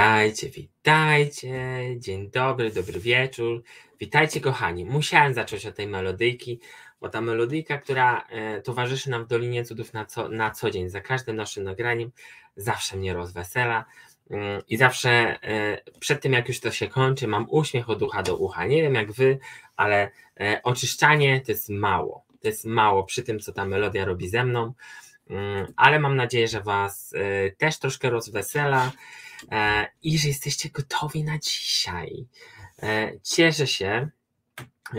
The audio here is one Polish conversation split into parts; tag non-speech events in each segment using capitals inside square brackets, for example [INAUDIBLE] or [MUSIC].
Witajcie, witajcie. Dzień dobry, dobry wieczór. Witajcie, kochani. Musiałem zacząć od tej melodyjki, bo ta melodyjka, która e, towarzyszy nam w Dolinie Cudów na co, na co dzień, za każdym naszym nagraniem, zawsze mnie rozwesela. Mm, I zawsze e, przed tym, jak już to się kończy, mam uśmiech od ucha do ucha. Nie wiem jak wy, ale e, oczyszczanie to jest mało. To jest mało przy tym, co ta melodia robi ze mną, mm, ale mam nadzieję, że Was też troszkę rozwesela i że jesteście gotowi na dzisiaj. Cieszę się,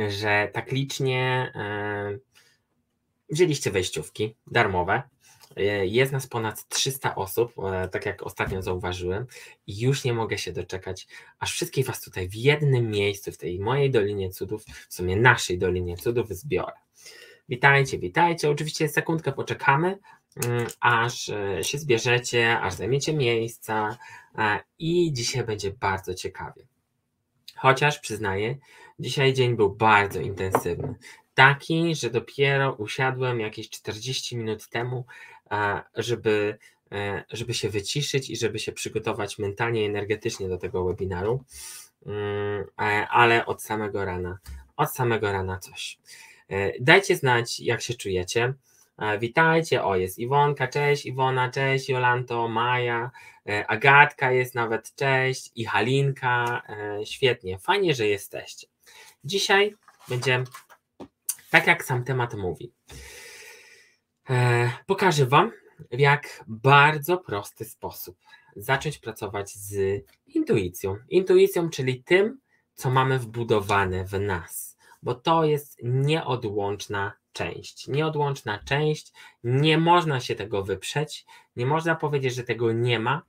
że tak licznie wzięliście wejściówki darmowe. E, jest nas ponad 300 osób, e, tak jak ostatnio zauważyłem, i już nie mogę się doczekać, aż wszystkich Was tutaj w jednym miejscu, w tej mojej Dolinie Cudów, w sumie naszej Dolinie Cudów, zbiorę. Witajcie, witajcie. Oczywiście sekundkę poczekamy, aż e, się zbierzecie, aż zajmiecie miejsca i dzisiaj będzie bardzo ciekawie. Chociaż przyznaję, dzisiaj dzień był bardzo intensywny. Taki, że dopiero usiadłem jakieś 40 minut temu żeby, e, żeby się wyciszyć i żeby się przygotować mentalnie i energetycznie do tego webinaru, mm, e, ale od samego rana, od samego rana coś. E, dajcie znać, jak się czujecie. Witajcie, o jest Iwonka, cześć Iwona, cześć Jolanto, Maja, Agatka jest nawet, cześć i Halinka, świetnie, fajnie, że jesteście. Dzisiaj będzie tak jak sam temat mówi. E, pokażę Wam, w jak bardzo prosty sposób zacząć pracować z intuicją. Intuicją, czyli tym, co mamy wbudowane w nas, bo to jest nieodłączna część. Nieodłączna część, nie można się tego wyprzeć, nie można powiedzieć, że tego nie ma,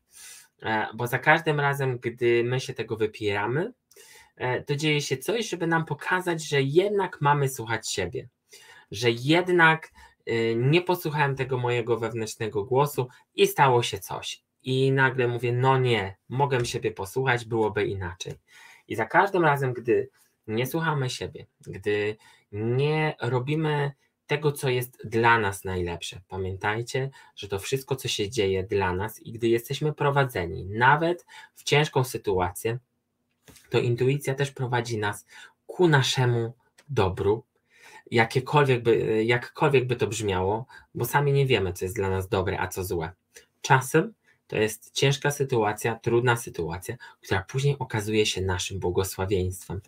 e, bo za każdym razem, gdy my się tego wypieramy, e, to dzieje się coś, żeby nam pokazać, że jednak mamy słuchać siebie, że jednak Y, nie posłuchałem tego mojego wewnętrznego głosu i stało się coś. I nagle mówię, no nie, mogę siebie posłuchać, byłoby inaczej. I za każdym razem, gdy nie słuchamy siebie, gdy nie robimy tego, co jest dla nas najlepsze. Pamiętajcie, że to wszystko, co się dzieje dla nas i gdy jesteśmy prowadzeni, nawet w ciężką sytuację, to intuicja też prowadzi nas ku naszemu dobru, jakiekolwiek by, jakkolwiek by to brzmiało, bo sami nie wiemy, co jest dla nas dobre, a co złe. Czasem to jest ciężka sytuacja, trudna sytuacja, która później okazuje się naszym błogosławieństwem.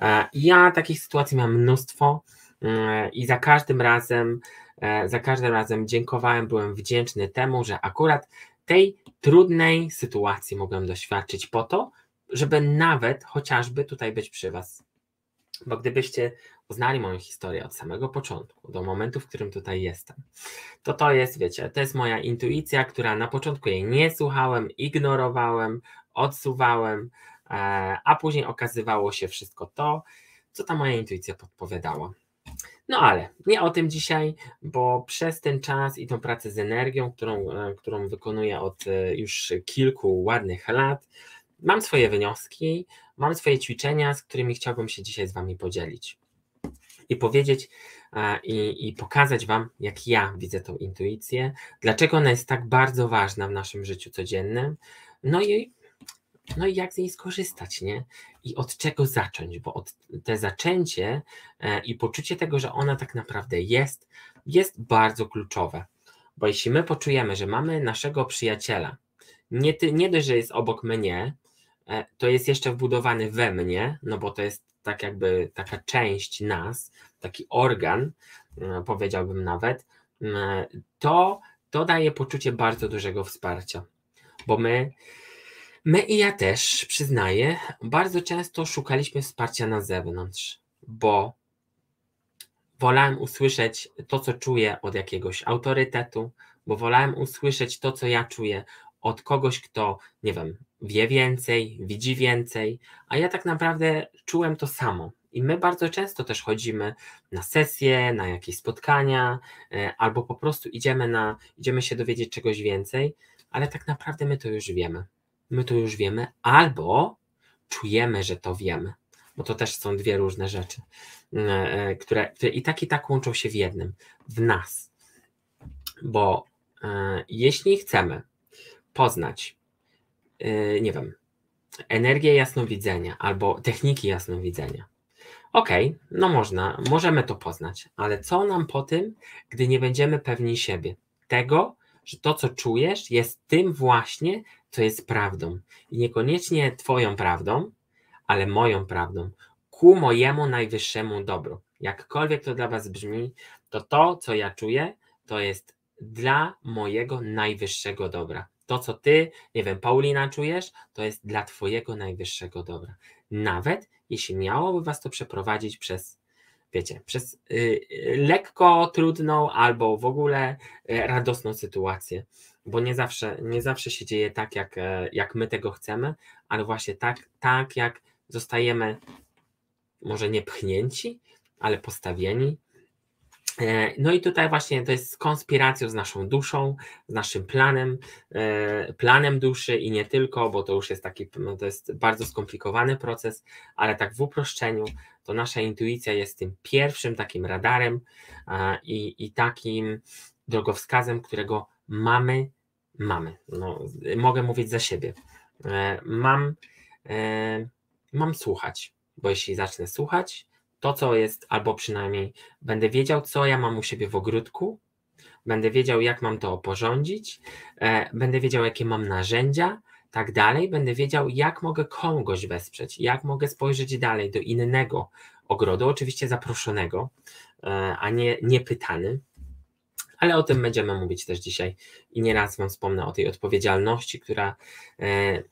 E, ja takich sytuacji mam mnóstwo mm, i za każdym razem, e, za każdym razem dziękowałem, byłem wdzięczny temu, że akurat tej trudnej sytuacji mogłem doświadczyć po to, żeby nawet chociażby tutaj być przy Was. Bo gdybyście poznali moją historię od samego początku do momentu, w którym tutaj jestem, to to jest, wiecie, to jest moja intuicja, która na początku jej nie słuchałem, ignorowałem, odsuwałem, e, a później okazywało się wszystko to, co ta moja intuicja podpowiadała. No ale nie o tym dzisiaj, bo przez ten czas i tą pracę z energią, którą, e, którą wykonuję od e, już kilku ładnych lat, mam swoje wnioski, mam swoje ćwiczenia, z którymi chciałbym się dzisiaj z Wami podzielić i powiedzieć i, i pokazać Wam, jak ja widzę tą intuicję, dlaczego ona jest tak bardzo ważna w naszym życiu codziennym, no i, no i jak z niej skorzystać, nie? I od czego zacząć, bo od, te zaczęcie e, i poczucie tego, że ona tak naprawdę jest, jest bardzo kluczowe. Bo jeśli my poczujemy, że mamy naszego przyjaciela, nie, ty, nie dość, że jest obok mnie, e, to jest jeszcze wbudowany we mnie, no bo to jest tak jakby taka część nas, taki organ, e, powiedziałbym nawet, e, to, to daje poczucie bardzo dużego wsparcia, bo my, my i ja też, przyznaję, bardzo często szukaliśmy wsparcia na zewnątrz, bo wolałem usłyszeć to, co czuję od jakiegoś autorytetu, bo wolałem usłyszeć to, co ja czuję od kogoś, kto, nie wiem, wie więcej, widzi więcej, a ja tak naprawdę czułem to samo. I my bardzo często też chodzimy na sesje, na jakieś spotkania, e, albo po prostu idziemy, na, idziemy się dowiedzieć czegoś więcej, ale tak naprawdę my to już wiemy. My to już wiemy, albo czujemy, że to wiemy, bo to też są dwie różne rzeczy, e, e, które, które i tak i tak łączą się w jednym, w nas. Bo jeśli chcemy poznać yy, nie wiem, energię jasnowidzenia albo techniki jasnowidzenia. Okej, okay, no można, możemy to poznać, ale co nam po tym, gdy nie będziemy pewni siebie? Tego, że to, co czujesz, jest tym właśnie, co jest prawdą. I niekoniecznie Twoją prawdą, ale moją prawdą, ku mojemu najwyższemu dobru. Jakkolwiek to dla Was brzmi, to to, co ja czuję, to jest dla mojego najwyższego dobra. To, co Ty, nie wiem, Paulina czujesz, to jest dla Twojego najwyższego dobra. Nawet jeśli miałoby Was to przeprowadzić przez wiecie, przez y, lekko trudną albo w ogóle y, radosną sytuację, bo nie zawsze, nie zawsze się dzieje tak, jak, e, jak my tego chcemy, ale właśnie tak, tak jak zostajemy może nie pchnięci, ale postawieni. E, no i tutaj właśnie to jest konspiracją z naszą duszą, z naszym planem, e, planem duszy i nie tylko, bo to już jest taki, no to jest bardzo skomplikowany proces, ale tak w uproszczeniu, to nasza intuicja jest tym pierwszym takim radarem i, i takim drogowskazem, którego mamy, mamy, no, mogę mówić za siebie, e, mam, mam słuchać, bo jeśli zacznę słuchać, to, co jest, albo przynajmniej będę wiedział, co ja mam u siebie w ogródku, będę wiedział, jak mam to oporządzić, e, będę wiedział, jakie mam narzędzia, tak dalej, będę wiedział, jak mogę kogoś wesprzeć, jak mogę spojrzeć dalej do innego ogrodu, oczywiście zaproszonego, e, a nie niepytany, ale o tym będziemy mówić też dzisiaj i nieraz Wam wspomnę o tej odpowiedzialności, która, e,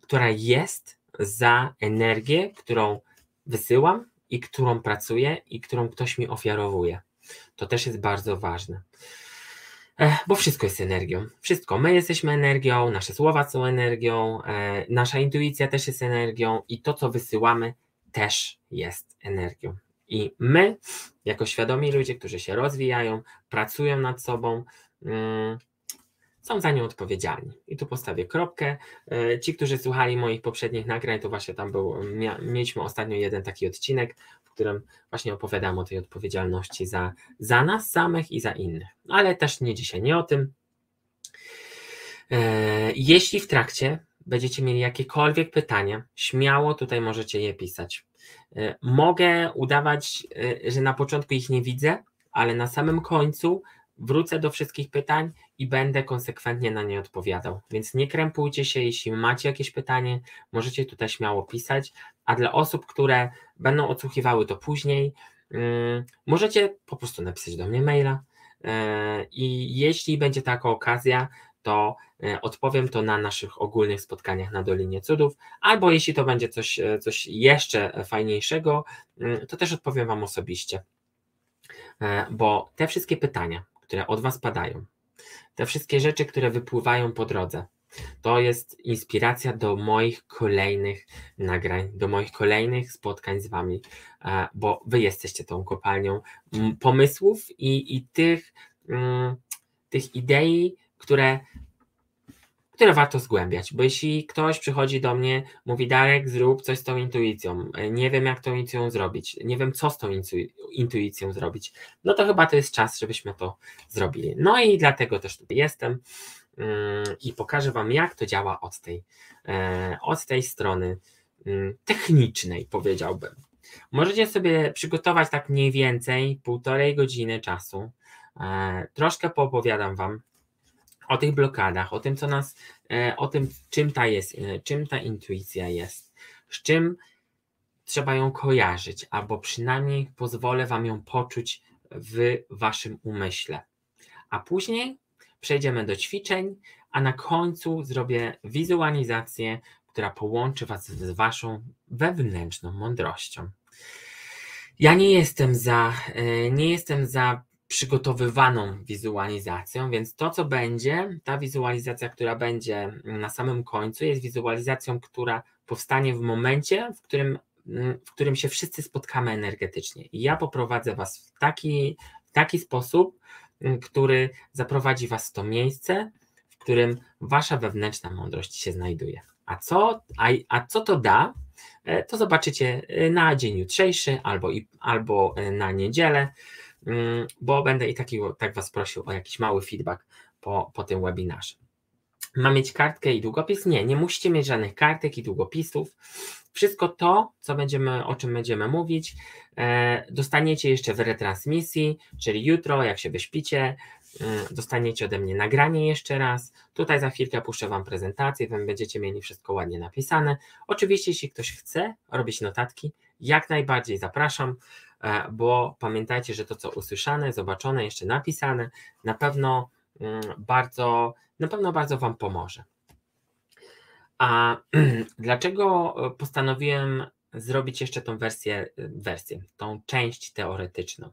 która jest za energię, którą wysyłam i którą pracuję i którą ktoś mi ofiarowuje. To też jest bardzo ważne. Bo wszystko jest energią. Wszystko. My jesteśmy energią, nasze słowa są energią, e, nasza intuicja też jest energią i to, co wysyłamy, też jest energią. I my, jako świadomi ludzie, którzy się rozwijają, pracują nad sobą, mm, są za nią odpowiedzialni. I tu postawię kropkę. E, ci, którzy słuchali moich poprzednich nagrań, to właśnie tam był, mieliśmy ostatnio jeden taki odcinek, w którym właśnie opowiadam o tej odpowiedzialności za, za nas samych i za innych. Ale też nie dzisiaj, nie o tym. E, jeśli w trakcie będziecie mieli jakiekolwiek pytania, śmiało tutaj możecie je pisać. E, mogę udawać, że na początku ich nie widzę, ale na samym końcu wrócę do wszystkich pytań i będę konsekwentnie na nie odpowiadał. Więc nie krępujcie się, jeśli macie jakieś pytanie, możecie tutaj śmiało pisać, a dla osób, które będą odsłuchiwały to później, yy, możecie po prostu napisać do mnie maila yy, i jeśli będzie taka okazja, to yy, odpowiem to na naszych ogólnych spotkaniach na Dolinie Cudów, albo jeśli to będzie coś, yy, coś jeszcze fajniejszego, yy, to też odpowiem Wam osobiście. Bo te wszystkie pytania, które od Was padają, te wszystkie rzeczy, które wypływają po drodze, to jest inspiracja do moich kolejnych nagrań, do moich kolejnych spotkań z Wami, e, bo Wy jesteście tą kopalnią pomysłów i, i tych, mm, tych idei, które które warto zgłębiać, bo jeśli ktoś przychodzi do mnie, mówi Darek, zrób coś z tą intuicją, nie wiem jak tą intuicją zrobić, nie wiem co z tą intuicją zrobić, no to chyba to jest czas, żebyśmy to zrobili. No i dlatego też tutaj jestem mm, i pokażę Wam jak to działa od tej, e, od tej strony mm, technicznej powiedziałbym. Możecie sobie przygotować tak mniej więcej półtorej godziny czasu. E, troszkę poopowiadam Wam o tych blokadach, o tym, co nas, e, o tym, czym ta jest, e, czym ta intuicja jest, z czym trzeba ją kojarzyć, albo przynajmniej pozwolę Wam ją poczuć w Waszym umyśle. A później przejdziemy do ćwiczeń, a na końcu zrobię wizualizację, która połączy Was z Waszą wewnętrzną mądrością. Ja nie jestem za, e, nie jestem za przygotowywaną wizualizacją, więc to, co będzie, ta wizualizacja, która będzie na samym końcu, jest wizualizacją, która powstanie w momencie, w którym, w którym się wszyscy spotkamy energetycznie. I ja poprowadzę Was w taki, w taki sposób, który zaprowadzi Was w to miejsce, w którym Wasza wewnętrzna mądrość się znajduje. A co, a, a co to da? E, to zobaczycie e, na dzień jutrzejszy albo, albo e, na niedzielę. Mm, bo będę i taki, tak Was prosił o jakiś mały feedback po, po tym webinarze. ma mieć kartkę i długopis? Nie, nie musicie mieć żadnych kartek i długopisów. Wszystko to, co będziemy, o czym będziemy mówić, e, dostaniecie jeszcze w retransmisji, czyli jutro, jak się wyśpicie, e, dostaniecie ode mnie nagranie jeszcze raz. Tutaj za chwilkę puszczę Wam prezentację, Wy będziecie mieli wszystko ładnie napisane. Oczywiście, jeśli ktoś chce robić notatki, jak najbardziej zapraszam, bo pamiętajcie, że to, co usłyszane, zobaczone, jeszcze napisane, na pewno mm, bardzo, na pewno bardzo Wam pomoże. A [CLEARS THROAT] dlaczego postanowiłem zrobić jeszcze tą wersję, wersję, tą część teoretyczną?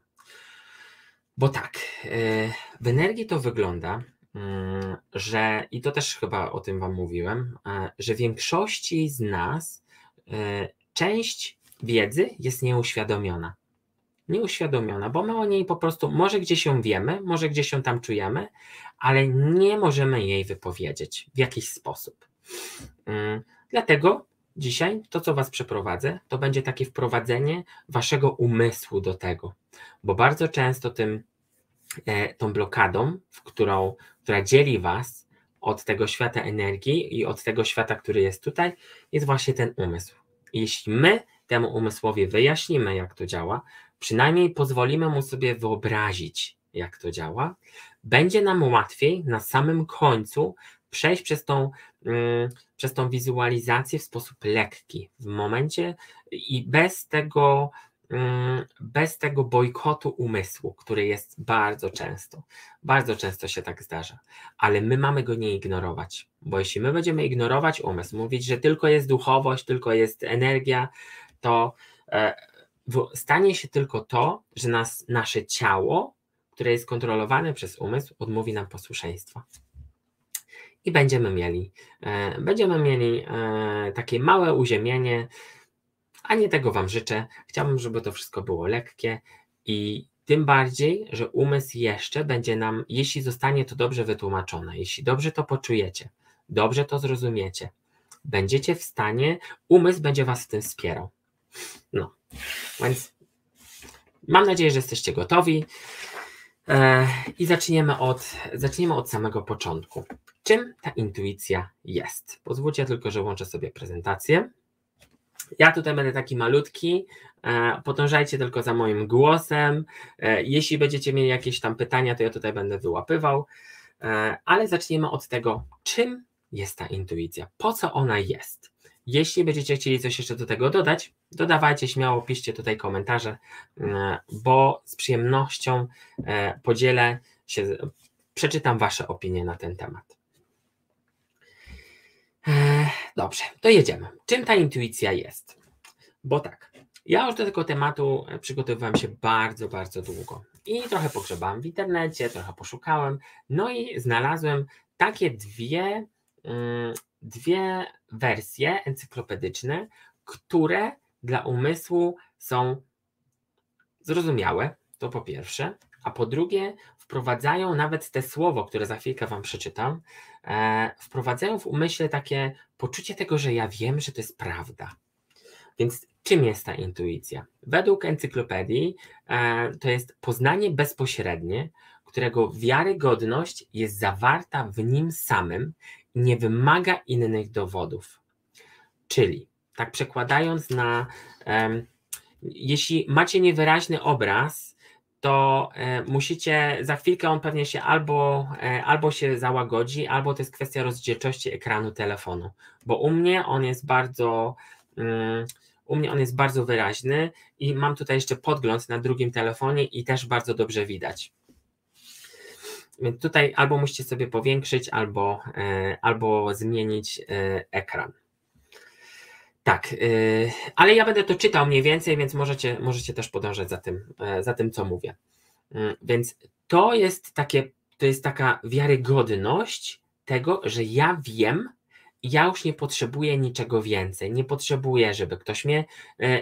Bo tak, y, w energii to wygląda, mm, że i to też chyba o tym Wam mówiłem, że większości z nas część wiedzy jest nieuświadomiona. Nieuświadomiona, bo my o niej po prostu, może gdzieś ją wiemy, może gdzieś ją tam czujemy, ale nie możemy jej wypowiedzieć w jakiś sposób. Mm, dlatego dzisiaj to, co Was przeprowadzę, to będzie takie wprowadzenie Waszego umysłu do tego, bo bardzo często tym, e, tą blokadą, w którą, która dzieli Was od tego świata energii i od tego świata, który jest tutaj, jest właśnie ten umysł. Jeśli my temu umysłowi wyjaśnimy, jak to działa, przynajmniej pozwolimy mu sobie wyobrazić, jak to działa, będzie nam łatwiej na samym końcu przejść przez tą, mm, przez tą wizualizację w sposób lekki, w momencie i bez tego, mm, bez tego bojkotu umysłu, który jest bardzo często, bardzo często się tak zdarza, ale my mamy go nie ignorować, bo jeśli my będziemy ignorować umysł, mówić, że tylko jest duchowość, tylko jest energia, to e, stanie się tylko to, że nas, nasze ciało, które jest kontrolowane przez umysł, odmówi nam posłuszeństwa i będziemy mieli, e, będziemy mieli e, takie małe uziemienie, a nie tego Wam życzę. Chciałbym, żeby to wszystko było lekkie i tym bardziej, że umysł jeszcze będzie nam, jeśli zostanie to dobrze wytłumaczone, jeśli dobrze to poczujecie, dobrze to zrozumiecie, będziecie w stanie, umysł będzie Was w tym wspierał. No, więc mam nadzieję, że jesteście gotowi. E, I zaczniemy od, zaczniemy od samego początku. Czym ta intuicja jest? Pozwólcie tylko, że włączę sobie prezentację. Ja tutaj będę taki malutki, e, podążajcie tylko za moim głosem. E, jeśli będziecie mieli jakieś tam pytania, to ja tutaj będę wyłapywał, ale zaczniemy od tego, czym jest ta intuicja, po co ona jest. Jeśli będziecie chcieli coś jeszcze do tego dodać, dodawajcie śmiało, piszcie tutaj komentarze, mm, bo z przyjemnością e, podzielę się, przeczytam Wasze opinie na ten temat. E, dobrze, to jedziemy. Czym ta intuicja jest? Bo tak, ja już do tego tematu przygotowywałem się bardzo, bardzo długo i trochę pogrzebałem w internecie, trochę poszukałem, no i znalazłem takie dwie mm, dwie wersje encyklopedyczne, które dla umysłu są zrozumiałe, to po pierwsze, a po drugie wprowadzają nawet te słowo, które za chwilkę Wam przeczytam, e, wprowadzają w umyśle takie poczucie tego, że ja wiem, że to jest prawda. Więc czym jest ta intuicja? Według encyklopedii e, to jest poznanie bezpośrednie, którego wiarygodność jest zawarta w nim samym nie wymaga innych dowodów. Czyli, tak przekładając na, um, jeśli macie niewyraźny obraz, to e, musicie, za chwilkę on pewnie się albo, e, albo się załagodzi, albo to jest kwestia rozdzielczości ekranu telefonu, bo u mnie on jest bardzo, um, u mnie on jest bardzo wyraźny i mam tutaj jeszcze podgląd na drugim telefonie i też bardzo dobrze widać. Więc tutaj albo musicie sobie powiększyć, albo, e, albo zmienić e, ekran. Tak, e, ale ja będę to czytał mniej więcej, więc możecie, możecie też podążać za tym, za tym, co mówię. Mm, więc to jest takie, to jest taka wiarygodność tego, że ja wiem, ja już nie potrzebuję niczego więcej. Nie potrzebuję, żeby ktoś mnie,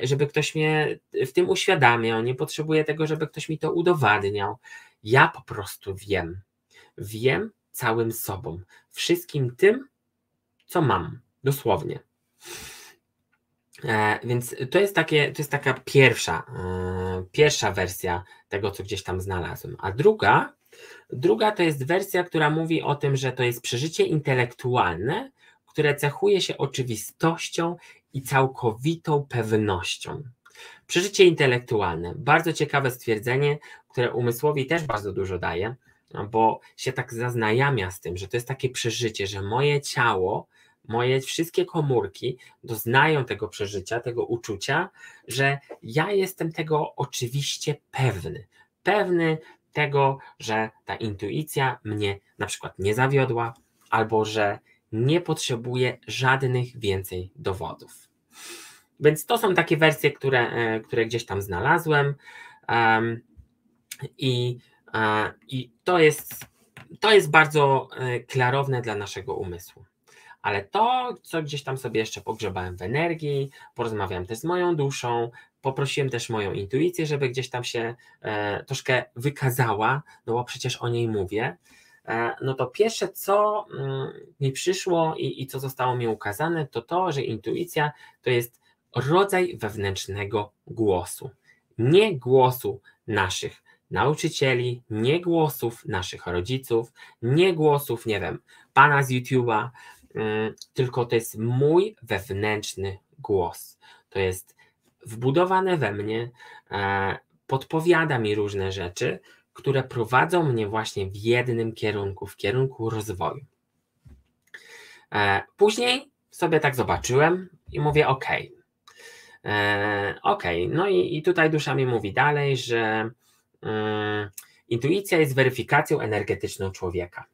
żeby ktoś mnie w tym uświadamiał, nie potrzebuję tego, żeby ktoś mi to udowadniał. Ja po prostu wiem. Wiem całym sobą, wszystkim tym, co mam, dosłownie. E, więc to jest, takie, to jest taka pierwsza, e, pierwsza wersja tego, co gdzieś tam znalazłem. A druga Druga to jest wersja, która mówi o tym, że to jest przeżycie intelektualne, które cechuje się oczywistością i całkowitą pewnością. Przeżycie intelektualne. Bardzo ciekawe stwierdzenie, które umysłowi też bardzo dużo daje, bo się tak zaznajamia z tym, że to jest takie przeżycie, że moje ciało, moje wszystkie komórki doznają tego przeżycia, tego uczucia, że ja jestem tego oczywiście pewny. Pewny tego, że ta intuicja mnie na przykład nie zawiodła, albo że nie potrzebuję żadnych więcej dowodów. Więc to są takie wersje, które, e, które gdzieś tam znalazłem. I, e, i to, jest, to jest bardzo e, klarowne dla naszego umysłu. Ale to, co gdzieś tam sobie jeszcze pogrzebałem w energii, porozmawiałem też z moją duszą, poprosiłem też moją intuicję, żeby gdzieś tam się troszkę wykazała, no bo przecież o niej mówię. No to pierwsze, co mm, mi przyszło i, i co zostało mi ukazane, to to, że intuicja to jest rodzaj wewnętrznego głosu. Nie głosu naszych nauczycieli, nie głosów naszych rodziców, nie głosów, nie wiem, pana z YouTube'a, mm, tylko to jest mój wewnętrzny głos. To jest wbudowane we mnie, e, podpowiada mi różne rzeczy, które prowadzą mnie właśnie w jednym kierunku, w kierunku rozwoju. E, później sobie tak zobaczyłem i mówię: OK, E, okay. no i, i tutaj dusza mi mówi dalej, że intuicja jest weryfikacją energetyczną człowieka.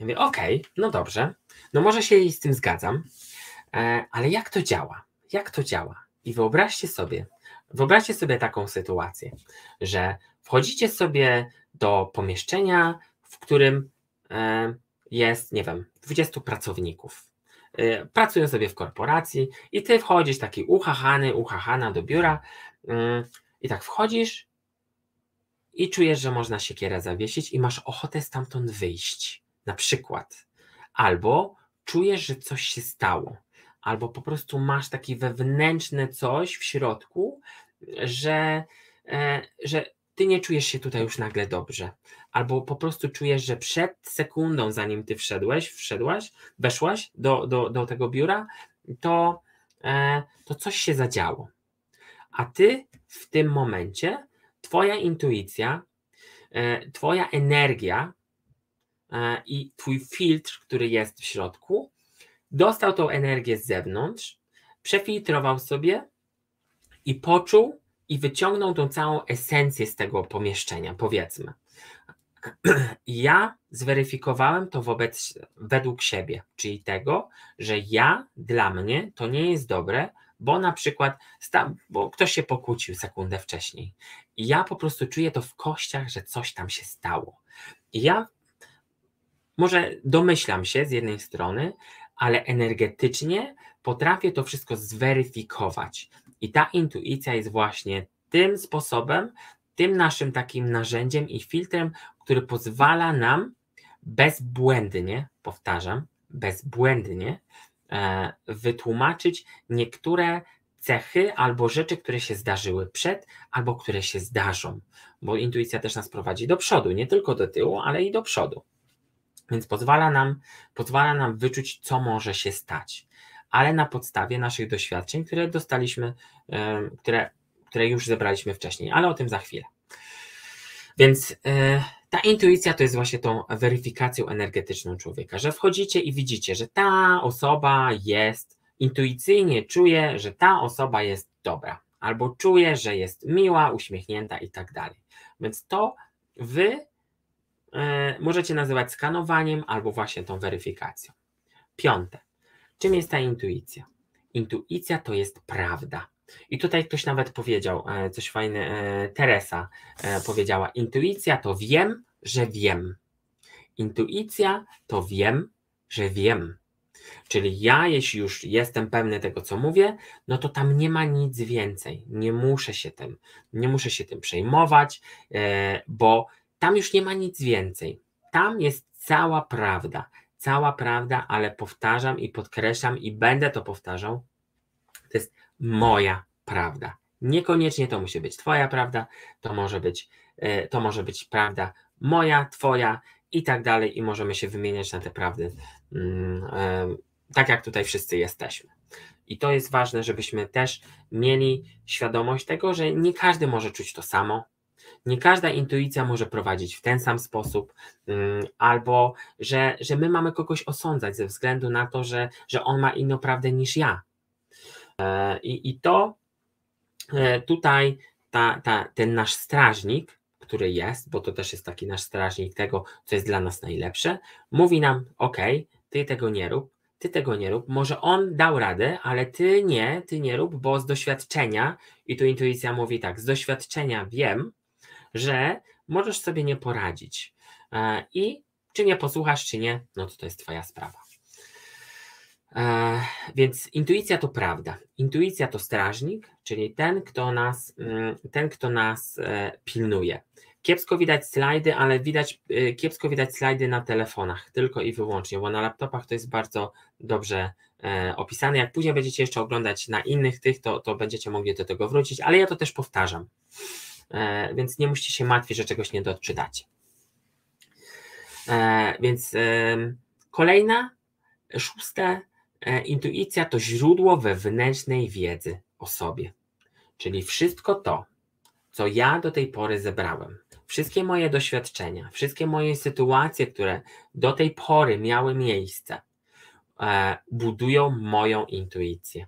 Ja mówię, okej, okay, no dobrze, no może się z tym zgadzam, e, ale jak to działa? Jak to działa? I wyobraźcie sobie, wyobraźcie sobie taką sytuację, że wchodzicie sobie do pomieszczenia, w którym e, jest, nie wiem, 20 pracowników. Pracują sobie w korporacji i ty wchodzisz taki uchachany, uchachana do biura mm, i tak wchodzisz i czujesz, że można siekierę zawiesić i masz ochotę stamtąd wyjść, na przykład. Albo czujesz, że coś się stało, albo po prostu masz taki wewnętrzne coś w środku, że, e, że ty nie czujesz się tutaj już nagle dobrze, albo po prostu czujesz, że przed sekundą, zanim ty wszedłeś, wszedłaś, weszłaś do, do, do tego biura, to, e, to coś się zadziało. A ty w tym momencie, twoja intuicja, e, twoja energia e, i twój filtr, który jest w środku, dostał tą energię z zewnątrz, przefiltrował sobie i poczuł, i wyciągnął tą całą esencję z tego pomieszczenia, powiedzmy. [CLEARS THROAT] Ja zweryfikowałem to wobec, według siebie, czyli tego, że ja dla mnie to nie jest dobre, bo na przykład bo ktoś się pokłócił sekundę wcześniej. I ja po prostu czuję to w kościach, że coś tam się stało. I ja może domyślam się z jednej strony, ale energetycznie potrafię to wszystko zweryfikować. I ta intuicja jest właśnie tym sposobem, tym naszym takim narzędziem i filtrem, który pozwala nam bezbłędnie, powtarzam, bezbłędnie e, wytłumaczyć niektóre cechy albo rzeczy, które się zdarzyły przed, albo które się zdarzą, bo intuicja też nas prowadzi do przodu, nie tylko do tyłu, ale i do przodu. Więc pozwala nam, pozwala nam wyczuć, co może się stać ale na podstawie naszych doświadczeń, które dostaliśmy, które, które już zebraliśmy wcześniej, ale o tym za chwilę. Więc e, ta intuicja to jest właśnie tą weryfikacją energetyczną człowieka, że wchodzicie i widzicie, że ta osoba jest, intuicyjnie czuje, że ta osoba jest dobra, albo czuje, że jest miła, uśmiechnięta i tak dalej. Więc to wy e, możecie nazywać skanowaniem albo właśnie tą weryfikacją. Piąte. Czym jest ta intuicja? Intuicja to jest prawda. I tutaj ktoś nawet powiedział e, coś fajne, e, Teresa powiedziała: Intuicja to wiem, że wiem. Intuicja to wiem, że wiem. Czyli ja, jeśli już jestem pewny tego, co mówię, no to tam nie ma nic więcej. Nie muszę się tym, nie muszę się tym przejmować, bo tam już nie ma nic więcej. Tam jest cała prawda cała prawda, ale powtarzam i podkreślam i będę to powtarzał. To jest moja prawda. Niekoniecznie to musi być Twoja prawda, to może być, e, to może być prawda moja, twoja i tak dalej, i możemy się wymieniać na te prawdy, mm, tak jak tutaj wszyscy jesteśmy. I to jest ważne, żebyśmy też mieli świadomość tego, że nie każdy może czuć to samo, nie każda intuicja może prowadzić w ten sam sposób, mm, albo że, że my mamy kogoś osądzać ze względu na to, że, że on ma inną prawdę niż ja. E, I, i to e, tutaj ta, ta, ten nasz strażnik, który jest, bo to też jest taki nasz strażnik tego, co jest dla nas najlepsze, mówi nam: OK, ty tego nie rób, ty tego nie rób. Może on dał radę, ale ty nie, ty nie rób, bo z doświadczenia, i tu intuicja mówi tak: z doświadczenia wiem, że możesz sobie nie poradzić. E, I czy nie posłuchasz, czy nie, no to to jest Twoja sprawa. E, więc intuicja to prawda. Intuicja to strażnik, czyli ten, kto nas, mm, ten, kto nas e, pilnuje. Kiepsko widać slajdy, ale widać, kiepsko widać slajdy na telefonach, tylko i wyłącznie, bo na laptopach to jest bardzo dobrze opisane. Jak później będziecie jeszcze oglądać na innych tych, to, to będziecie mogli do tego wrócić, ale ja to też powtarzam. E, więc nie musicie się martwić, że czegoś nie doczytacie. E, więc kolejna, szóste, e, intuicja to źródło wewnętrznej wiedzy o sobie. Czyli wszystko to, co ja do tej pory zebrałem, wszystkie moje doświadczenia, wszystkie moje sytuacje, które do tej pory miały miejsce, budują moją intuicję.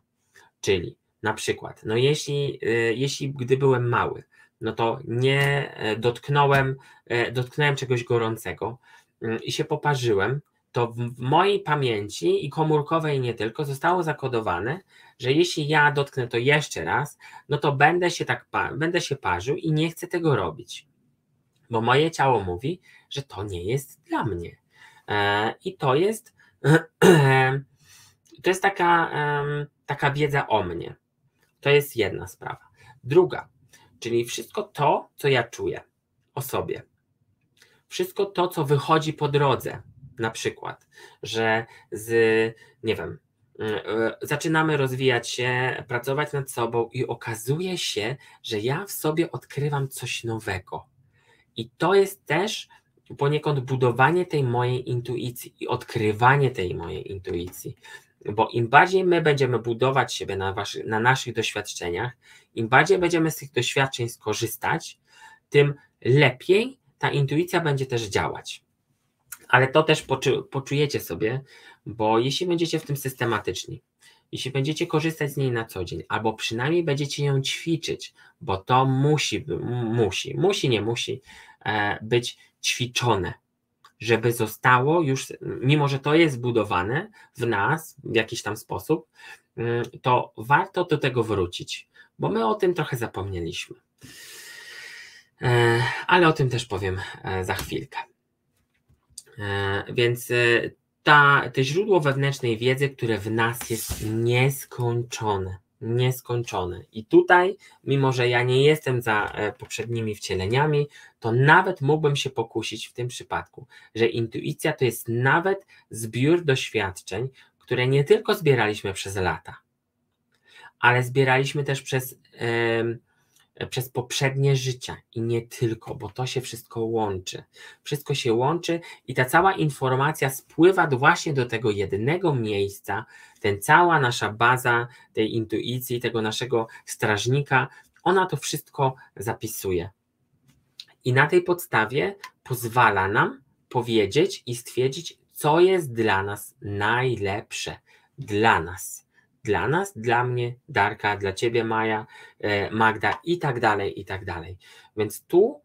Czyli na przykład, no jeśli, jeśli gdy byłem mały, no to nie e, dotknąłem, e, dotknąłem czegoś gorącego mm, i się poparzyłem, to w mojej pamięci i komórkowej nie tylko zostało zakodowane, że jeśli ja dotknę to jeszcze raz, no to będę się tak będę się parzył i nie chcę tego robić. Bo moje ciało mówi, że to nie jest dla mnie. E, I to jest [CLEARS THROAT] to jest taka, taka wiedza o mnie. To jest jedna sprawa. Druga, Czyli wszystko to, co ja czuję o sobie. Wszystko to, co wychodzi po drodze. Na przykład, że z, nie wiem, e, zaczynamy rozwijać się, pracować nad sobą i okazuje się, że ja w sobie odkrywam coś nowego. I to jest też poniekąd budowanie tej mojej intuicji i odkrywanie tej mojej intuicji. Bo im bardziej my będziemy budować siebie na, waszy, na naszych doświadczeniach, im bardziej będziemy z tych doświadczeń skorzystać, tym lepiej ta intuicja będzie też działać. Ale to też poczu, poczujecie sobie, bo jeśli będziecie w tym systematyczni, jeśli będziecie korzystać z niej na co dzień, albo przynajmniej będziecie ją ćwiczyć, bo to musi, musi, musi, nie musi e, być ćwiczone żeby zostało już, mimo że to jest zbudowane w nas w jakiś tam sposób, mm, to warto do tego wrócić, bo my o tym trochę zapomnieliśmy. E, ale o tym też powiem e, za chwilkę. E, więc ta, to źródło wewnętrznej wiedzy, które w nas jest nieskończone nieskończone. I tutaj, mimo że ja nie jestem za e, poprzednimi wcieleniami, to nawet mógłbym się pokusić w tym przypadku, że intuicja to jest nawet zbiór doświadczeń, które nie tylko zbieraliśmy przez lata, ale zbieraliśmy też przez. Yy, przez poprzednie życia i nie tylko, bo to się wszystko łączy. Wszystko się łączy i ta cała informacja spływa właśnie do tego jednego miejsca, ten cała nasza baza tej intuicji, tego naszego strażnika, ona to wszystko zapisuje. I na tej podstawie pozwala nam powiedzieć i stwierdzić, co jest dla nas najlepsze. Dla nas dla nas, dla mnie, Darka, dla ciebie, Maja, e, Magda i tak dalej, i tak dalej. Więc tu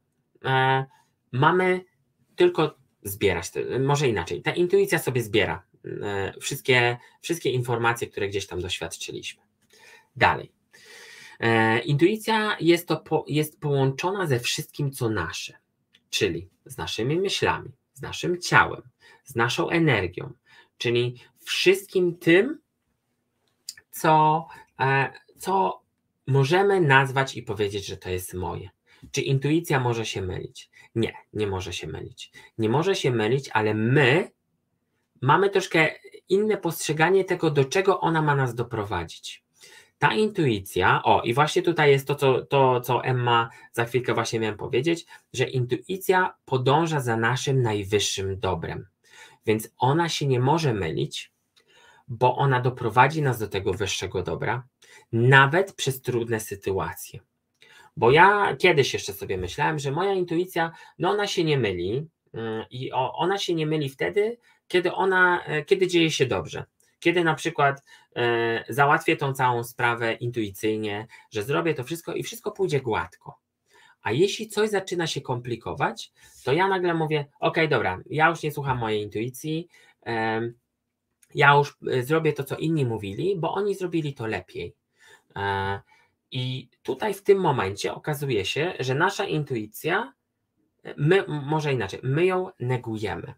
e, mamy tylko zbierać, może inaczej, ta intuicja sobie zbiera e, wszystkie, wszystkie informacje, które gdzieś tam doświadczyliśmy. Dalej. Intuicja jest, to po, jest połączona ze wszystkim, co nasze, czyli z naszymi myślami, z naszym ciałem, z naszą energią, czyli wszystkim tym, co, e, co możemy nazwać i powiedzieć, że to jest moje. Czy intuicja może się mylić? Nie, nie może się mylić. Nie może się mylić, ale my mamy troszkę inne postrzeganie tego, do czego ona ma nas doprowadzić. ta intuicja, o i właśnie tutaj jest to co, to, co Emma za chwilkę właśnie miałem powiedzieć, że intuicja podąża za naszym najwyższym dobrem. Więc ona się nie może mylić, bo ona doprowadzi nas do tego wyższego dobra, nawet przez trudne sytuacje. Bo ja kiedyś jeszcze sobie myślałem, że moja intuicja, no ona się nie myli mm, i ona się nie myli wtedy, kiedy ona, e, kiedy dzieje się dobrze. Kiedy na przykład e, załatwię tą całą sprawę intuicyjnie, że zrobię to wszystko i wszystko pójdzie gładko. A jeśli coś zaczyna się komplikować, to ja nagle mówię: OK, dobra, ja już nie słucham mojej intuicji, ja już e, zrobię to, co inni mówili, bo oni zrobili to lepiej. E, I tutaj w tym momencie okazuje się, że nasza intuicja, my, może inaczej, my ją negujemy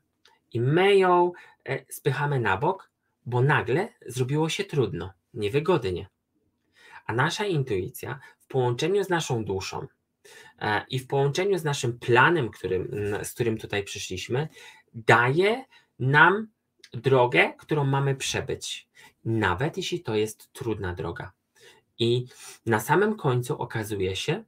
i my ją e, spychamy na bok, bo nagle zrobiło się trudno, niewygodnie. A nasza intuicja w połączeniu z naszą duszą e, i w połączeniu z naszym planem, którym, z którym tutaj przyszliśmy, daje nam drogę, którą mamy przebyć, nawet jeśli to jest trudna droga. I na samym końcu okazuje się,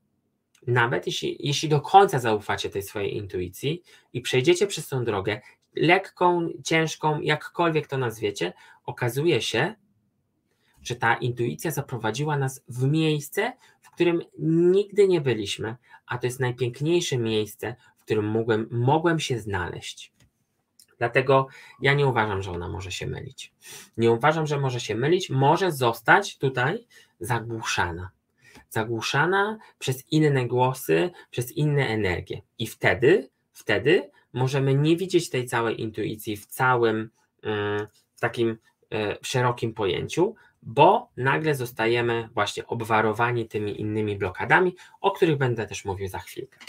nawet jeśli, jeśli do końca zaufacie tej swojej intuicji i przejdziecie przez tą drogę, lekką, ciężką, jakkolwiek to nazwiecie, okazuje się, że ta intuicja zaprowadziła nas w miejsce, w którym nigdy nie byliśmy, a to jest najpiękniejsze miejsce, w którym mogłem, mogłem się znaleźć. Dlatego ja nie uważam, że ona może się mylić. Nie uważam, że może się mylić, może zostać tutaj zagłuszana. Zagłuszana przez inne głosy, przez inne energie. I wtedy, wtedy możemy nie widzieć tej całej intuicji w całym, mm, w takim e, szerokim pojęciu, bo nagle zostajemy właśnie obwarowani tymi innymi blokadami, o których będę też mówił za chwilkę.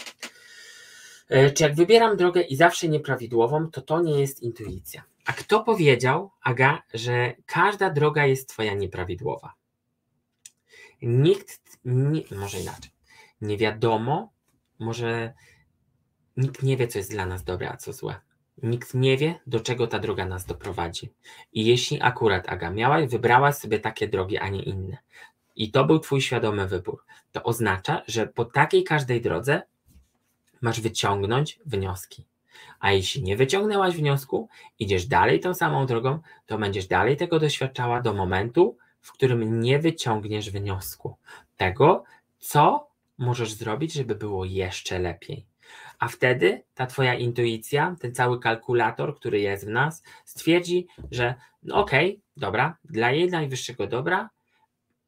E, czy jak wybieram drogę i zawsze nieprawidłową, to to nie jest intuicja. A kto powiedział, Aga, że każda droga jest Twoja nieprawidłowa? Nikt, nie, może inaczej, nie wiadomo, może nikt nie wie, co jest dla nas dobre, a co złe. Nikt nie wie, do czego ta droga nas doprowadzi. I jeśli akurat Aga miałaś, wybrałaś sobie takie drogi, a nie inne, i to był Twój świadomy wybór, to oznacza, że po takiej każdej drodze masz wyciągnąć wnioski. A jeśli nie wyciągnęłaś wniosku, idziesz dalej tą samą drogą, to będziesz dalej tego doświadczała do momentu, w którym nie wyciągniesz wniosku tego, co możesz zrobić, żeby było jeszcze lepiej. A wtedy ta Twoja intuicja, ten cały kalkulator, który jest w nas, stwierdzi, że no okej, okay, dobra, dla jej najwyższego dobra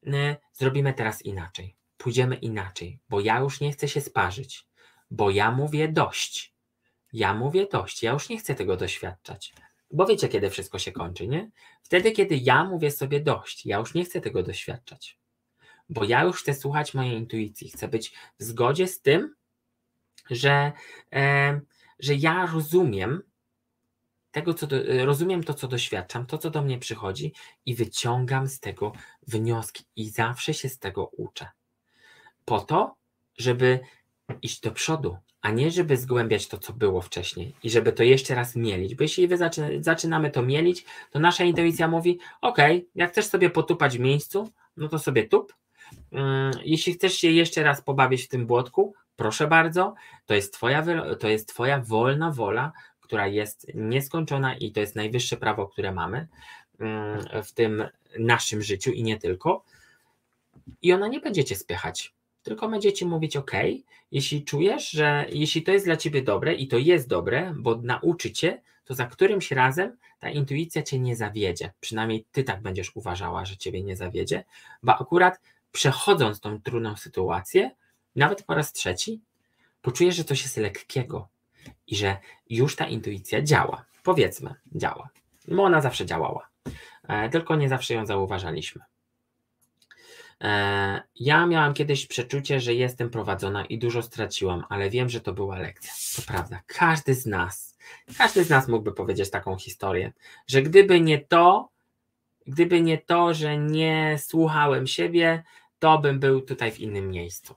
y, zrobimy teraz inaczej. Pójdziemy inaczej, bo ja już nie chcę się sparzyć bo ja mówię dość. Ja mówię dość, ja już nie chcę tego doświadczać. Bo wiecie, kiedy wszystko się kończy, nie? Wtedy, kiedy ja mówię sobie dość, ja już nie chcę tego doświadczać. Bo ja już chcę słuchać mojej intuicji, chcę być w zgodzie z tym, że, e, że ja rozumiem tego, co do, rozumiem to, co doświadczam, to, co do mnie przychodzi i wyciągam z tego wnioski i zawsze się z tego uczę. Po to, żeby iść do przodu, a nie żeby zgłębiać to, co było wcześniej i żeby to jeszcze raz mielić. Bo jeśli zaczynamy to mielić, to nasza intuicja mówi: OK, jak chcesz sobie potupać w miejscu, no to sobie tup. Mm, jeśli chcesz się jeszcze raz pobawić w tym błotku, proszę bardzo, to jest twoja, to jest twoja wolna wola, która jest nieskończona i to jest najwyższe prawo, które mamy mm, w tym naszym życiu i nie tylko. I ona nie będzie cię spychać tylko będziecie mówić OK, jeśli czujesz, że jeśli to jest dla ciebie dobre i to jest dobre, bo nauczy cię, to za którymś razem ta intuicja cię nie zawiedzie. Przynajmniej ty tak będziesz uważała, że ciebie nie zawiedzie, bo akurat przechodząc tą trudną sytuację, nawet po raz trzeci, poczujesz, że coś jest lekkiego i że już ta intuicja działa. Powiedzmy, działa. Bo ona zawsze działała, e, tylko nie zawsze ją zauważaliśmy. E, ja miałam kiedyś przeczucie, że jestem prowadzona i dużo straciłam, ale wiem, że to była lekcja. To prawda, każdy z nas, każdy z nas mógłby powiedzieć taką historię, że gdyby nie to, gdyby nie to, że nie słuchałem siebie, to bym był tutaj w innym miejscu.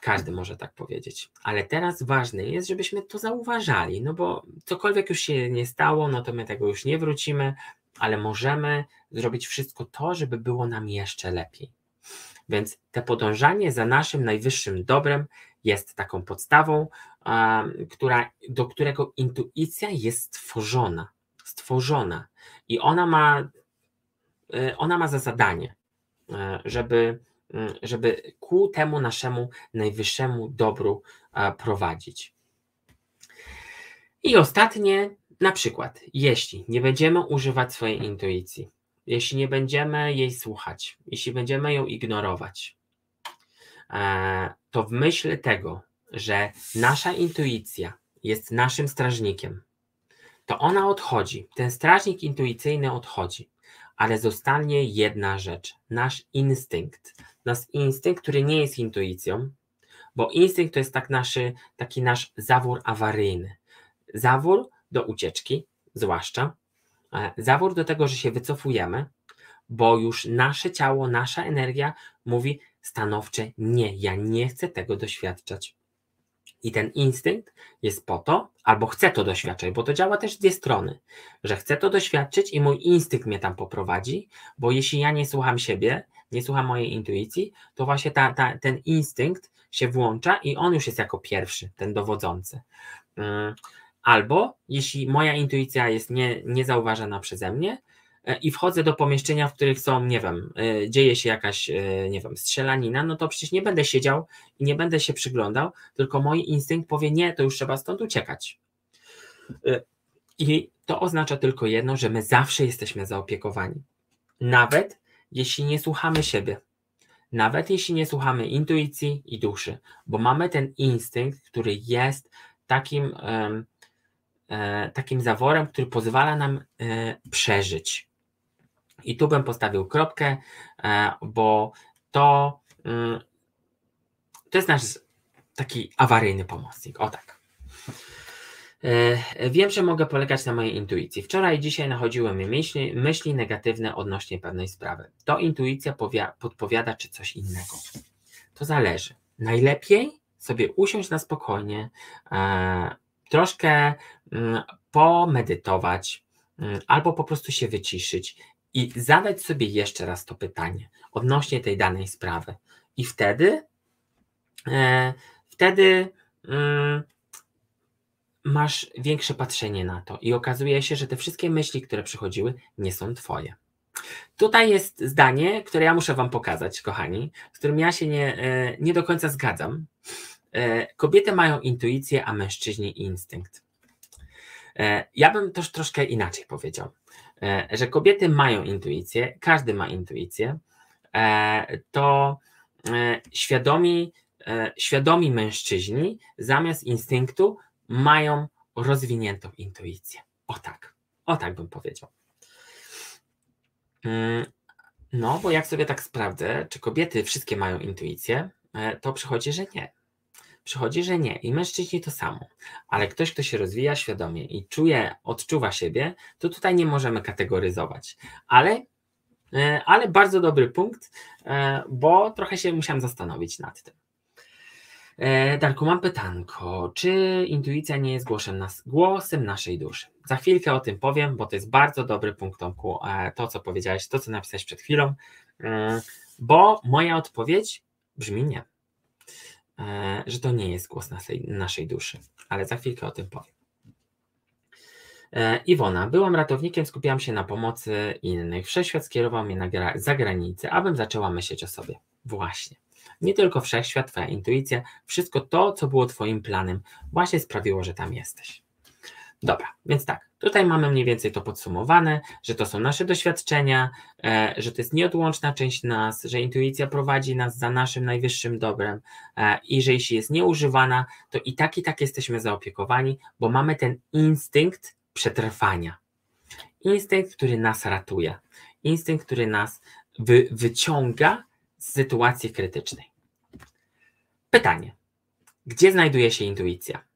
Każdy może tak powiedzieć, ale teraz ważne jest, żebyśmy to zauważali, no bo cokolwiek już się nie stało, no to my tego już nie wrócimy, ale możemy zrobić wszystko to, żeby było nam jeszcze lepiej. Więc te podążanie za naszym najwyższym dobrem jest taką podstawą, która, do którego intuicja jest stworzona. Stworzona. I ona ma, y, ona ma za zadanie, y, żeby, żeby ku temu naszemu najwyższemu dobru prowadzić. I ostatnie, na przykład, jeśli nie będziemy używać swojej intuicji, jeśli nie będziemy jej słuchać, jeśli będziemy ją ignorować, e, to w myśl tego, że nasza intuicja jest naszym strażnikiem, to ona odchodzi. Ten strażnik intuicyjny odchodzi, ale zostanie jedna rzecz: nasz instynkt. Nasz instynkt, który nie jest intuicją, bo instynkt to jest tak naszy, taki nasz zawór awaryjny. Zawór do ucieczki, zwłaszcza, e, zawór do tego, że się wycofujemy, bo już nasze ciało, nasza energia mówi stanowcze nie, ja nie chcę tego doświadczać. I ten instynkt jest po to, albo chcę to doświadczać, bo to działa też z dwie strony, że chcę to doświadczyć i mój instynkt mnie tam poprowadzi, bo jeśli ja nie słucham siebie, nie słucham mojej intuicji, to właśnie ta, ta, ten instynkt się włącza i on już jest jako pierwszy, ten dowodzący. Albo jeśli moja intuicja jest nie, niezauważana przeze mnie, E, i wchodzę do pomieszczenia, w których są, nie wiem, e, dzieje się jakaś, e, nie wiem, strzelanina, no to przecież nie będę siedział i nie będę się przyglądał, tylko mój instynkt powie, nie, to już trzeba stąd uciekać. I to oznacza tylko jedno, że my zawsze jesteśmy zaopiekowani. Nawet jeśli nie słuchamy siebie, nawet jeśli nie słuchamy intuicji i duszy, bo mamy ten instynkt, który jest takim, takim zaworem, który pozwala nam przeżyć. I tu bym postawił kropkę, e, bo to, mm, to jest nasz taki awaryjny pomocnik. O tak. E, wiem, że mogę polegać na mojej intuicji. Wczoraj i dzisiaj nachodziły mnie myśli, myśli negatywne odnośnie pewnej sprawy. To intuicja podpowiada, czy coś innego. To zależy. Najlepiej sobie usiąść na spokojnie, e, troszkę mm, pomedytować, mm, albo po prostu się wyciszyć i zadać sobie jeszcze raz to pytanie odnośnie tej danej sprawy. I wtedy, e, wtedy mm, masz większe patrzenie na to i okazuje się, że te wszystkie myśli, które przychodziły, nie są twoje. Tutaj jest zdanie, które ja muszę Wam pokazać, kochani, z którym ja się nie, e, nie do końca zgadzam. E, kobiety mają intuicję, a mężczyźni instynkt. E, ja bym też troszkę inaczej powiedział. E, że kobiety mają intuicję, każdy ma intuicję, to świadomi, świadomi mężczyźni zamiast instynktu mają rozwiniętą intuicję. O tak, o tak bym powiedział. Mm, no, bo jak sobie tak sprawdzę, czy kobiety wszystkie mają intuicję, to przychodzi, że nie. Przychodzi, że nie. I mężczyźni to samo. Ale ktoś, kto się rozwija świadomie i czuje, odczuwa siebie, to tutaj nie możemy kategoryzować. Ale, e, ale bardzo dobry punkt, e, bo trochę się musiałem zastanowić nad tym. E, Darku, mam pytanko. Czy intuicja nie jest głosem, nas, głosem naszej duszy? Za chwilkę o tym powiem, bo to jest bardzo dobry punkt, Tomku, to co powiedziałeś, to co napisałeś przed chwilą, bo moja odpowiedź brzmi nie. E, że to nie jest głos naszej, naszej duszy, ale za chwilkę o tym powiem. E, Iwona, byłam ratownikiem, skupiałam się na pomocy innych. Wszechświat skierował mnie na gra- za granicę, abym zaczęła myśleć o sobie. Właśnie. Nie tylko wszechświat, twoja intuicja, wszystko to, co było twoim planem, właśnie sprawiło, że tam jesteś. Dobra, więc tak, tutaj mamy mniej więcej to podsumowane, że to są nasze doświadczenia, e, że to jest nieodłączna część nas, że intuicja prowadzi nas za naszym najwyższym dobrem e, i że jeśli jest nieużywana, to i tak i tak jesteśmy zaopiekowani, bo mamy ten instynkt przetrwania. Instynkt, który nas ratuje, instynkt, który nas wy, wyciąga z sytuacji krytycznej. Pytanie: gdzie znajduje się intuicja?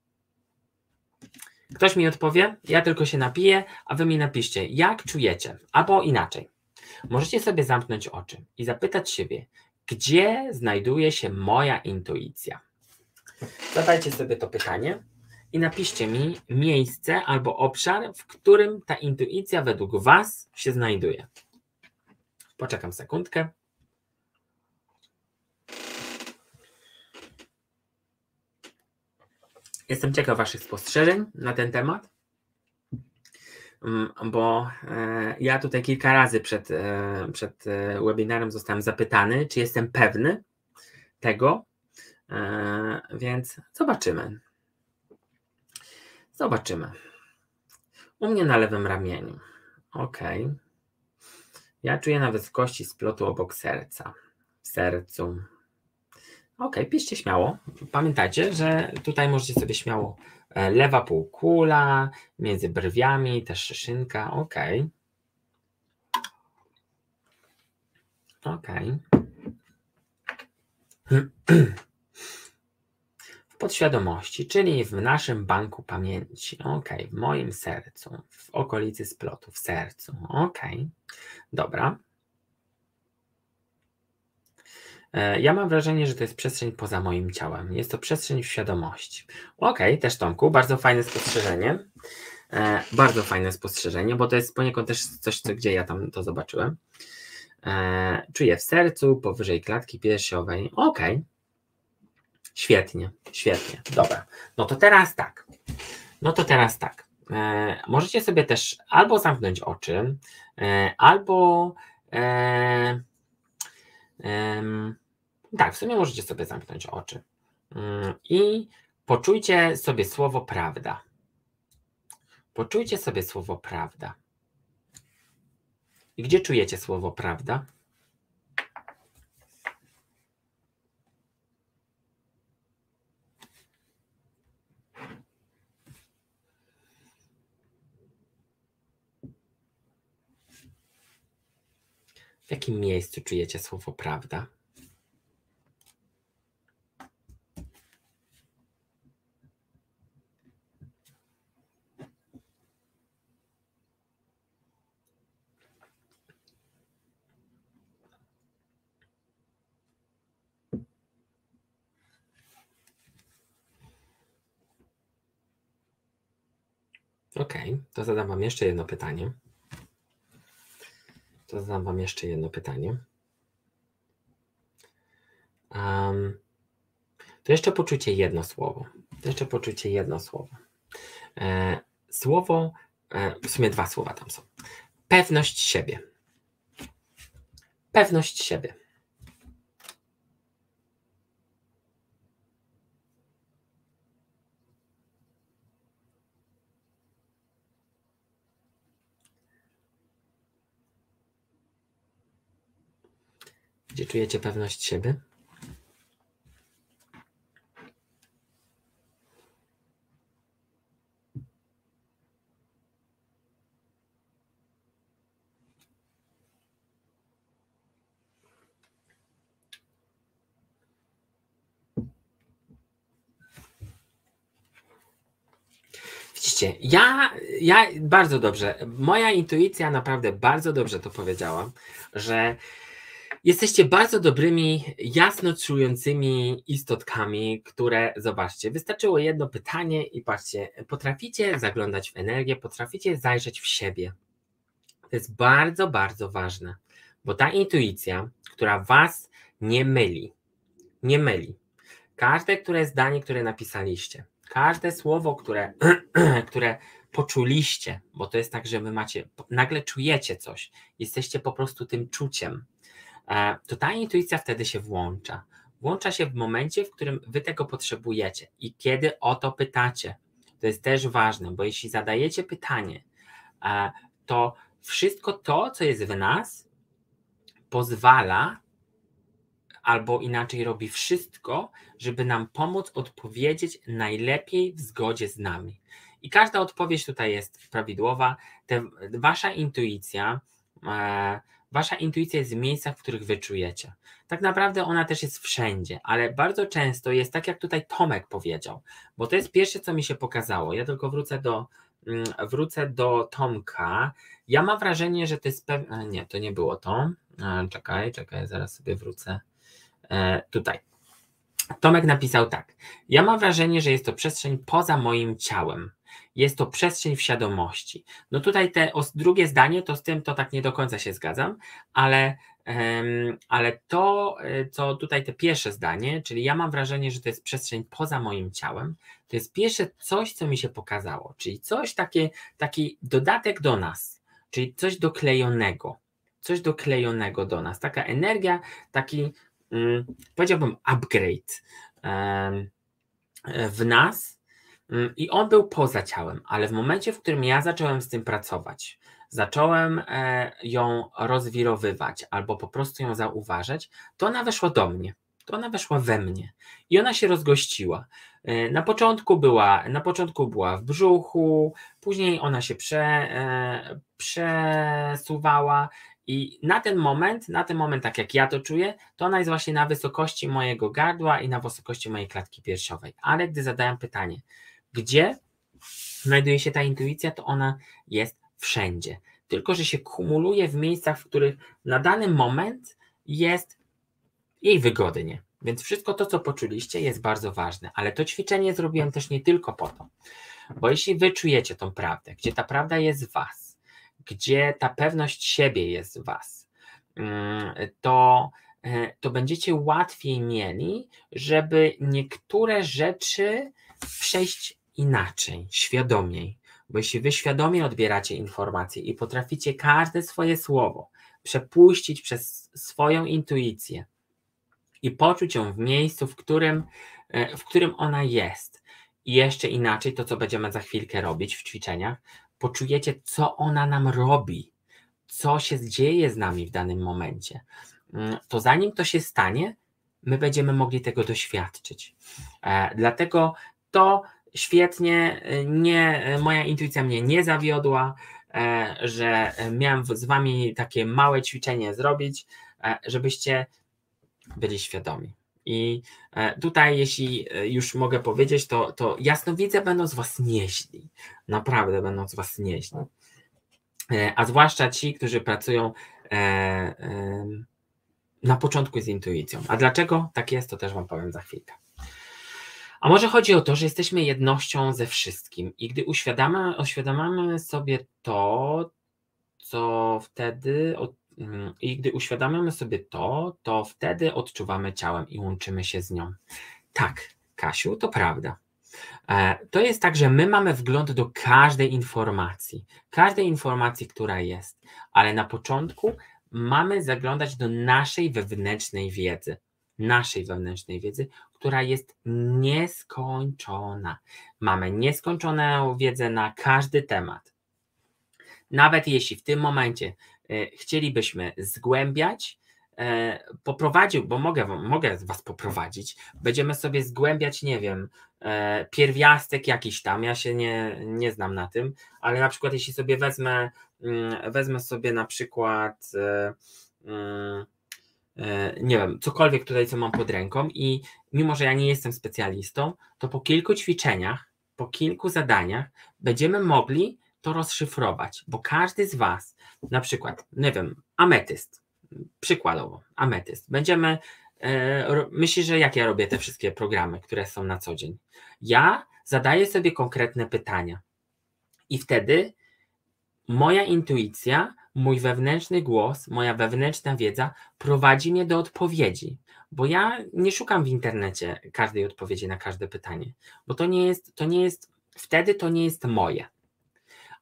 Ktoś mi odpowie, ja tylko się napiję, a wy mi napiszcie, jak czujecie, albo inaczej. Możecie sobie zamknąć oczy i zapytać siebie, gdzie znajduje się moja intuicja. Zadajcie sobie to pytanie i napiszcie mi miejsce albo obszar, w którym ta intuicja według Was się znajduje. Poczekam sekundkę. Jestem ciekaw Waszych spostrzeżeń na ten temat, mm, bo e, ja tutaj kilka razy przed, e, przed e, webinarem zostałem zapytany, czy jestem pewny tego, więc zobaczymy. Zobaczymy. U mnie na lewym ramieniu. Ok. Ja czuję nawet kości splotu obok serca. W sercu. Ok, piszcie śmiało. Pamiętajcie, że tutaj możecie sobie śmiało e, lewa półkula, między brwiami, też szyszynka. Ok. Ok. W podświadomości, czyli w naszym banku pamięci. Ok, w moim sercu, w okolicy splotu, w sercu. Ok, dobra. E, ja mam wrażenie, że to jest przestrzeń poza moim ciałem. Jest to przestrzeń w świadomości. Ok, też Tomku, bardzo fajne spostrzeżenie. E, bardzo fajne spostrzeżenie, bo to jest poniekąd też coś, co, gdzie ja tam to zobaczyłem. E, czuję w sercu, powyżej klatki piersiowej. Ok. Świetnie, świetnie. Dobra. No to teraz tak. No to teraz tak. E, możecie sobie też albo zamknąć oczy, e, albo e, tak, w sumie możecie sobie zamknąć oczy. Mm, I poczujcie sobie słowo prawda. Poczujcie sobie słowo prawda. I gdzie czujecie słowo prawda? W jakim miejscu czujecie słowo prawda? Ok, to zadam Wam jeszcze jedno pytanie. To zadam Wam jeszcze jedno pytanie. Um, to jeszcze poczucie jedno słowo. To jeszcze poczucie jedno słowo. E, słowo, e, w sumie dwa słowa tam są. Pewność siebie. Pewność siebie. Gdzie czujecie pewność siebie? Widzicie, ja, ja bardzo dobrze, moja intuicja naprawdę bardzo dobrze to powiedziała, że Jesteście bardzo dobrymi, jasno czującymi istotkami, które, zobaczcie, wystarczyło jedno pytanie i patrzcie, potraficie zaglądać w energię, potraficie zajrzeć w siebie. To jest bardzo, bardzo ważne, bo ta intuicja, która was nie myli, nie myli. Każde które zdanie, które napisaliście, każde słowo, które, [CLEARS THROAT] które poczuliście, bo to jest tak, że wy macie, nagle czujecie coś, jesteście po prostu tym czuciem to ta intuicja wtedy się włącza. Włącza się w momencie, w którym wy tego potrzebujecie i kiedy o to pytacie. To jest też ważne, bo jeśli zadajecie pytanie, e, to wszystko to, co jest w nas, pozwala albo inaczej robi wszystko, żeby nam pomóc odpowiedzieć najlepiej w zgodzie z nami. I każda odpowiedź tutaj jest prawidłowa. Te, wasza intuicja, e, Wasza intuicja jest w miejscach, w których wy czujecie. Tak naprawdę ona też jest wszędzie, ale bardzo często jest tak, jak tutaj Tomek powiedział, bo to jest pierwsze, co mi się pokazało. Ja tylko wrócę do, mm, wrócę do Tomka. Ja mam wrażenie, że to jest pewne. Nie, to nie było to. Czekaj, czekaj, zaraz sobie wrócę. E, tutaj. Tomek napisał tak. Ja mam wrażenie, że jest to przestrzeń poza moim ciałem. Jest to przestrzeń w świadomości. No tutaj te drugie zdanie, to z tym to tak nie do końca się zgadzam, ale, ale to, e, co tutaj te pierwsze zdanie, czyli ja mam wrażenie, że to jest przestrzeń poza moim ciałem, to jest pierwsze coś, co mi się pokazało, czyli coś takie, taki dodatek do nas, czyli coś doklejonego, coś doklejonego do nas, taka energia, taki Mm, powiedziałbym, upgrade w nas i on był poza ciałem, ale w momencie, w którym ja zacząłem z tym pracować, zacząłem e, ją rozwirowywać albo po prostu ją zauważać, to ona weszła do mnie. To ona weszła we mnie i ona się rozgościła. E, na początku była, na początku była w brzuchu, później ona się prze, e, przesuwała i na ten moment, na ten moment, tak jak ja to czuję, to ona jest właśnie na wysokości mojego gardła i na wysokości mojej klatki piersiowej. Ale gdy zadałem pytanie, gdzie znajduje się ta intuicja, to ona jest wszędzie. Tylko, że się kumuluje w miejscach, w których na dany moment jest jej wygodnie. Więc wszystko to, co poczuliście, jest bardzo ważne. Ale to ćwiczenie zrobiłem też nie tylko po to. Bo jeśli wy czujecie tą prawdę, gdzie ta prawda jest w was, gdzie ta pewność siebie jest w Was, mm, to, e, to będziecie łatwiej mieli, żeby niektóre rzeczy przejść inaczej, świadomiej. Bo jeśli wy świadomie odbieracie informacje i potraficie każde swoje słowo przepuścić przez swoją intuicję i poczuć ją w miejscu, w którym, e, w którym ona jest, i jeszcze inaczej to, co będziemy za chwilkę robić w ćwiczeniach, poczujecie, co ona nam robi, co się dzieje z nami w danym momencie, mm, to zanim to się stanie, my będziemy mogli tego doświadczyć. E, dlatego to świetnie, e, nie, e, moja intuicja mnie nie zawiodła, że miałem z Wami takie małe ćwiczenie zrobić, żebyście byli świadomi. I e, tutaj, jeśli e, już mogę powiedzieć, to, to jasnowidze będą z Was nieźli. Naprawdę będą z Was nieźli. E, a zwłaszcza ci, którzy pracują na początku z intuicją. A dlaczego tak jest, to też Wam powiem za chwilkę. A może chodzi o to, że jesteśmy jednością ze wszystkim i gdy uświadamy, uświadamiamy sobie to, co wtedy od Mm, I gdy uświadamiamy sobie to, to wtedy odczuwamy ciałem i łączymy się z nią. Tak, Kasiu, to prawda. E, to jest tak, że my mamy wgląd do każdej informacji, każdej informacji, która jest, ale na początku mamy zaglądać do naszej wewnętrznej wiedzy, naszej wewnętrznej wiedzy, która jest nieskończona. Mamy nieskończoną wiedzę na każdy temat. Nawet jeśli w tym momencie E, chcielibyśmy zgłębiać, e, poprowadził, bo mogę, mogę Was poprowadzić, będziemy sobie zgłębiać, nie wiem, e, pierwiastek jakiś tam, ja się nie, nie znam na tym, ale na przykład jeśli sobie wezmę, mm, wezmę sobie na przykład mm, nie wiem, cokolwiek tutaj, co mam pod ręką i mimo, że ja nie jestem specjalistą, to po kilku ćwiczeniach, po kilku zadaniach będziemy mogli to rozszyfrować, bo każdy z Was, na przykład, nie wiem, ametyst, przykładowo, ametyst, będziemy, e, myślisz, że jak ja robię te wszystkie programy, które są na co dzień? Ja zadaję sobie konkretne pytania i wtedy moja intuicja, mój wewnętrzny głos, moja wewnętrzna wiedza prowadzi mnie do odpowiedzi, bo ja nie szukam w internecie każdej odpowiedzi na każde pytanie, bo to nie jest, to nie jest, wtedy to nie jest moje.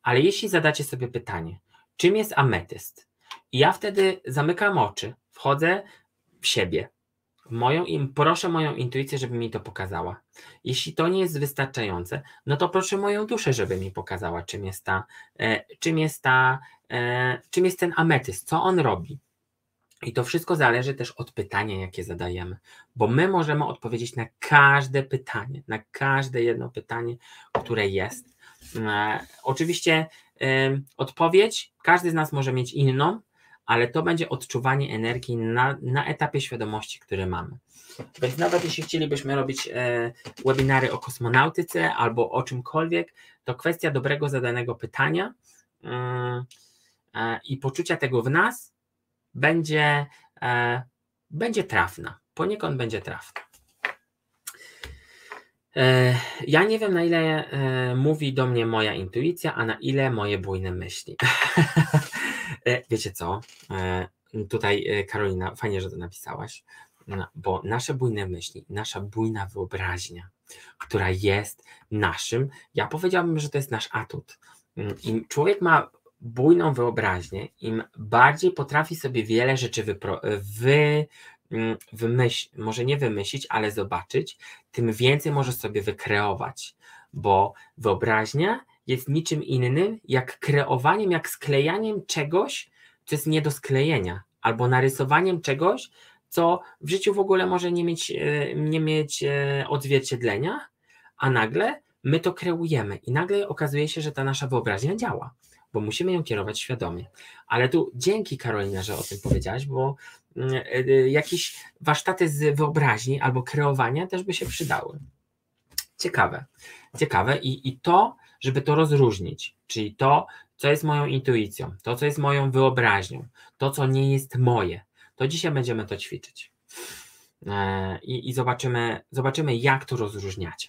Ale jeśli zadacie sobie pytanie, czym jest ametyst? I ja wtedy zamykam oczy, wchodzę w siebie, moją, proszę moją intuicję, żeby mi to pokazała. Jeśli to nie jest wystarczające, no to proszę moją duszę, żeby mi pokazała, czym jest ta, e, czym jest ta, e, czym jest ten ametyst, co on robi. I to wszystko zależy też od pytania, jakie zadajemy, bo my możemy odpowiedzieć na każde pytanie, na każde jedno pytanie, które jest. E, oczywiście odpowiedź każdy z nas może mieć inną, ale to będzie odczuwanie energii na, na etapie świadomości, który mamy. Więc nawet jeśli chcielibyśmy robić e, webinary o kosmonautyce albo o czymkolwiek, to kwestia dobrego zadanego pytania mm, e, i poczucia tego w nas będzie, będzie trafna. Poniekąd będzie trafna. E, ja nie wiem, na ile e, mówi do mnie moja intuicja, a na ile moje bujne myśli. [LAUGHS] E, wiecie co? Tutaj, Karolina, fajnie, że to napisałaś, no, bo nasze bujne myśli, nasza bujna wyobraźnia, która jest naszym, ja powiedziałbym, że to jest nasz atut. Mm, Im człowiek ma bujną wyobraźnię, im bardziej potrafi sobie wiele rzeczy wypro- wy, Mm, wymyśl, może nie wymyślić, ale zobaczyć, tym więcej może sobie wykreować, bo wyobraźnia jest niczym innym jak kreowaniem, jak sklejaniem czegoś, co jest nie do sklejenia, albo narysowaniem czegoś, co w życiu w ogóle może nie mieć, e, nie mieć e, odzwierciedlenia, a nagle my to kreujemy i nagle okazuje się, że ta nasza wyobraźnia działa bo musimy ją kierować świadomie. Ale tu dzięki Karolina, że o tym powiedziałaś, bo mm, e, jakieś warsztaty z wyobraźni albo kreowania też by się przydały. Ciekawe, ciekawe i, i to, żeby to rozróżnić, czyli to, co jest moją intuicją, to, co jest moją wyobraźnią, to, co nie jest moje, to dzisiaj będziemy to ćwiczyć. E, I, i zobaczymy, zobaczymy, jak to rozróżniacie.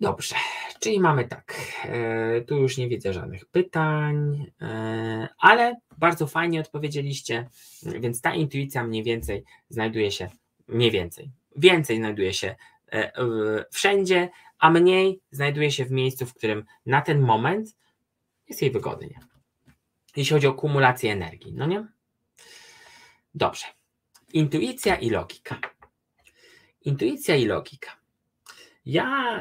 Dobrze, czyli mamy tak, e, tu już nie widzę żadnych pytań, e, ale bardzo fajnie odpowiedzieliście, więc ta intuicja mniej więcej znajduje się, mniej więcej, więcej znajduje się wszędzie, a mniej znajduje się w miejscu, w którym na ten moment jest jej wygodnie. Jeśli chodzi o kumulację energii, no nie? Dobrze. Intuicja i logika. Intuicja i logika. Ja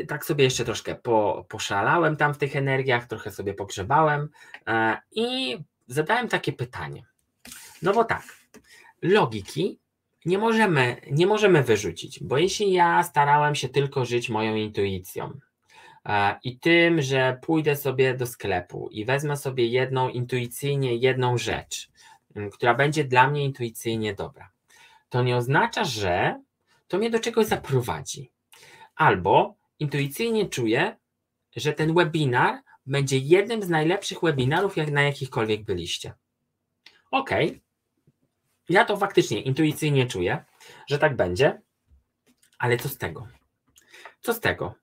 y, tak sobie jeszcze troszkę po, poszalałem tam w tych energiach, trochę sobie pogrzebałem y, i zadałem takie pytanie. No bo tak, logiki nie możemy, nie możemy wyrzucić, bo jeśli ja starałem się tylko żyć moją intuicją y, i tym, że pójdę sobie do sklepu i wezmę sobie jedną intuicyjnie jedną rzecz, która będzie dla mnie intuicyjnie dobra, to nie oznacza, że to mnie do czegoś zaprowadzi albo intuicyjnie czuję, że ten webinar będzie jednym z najlepszych webinarów, jak na jakichkolwiek byliście. Ok, ja to faktycznie intuicyjnie czuję, że tak będzie, ale co z tego? Co z tego?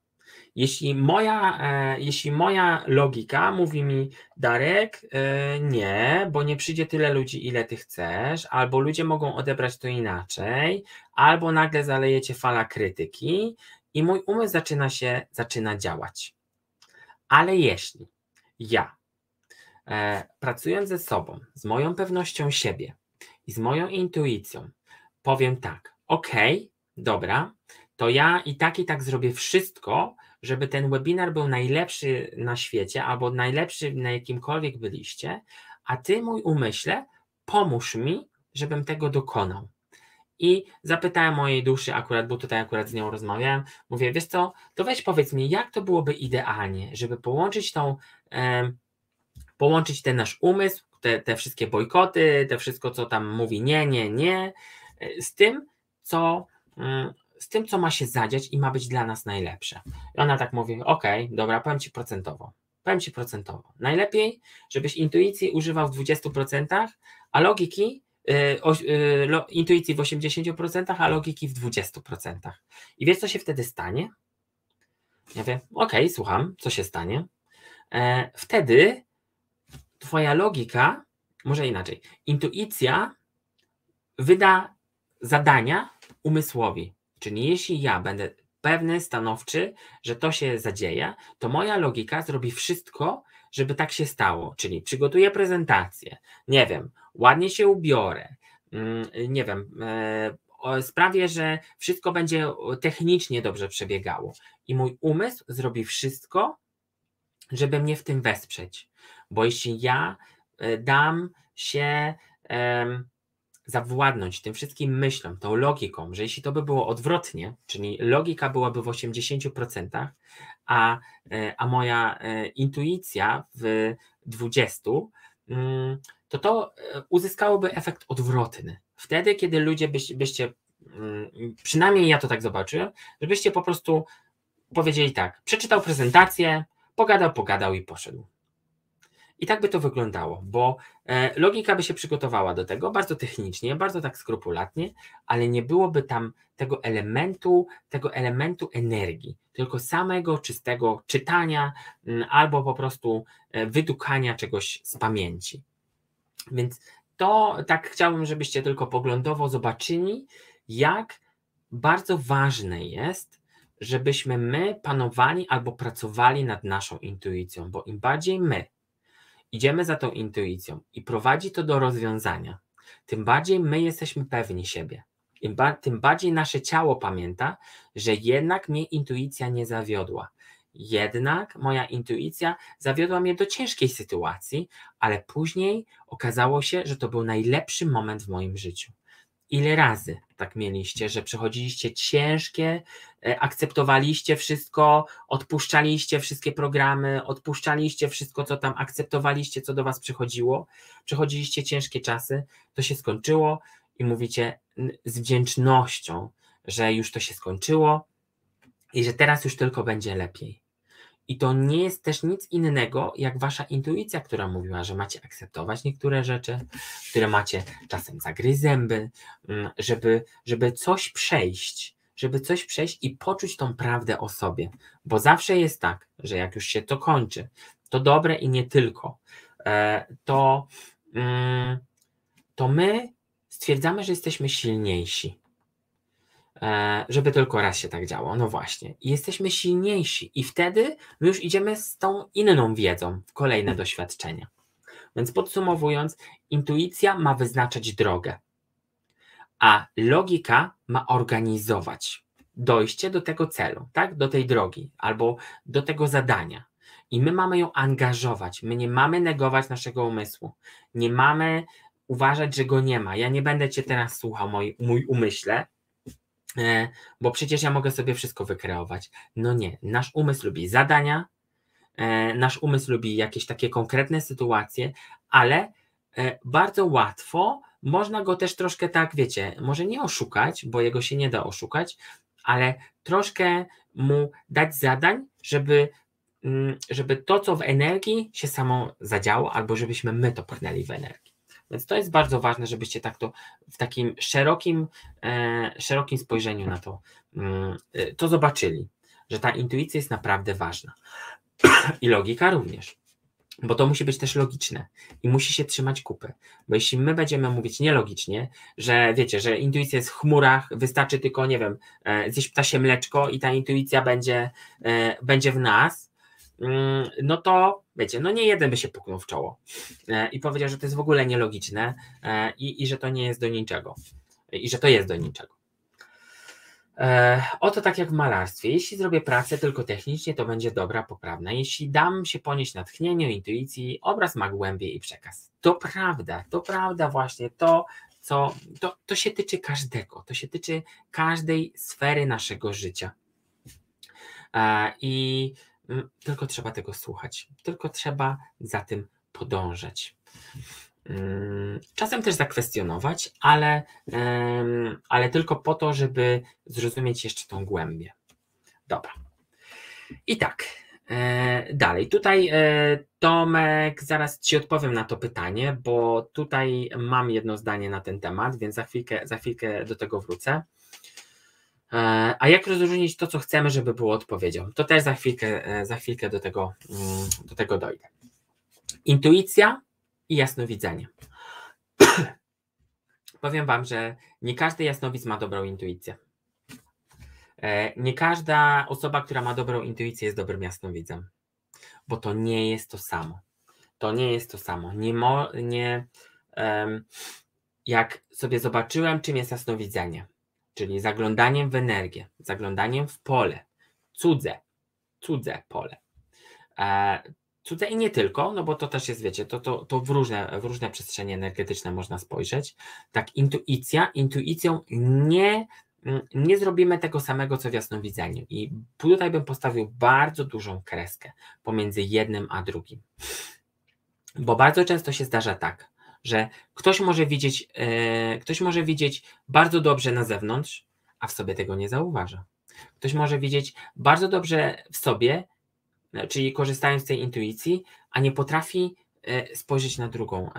Jeśli moja, e, jeśli moja logika mówi mi, Darek, e, nie, bo nie przyjdzie tyle ludzi, ile ty chcesz, albo ludzie mogą odebrać to inaczej, albo nagle zalejecie fala krytyki i mój umysł zaczyna się, zaczyna działać. Ale jeśli ja e, pracując ze sobą, z moją pewnością siebie i z moją intuicją, powiem tak, ok, dobra, to ja i tak i tak zrobię wszystko, żeby ten webinar był najlepszy na świecie albo najlepszy na jakimkolwiek byliście, a ty, mój umyśle, pomóż mi, żebym tego dokonał. I zapytałem mojej duszy akurat, bo tutaj akurat z nią rozmawiałem, mówię, wiesz co, to weź powiedz mi, jak to byłoby idealnie, żeby połączyć tą, e, połączyć ten nasz umysł, te, te wszystkie bojkoty, te wszystko, co tam mówi nie, nie, nie, e, z tym, co, mm, z tym, co ma się zadziać i ma być dla nas najlepsze. I ona tak mówi, ok, dobra, powiem Ci procentowo. Powiem Ci procentowo. Najlepiej, żebyś intuicji używał w 20%, a logiki Y, y, intuicji w 80%, a logiki w 20%. I wiesz, co się wtedy stanie? Ja wiem, okej, okay, słucham, co się stanie? E, wtedy Twoja logika, może inaczej, intuicja wyda zadania umysłowi. Czyli jeśli ja będę pewny, stanowczy, że to się zadzieje, to moja logika zrobi wszystko, żeby tak się stało. Czyli przygotuję prezentację, nie wiem, ładnie się ubiorę, mm, nie wiem, e, sprawię, że wszystko będzie technicznie dobrze przebiegało. I mój umysł zrobi wszystko, żeby mnie w tym wesprzeć. Bo jeśli ja e, dam się zawładnąć tym wszystkim myślom, tą logiką, że jeśli to by było odwrotnie, czyli logika byłaby w 80%, a, e, a moja intuicja w 20%, to to e, uzyskałoby efekt odwrotny. Wtedy, kiedy ludzie byś, byście, mm, przynajmniej ja to tak zobaczyłem, żebyście po prostu powiedzieli tak, przeczytał prezentację, pogadał, pogadał i poszedł. I tak by to wyglądało, bo e, logika by się przygotowała do tego bardzo technicznie, bardzo tak skrupulatnie, ale nie byłoby tam tego elementu, tego elementu energii, tylko samego czystego czytania albo po prostu e, wydukania czegoś z pamięci. Więc to tak chciałbym, żebyście tylko poglądowo zobaczyli, jak bardzo ważne jest, żebyśmy my panowali albo pracowali nad naszą intuicją, bo im bardziej my idziemy za tą intuicją i prowadzi to do rozwiązania, tym bardziej my jesteśmy pewni siebie. Tym bardziej nasze ciało pamięta, że jednak mnie intuicja nie zawiodła. Jednak moja intuicja zawiodła mnie do ciężkiej sytuacji, ale później okazało się, że to był najlepszy moment w moim życiu. Ile razy tak mieliście, że przechodziliście ciężkie, e, akceptowaliście wszystko, odpuszczaliście wszystkie programy, odpuszczaliście wszystko, co tam akceptowaliście, co do was przychodziło, przechodziliście ciężkie czasy, to się skończyło i mówicie z wdzięcznością, że już to się skończyło i że teraz już tylko będzie lepiej. I to nie jest też nic innego, jak wasza intuicja, która mówiła, że macie akceptować niektóre rzeczy, które macie czasem zagryźć zęby, mm, żeby, żeby coś przejść, żeby coś przejść i poczuć tą prawdę o sobie. Bo zawsze jest tak, że jak już się to kończy, to dobre i nie tylko, e, to, mm, to my stwierdzamy, że jesteśmy silniejsi żeby tylko raz się tak działo. No właśnie. I jesteśmy silniejsi i wtedy my już idziemy z tą inną wiedzą w kolejne doświadczenia. Więc podsumowując, intuicja ma wyznaczać drogę, a logika ma organizować dojście do tego celu, tak? Do tej drogi albo do tego zadania. I my mamy ją angażować. My nie mamy negować naszego umysłu. Nie mamy uważać, że go nie ma. Ja nie będę cię teraz słuchał, mój, mój umyśle, E, bo przecież ja mogę sobie wszystko wykreować. No nie, nasz umysł lubi zadania, e, nasz umysł lubi jakieś takie konkretne sytuacje, ale e, bardzo łatwo można go też troszkę tak, wiecie, może nie oszukać, bo jego się nie da oszukać, ale troszkę mu dać zadań, żeby, mm, żeby to, co w energii się samo zadziało, albo żebyśmy my to pchnęli w energii. Więc to jest bardzo ważne, żebyście tak to w takim szerokim, e, szerokim spojrzeniu na to, mm, e, to zobaczyli, że ta intuicja jest naprawdę ważna. [CLEARS THROAT] I logika również. Bo to musi być też logiczne i musi się trzymać kupy. Bo jeśli my będziemy mówić nielogicznie, że wiecie, że intuicja jest w chmurach, wystarczy tylko, nie wiem, e, zjeść ptasie mleczko i ta intuicja będzie, będzie w nas, no to wiecie, no nie jeden by się puknął w czoło e, i powiedział, że to jest w ogóle nielogiczne e, i, i że to nie jest do niczego i że to jest do niczego. E, oto tak jak w malarstwie. Jeśli zrobię pracę tylko technicznie, to będzie dobra, poprawna. Jeśli dam się ponieść natchnieniu, intuicji, obraz ma głębię i przekaz. To prawda, to prawda właśnie to, co to, to się tyczy każdego, to się tyczy każdej sfery naszego życia. I Mm, tylko trzeba tego słuchać, tylko trzeba za tym podążać. Mm, czasem też zakwestionować, ale, ale tylko po to, żeby zrozumieć jeszcze tą głębię. Dobra. I tak, e, dalej. Tutaj e, Tomek, zaraz Ci odpowiem na to pytanie, bo tutaj mam jedno zdanie na ten temat, więc za chwilkę, za chwilkę do tego wrócę. E, a jak rozróżnić to, co chcemy, żeby było odpowiedzią? To też za chwilkę, e, za chwilkę do, tego, mm, do tego dojdę. Intuicja i jasnowidzenie. [CLEARS THROAT] Powiem Wam, że nie każdy jasnowidz ma dobrą intuicję. E, nie każda osoba, która ma dobrą intuicję, jest dobrym jasnowidzem, bo to nie jest to samo. To nie jest to samo. Nie, mo, nie um, jak sobie zobaczyłem, czym jest jasnowidzenie, czyli zaglądaniem w energię, zaglądaniem w pole, cudze, cudze pole. E, cudze i nie tylko, no bo to też jest, wiecie, to, to, to w, różne, w różne przestrzenie energetyczne można spojrzeć. Tak, intuicja, intuicją nie, nie zrobimy tego samego, co w jasnowidzeniu. I tutaj bym postawił bardzo dużą kreskę pomiędzy jednym a drugim. Bo bardzo często się zdarza tak, że ktoś może widzieć, e, ktoś może widzieć bardzo dobrze na zewnątrz, a w sobie tego nie zauważa. Ktoś może widzieć bardzo dobrze w sobie, czyli korzystając z tej intuicji, a nie potrafi e, spojrzeć na drugą,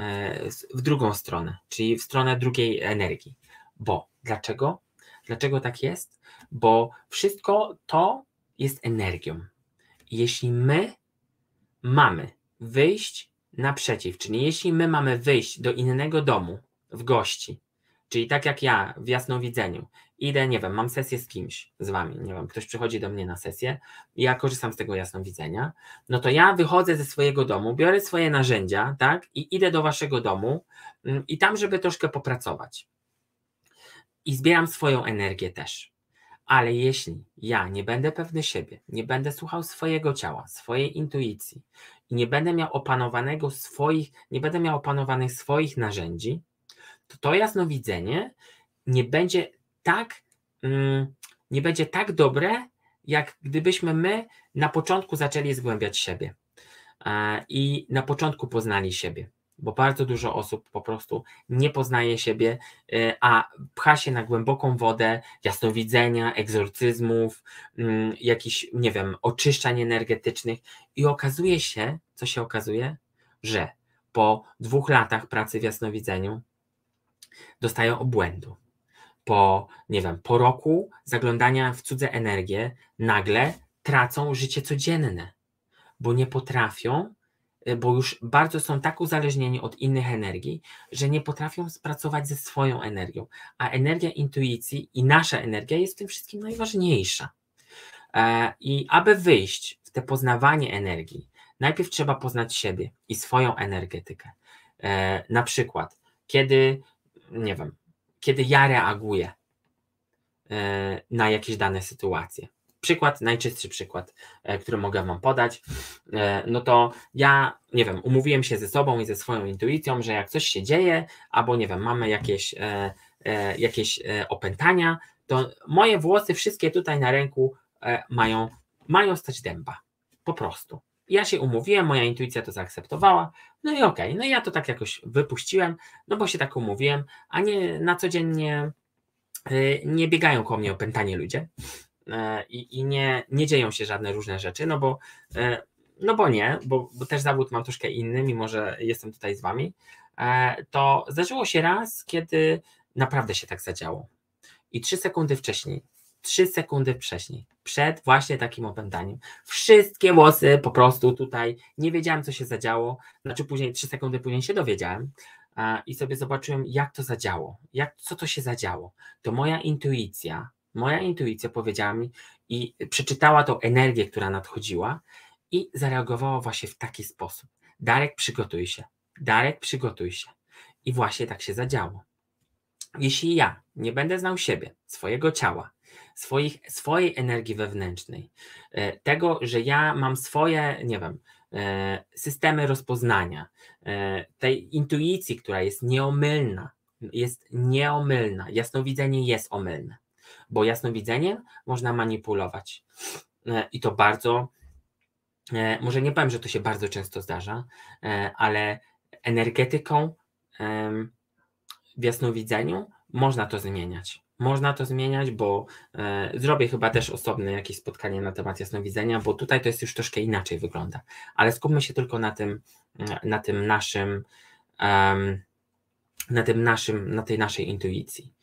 w drugą stronę, czyli w stronę drugiej energii. Bo dlaczego? Dlaczego tak jest? Bo wszystko to jest energią. Jeśli my mamy wyjść naprzeciw, czyli jeśli my mamy wyjść do innego domu w gości, czyli tak jak ja w jasnowidzeniu, idę, nie wiem, mam sesję z kimś, z wami, nie wiem, ktoś przychodzi do mnie na sesję i ja korzystam z tego jasnowidzenia, no to ja wychodzę ze swojego domu, biorę swoje narzędzia, tak, i idę do waszego domu mm, i tam, żeby troszkę popracować. I zbieram swoją energię też. Ale jeśli ja nie będę pewny siebie, nie będę słuchał swojego ciała, swojej intuicji i nie będę miał opanowanego swoich, nie będę miał opanowanych swoich narzędzi, to to jasnowidzenie nie będzie tak, mm, nie będzie tak dobre, jak gdybyśmy my na początku zaczęli zgłębiać siebie e, i na początku poznali siebie bo bardzo dużo osób po prostu nie poznaje siebie, e, a pcha się na głęboką wodę jasnowidzenia, egzorcyzmów, mm, jakichś, nie wiem, oczyszczań energetycznych i okazuje się, co się okazuje, że po dwóch latach pracy w jasnowidzeniu dostają obłędu. Po, nie wiem, po roku zaglądania w cudze energię nagle tracą życie codzienne, bo nie potrafią Y, bo już bardzo są tak uzależnieni od innych energii, że nie potrafią spracować ze swoją energią. A energia intuicji i nasza energia jest w tym wszystkim najważniejsza. E, I aby wyjść w te poznawanie energii, najpierw trzeba poznać siebie i swoją energetykę. E, na przykład, kiedy, nie wiem, kiedy ja reaguję e, na jakieś dane sytuacje przykład, najczystszy przykład, e, który mogę Wam podać, e, no to ja, nie wiem, umówiłem się ze sobą i ze swoją intuicją, że jak coś się dzieje, albo nie wiem, mamy jakieś, e, jakieś opętania, to moje włosy wszystkie tutaj na ręku mają, mają stać dęba. Po prostu. Ja się umówiłem, moja intuicja to zaakceptowała, no i okej, okay, no ja to tak jakoś wypuściłem, no bo się tak umówiłem, a nie na co dzień nie, nie biegają koło mnie opętanie ludzie. E, i, i nie, nie dzieją się żadne różne rzeczy, no bo, e, no bo nie, bo, bo też zawód mam troszkę inny, mimo że jestem tutaj z wami, e, to zdarzyło się raz, kiedy naprawdę się tak zadziało. I trzy sekundy wcześniej, trzy sekundy wcześniej, przed właśnie takim opętaniem, wszystkie włosy po prostu tutaj, nie wiedziałem co się zadziało, znaczy później, trzy sekundy później się dowiedziałem, i sobie zobaczyłem, jak to zadziało, jak, co to się zadziało. To moja intuicja Moja intuicja powiedziała mi i przeczytała tą energię, która nadchodziła i zareagowała właśnie w taki sposób. Darek, przygotuj się. Darek, przygotuj się. I właśnie tak się zadziało. Jeśli ja nie będę znał siebie, swojego ciała, swoich, swojej energii wewnętrznej, e, tego, że ja mam swoje, nie wiem, e, systemy rozpoznania, e, tej intuicji, która jest nieomylna, jest nieomylna, jasnowidzenie jest omylne bo jasnowidzeniem można manipulować. E, I to bardzo, e, może nie powiem, że to się bardzo często zdarza, e, ale energetyką w jasnowidzeniu można to zmieniać. Można to zmieniać, bo zrobię chyba też osobne jakieś spotkanie na temat jasnowidzenia, bo tutaj to jest już troszkę inaczej wygląda. Ale skupmy się tylko na tym, na tym naszym, na tym naszym, na tej naszej intuicji.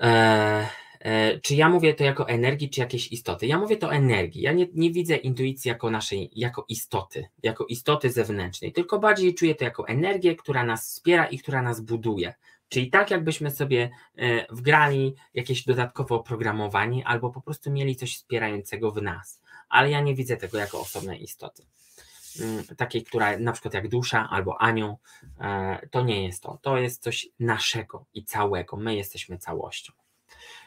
E, e, czy ja mówię to jako energii, czy jakieś istoty? Ja mówię to energii. Ja nie, nie widzę intuicji jako naszej, jako istoty, jako istoty zewnętrznej, tylko bardziej czuję to jako energię, która nas wspiera i która nas buduje. Czyli tak, jakbyśmy sobie e, wgrali jakieś dodatkowe oprogramowanie, albo po prostu mieli coś wspierającego w nas. Ale ja nie widzę tego jako osobnej istoty. Mm, takiej, która na przykład jak dusza albo anioł, e, to nie jest to. To jest coś naszego i całego. My jesteśmy całością.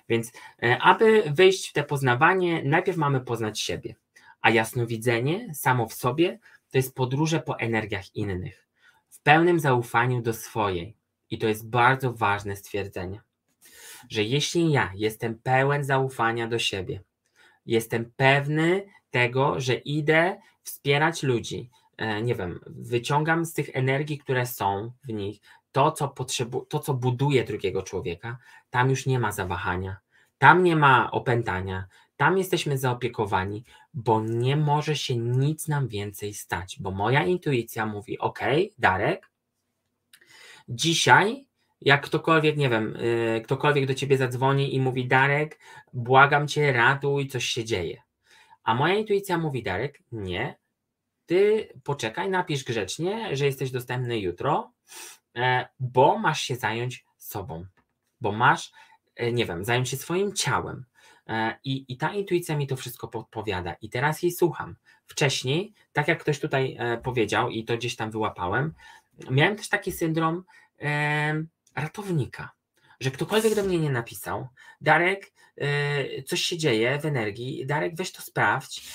Więc e, aby wejść w te poznawanie, najpierw mamy poznać siebie, a jasnowidzenie samo w sobie to jest podróże po energiach innych, w pełnym zaufaniu do swojej. I to jest bardzo ważne stwierdzenie, że jeśli ja jestem pełen zaufania do siebie, jestem pewny tego, że idę wspierać ludzi. E, nie wiem, wyciągam z tych energii, które są w nich, to, co potrzebu- to, co buduje drugiego człowieka, tam już nie ma zawahania, tam nie ma opętania, Tam jesteśmy zaopiekowani, bo nie może się nic nam więcej stać, bo moja intuicja mówi: OK, Darek, dzisiaj, jak ktokolwiek, nie wiem, yy, ktokolwiek do ciebie zadzwoni i mówi: Darek, błagam cię, ratuj, coś się dzieje. A moja intuicja mówi: Darek, nie, ty poczekaj, napisz grzecznie, że jesteś dostępny jutro, e, bo masz się zająć sobą, bo masz, e, nie wiem, zająć się swoim ciałem. E, I, I ta intuicja mi to wszystko podpowiada, i teraz jej słucham. Wcześniej, tak jak ktoś tutaj powiedział, i to gdzieś tam wyłapałem, miałem też taki syndrom ratownika, że ktokolwiek do mnie nie napisał, Darek, coś się dzieje w energii, Darek, weź to sprawdź,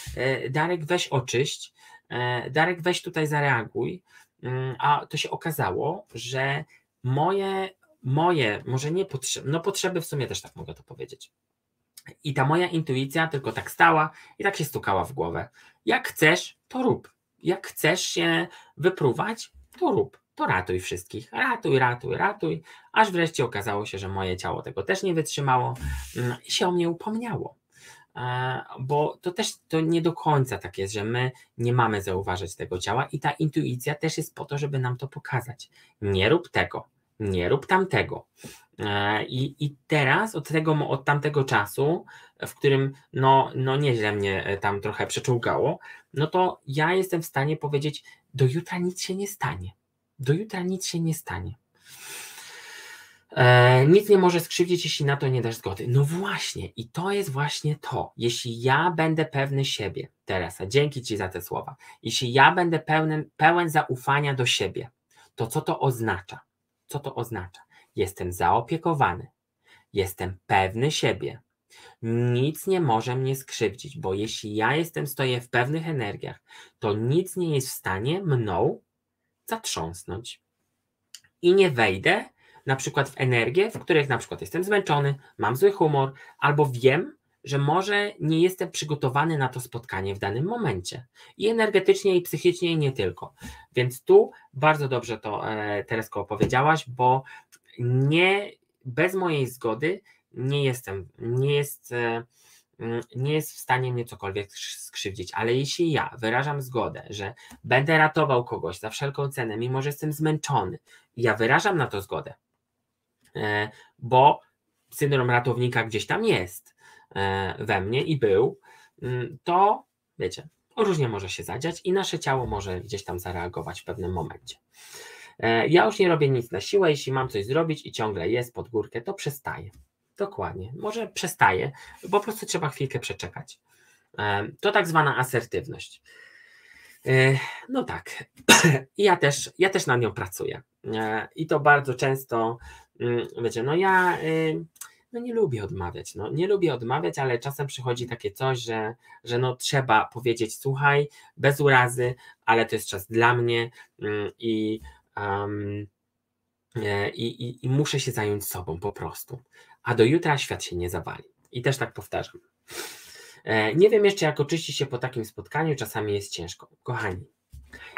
Darek, weź oczyść, E, Darek, weź tutaj zareaguj. Mm, a to się okazało, że moje, moje, może nie potrzeby, no potrzeby w sumie też tak mogę to powiedzieć. I ta moja intuicja tylko tak stała i tak się stukała w głowę. Jak chcesz, to rób. Jak chcesz się wypruwać, to rób. To ratuj wszystkich. Ratuj, ratuj, ratuj. Aż wreszcie okazało się, że moje ciało tego też nie wytrzymało mm, i się o mnie upomniało. E, bo to też to nie do końca tak jest, że my nie mamy zauważyć tego ciała i ta intuicja też jest po to, żeby nam to pokazać. Nie rób tego, nie rób tamtego. E, I, i teraz od tego, od tamtego czasu, w którym no, no nieźle mnie e, tam trochę przeczołgało, no to ja jestem w stanie powiedzieć, do jutra nic się nie stanie. Do jutra nic się nie stanie. E, nic nie może skrzywdzić, jeśli na to nie dasz zgody. No właśnie, i to jest właśnie to. Jeśli ja będę pewny siebie, Teresa, dzięki Ci za te słowa, jeśli ja będę pełen, pełen zaufania do siebie, to co to oznacza? Co to oznacza? Jestem zaopiekowany, jestem pewny siebie. Nic nie może mnie skrzywdzić, bo jeśli ja jestem, stoję w pewnych energiach, to nic nie jest w stanie mną zatrząsnąć. I nie wejdę na przykład w energię, w których na przykład jestem zmęczony, mam zły humor, albo wiem, że może nie jestem przygotowany na to spotkanie w danym momencie. I energetycznie, i psychicznie, i nie tylko. Więc tu bardzo dobrze to e, Teresko opowiedziałaś, bo nie, bez mojej zgody nie jestem, nie jest, e, nie jest w stanie mnie cokolwiek skrzywdzić, ale jeśli ja wyrażam zgodę, że będę ratował kogoś za wszelką cenę, mimo że jestem zmęczony, ja wyrażam na to zgodę, E, bo syndrom ratownika gdzieś tam jest e, we mnie i był, mm, to wiecie, różnie może się zadziać i nasze ciało może gdzieś tam zareagować w pewnym momencie. E, ja już nie robię nic na siłę, jeśli mam coś zrobić i ciągle jest pod górkę, to przestaję. Dokładnie, może przestaję, po prostu trzeba chwilkę przeczekać. To tak zwana asertywność. No tak, [CLEARS THROAT] ja też, ja też nad nią pracuję. I to bardzo często Mm, wiecie, no ja y, no nie lubię odmawiać, no nie lubię odmawiać, ale czasem przychodzi takie coś, że, że no trzeba powiedzieć, słuchaj, bez urazy, ale to jest czas dla mnie mm, i, um, i, i, i muszę się zająć sobą po prostu, a do jutra świat się nie zawali. I też tak powtarzam. E, nie wiem jeszcze, jak oczyścić się po takim spotkaniu, czasami jest ciężko. Kochani,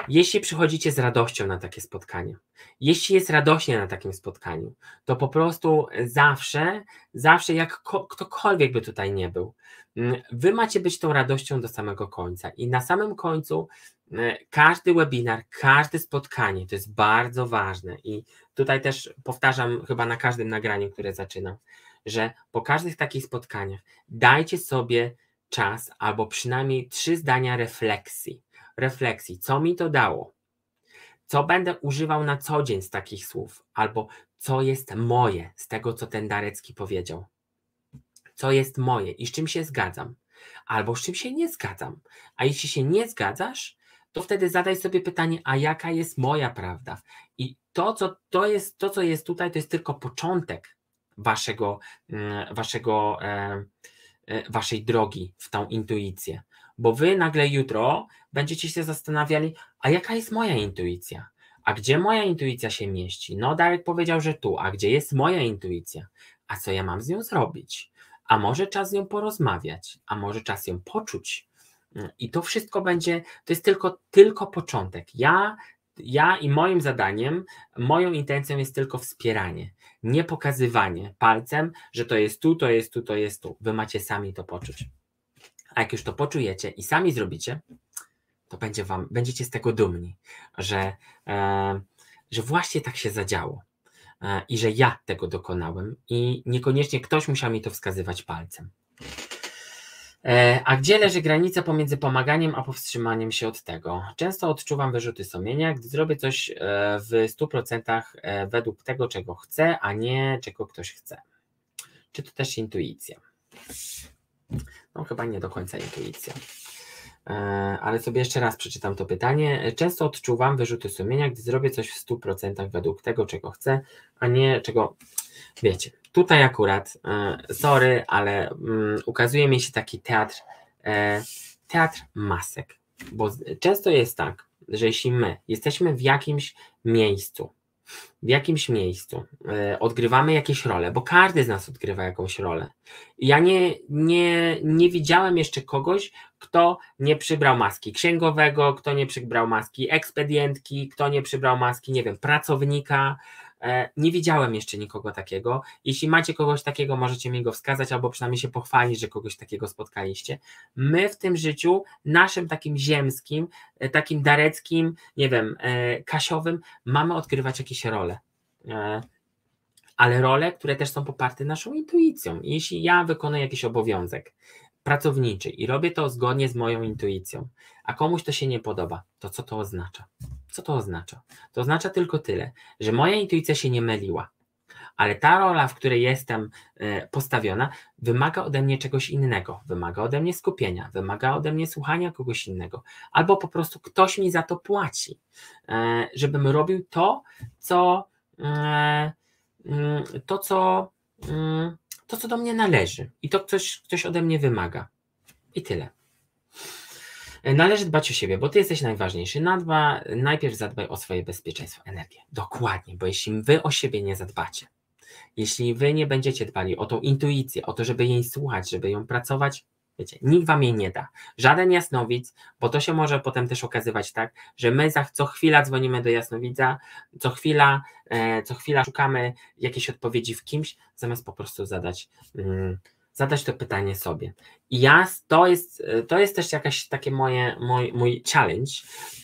jeśli przychodzicie z radością na takie spotkanie, jeśli jest radośnie na takim spotkaniu, to po prostu zawsze, zawsze jak ktokolwiek by tutaj nie był, mm, wy macie być tą radością do samego końca. I na samym końcu mm, każdy webinar, każde spotkanie to jest bardzo ważne. I tutaj też powtarzam chyba na każdym nagraniu, które zaczynam, że po każdych takich spotkaniach dajcie sobie czas albo przynajmniej trzy zdania refleksji refleksji, co mi to dało, co będę używał na co dzień z takich słów, albo co jest moje z tego, co ten Darecki powiedział. Co jest moje i z czym się zgadzam, albo z czym się nie zgadzam. A jeśli się nie zgadzasz, to wtedy zadaj sobie pytanie, a jaka jest moja prawda? I to, co, to, jest, to, co jest tutaj, to jest tylko początek waszego, mm, waszego, e, e, waszej drogi w tą intuicję bo wy nagle jutro będziecie się zastanawiali, a jaka jest moja intuicja? A gdzie moja intuicja się mieści? No, Darek powiedział, że tu, a gdzie jest moja intuicja? A co ja mam z nią zrobić? A może czas z nią porozmawiać? A może czas ją poczuć? I to wszystko będzie, to jest tylko, tylko początek. Ja, ja i moim zadaniem, moją intencją jest tylko wspieranie, nie pokazywanie palcem, że to jest tu, to jest tu, to jest tu. Wy macie sami to poczuć. A jak już to poczujecie i sami zrobicie, to będzie wam, będziecie z tego dumni, że, e, że właśnie tak się zadziało e, i że ja tego dokonałem i niekoniecznie ktoś musiał mi to wskazywać palcem. E, a gdzie leży granica pomiędzy pomaganiem a powstrzymaniem się od tego? Często odczuwam wyrzuty sumienia, gdy zrobię coś e, w 100% e, według tego, czego chcę, a nie czego ktoś chce. Czy to też intuicja? No, chyba nie do końca intuicja. Ale sobie jeszcze raz przeczytam to pytanie. Często odczuwam wyrzuty sumienia, gdy zrobię coś w 100% według tego, czego chcę, a nie czego. Wiecie, tutaj akurat, e, sorry, ale mm, ukazuje mi się taki teatr, e, teatr masek, bo często jest tak, że jeśli my jesteśmy w jakimś miejscu, w jakimś miejscu e, odgrywamy jakieś role, bo każdy z nas odgrywa jakąś rolę. Ja nie, nie, nie widziałem jeszcze kogoś, kto nie przybrał maski księgowego, kto nie przybrał maski ekspedientki, kto nie przybrał maski, nie wiem, pracownika, nie widziałem jeszcze nikogo takiego. Jeśli macie kogoś takiego, możecie mi go wskazać albo przynajmniej się pochwalić, że kogoś takiego spotkaliście. My w tym życiu, naszym takim ziemskim, e, takim dareckim, nie wiem, e, kasiowym, mamy odgrywać jakieś role ale role, które też są poparte naszą intuicją. Jeśli ja wykonuję jakiś obowiązek pracowniczy i robię to zgodnie z moją intuicją, a komuś to się nie podoba, to co to oznacza? Co to oznacza? To oznacza tylko tyle, że moja intuicja się nie myliła, ale ta rola, w której jestem e, postawiona, wymaga ode mnie czegoś innego, wymaga ode mnie skupienia, wymaga ode mnie słuchania kogoś innego, albo po prostu ktoś mi za to płaci, e, żebym robił to, co e, mm, to, co mm, to, co do mnie należy i to coś, ktoś ode mnie wymaga. I tyle. Należy dbać o siebie, bo ty jesteś najważniejszy. Nadba, najpierw zadbaj o swoje bezpieczeństwo, energię. Dokładnie, bo jeśli wy o siebie nie zadbacie, jeśli wy nie będziecie dbali o tą intuicję, o to, żeby jej słuchać, żeby ją pracować, wiecie, nikt wam jej nie da. Żaden jasnowic, bo to się może potem też okazywać tak, że my za co chwila dzwonimy do jasnowidza, co chwila, e, co chwila szukamy jakiejś odpowiedzi w kimś, zamiast po prostu zadać. Mm, zadać to pytanie sobie. I ja, to jest, to jest też jakaś takie moje, mój, mój challenge,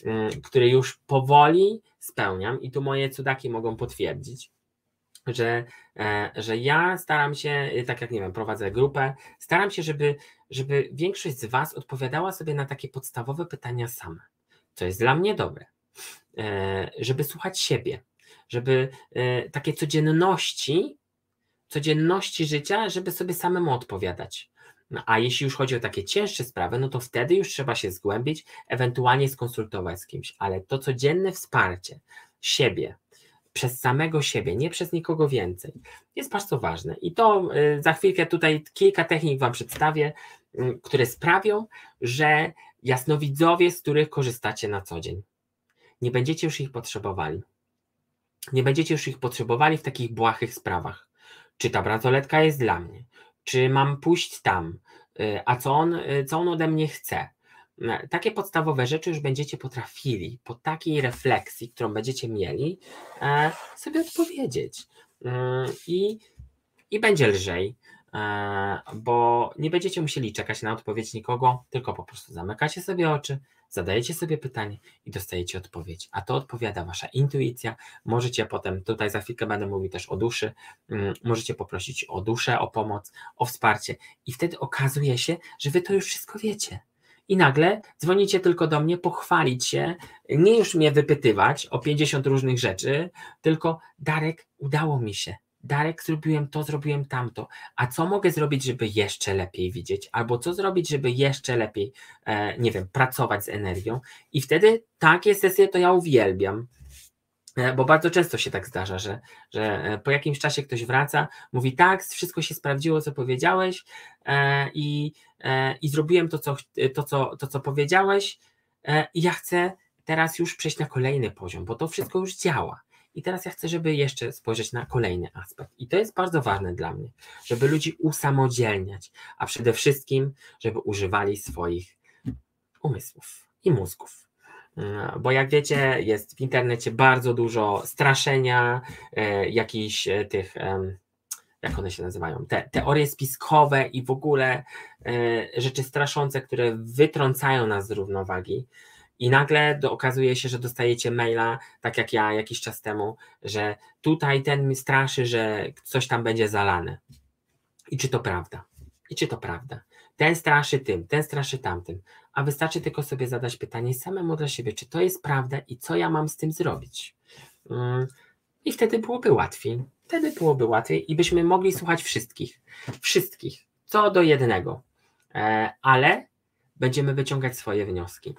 mm, który już powoli spełniam i tu moje cudaki mogą potwierdzić, że, e, że ja staram się, tak jak nie wiem, prowadzę grupę, staram się, żeby, żeby większość z Was odpowiadała sobie na takie podstawowe pytania same, co jest dla mnie dobre, e, żeby słuchać siebie, żeby e, takie codzienności codzienności życia, żeby sobie samemu odpowiadać. No, a jeśli już chodzi o takie cięższe sprawy, no to wtedy już trzeba się zgłębić, ewentualnie skonsultować z kimś, ale to codzienne wsparcie siebie, przez samego siebie, nie przez nikogo więcej, jest bardzo ważne. I to y, za chwilkę tutaj kilka technik Wam przedstawię, y, które sprawią, że jasnowidzowie, z których korzystacie na co dzień, nie będziecie już ich potrzebowali. Nie będziecie już ich potrzebowali w takich błahych sprawach czy ta bransoletka jest dla mnie, czy mam pójść tam, y, a co on, co on ode mnie chce. Takie podstawowe rzeczy już będziecie potrafili po takiej refleksji, którą będziecie mieli, e, sobie odpowiedzieć. I, i będzie lżej, e, bo nie będziecie musieli czekać na odpowiedź nikogo, tylko po prostu zamykacie sobie oczy, zadajecie sobie pytanie i dostajecie odpowiedź, a to odpowiada wasza intuicja. Możecie potem, tutaj za chwilkę będę mówił też o duszy, mm, możecie poprosić o duszę, o pomoc, o wsparcie i wtedy okazuje się, że wy to już wszystko wiecie. I nagle dzwonicie tylko do mnie pochwalić się, nie już mnie wypytywać o 50 różnych rzeczy, tylko Darek, udało mi się, Darek, zrobiłem to, zrobiłem tamto. A co mogę zrobić, żeby jeszcze lepiej widzieć? Albo co zrobić, żeby jeszcze lepiej, e, nie wiem, pracować z energią? I wtedy takie sesje to ja uwielbiam. E, bo bardzo często się tak zdarza, że, że e, po jakimś czasie ktoś wraca, mówi tak, wszystko się sprawdziło, co powiedziałeś e, i, i zrobiłem to co, to, co, to, co powiedziałeś e, i ja chcę teraz już przejść na kolejny poziom, bo to wszystko już działa. I teraz ja chcę, żeby jeszcze spojrzeć na kolejny aspekt. I to jest bardzo ważne dla mnie, żeby ludzi usamodzielniać, a przede wszystkim, żeby używali swoich umysłów i mózgów. Mm, bo jak wiecie, jest w internecie bardzo dużo straszenia, e, jakichś e, tych jak one się nazywają, te teorie spiskowe i w ogóle e, rzeczy straszące, które wytrącają nas z równowagi. I nagle do, okazuje się, że dostajecie maila, tak jak ja jakiś czas temu, że tutaj ten mi straszy, że coś tam będzie zalane. I czy to prawda? I czy to prawda? Ten straszy tym, ten straszy tamtym. A wystarczy tylko sobie zadać pytanie samemu dla siebie, czy to jest prawda i co ja mam z tym zrobić. Mm, I wtedy byłoby łatwiej. Wtedy byłoby łatwiej i byśmy mogli słuchać wszystkich. Wszystkich. Co do jednego. E, ale będziemy wyciągać swoje wnioski.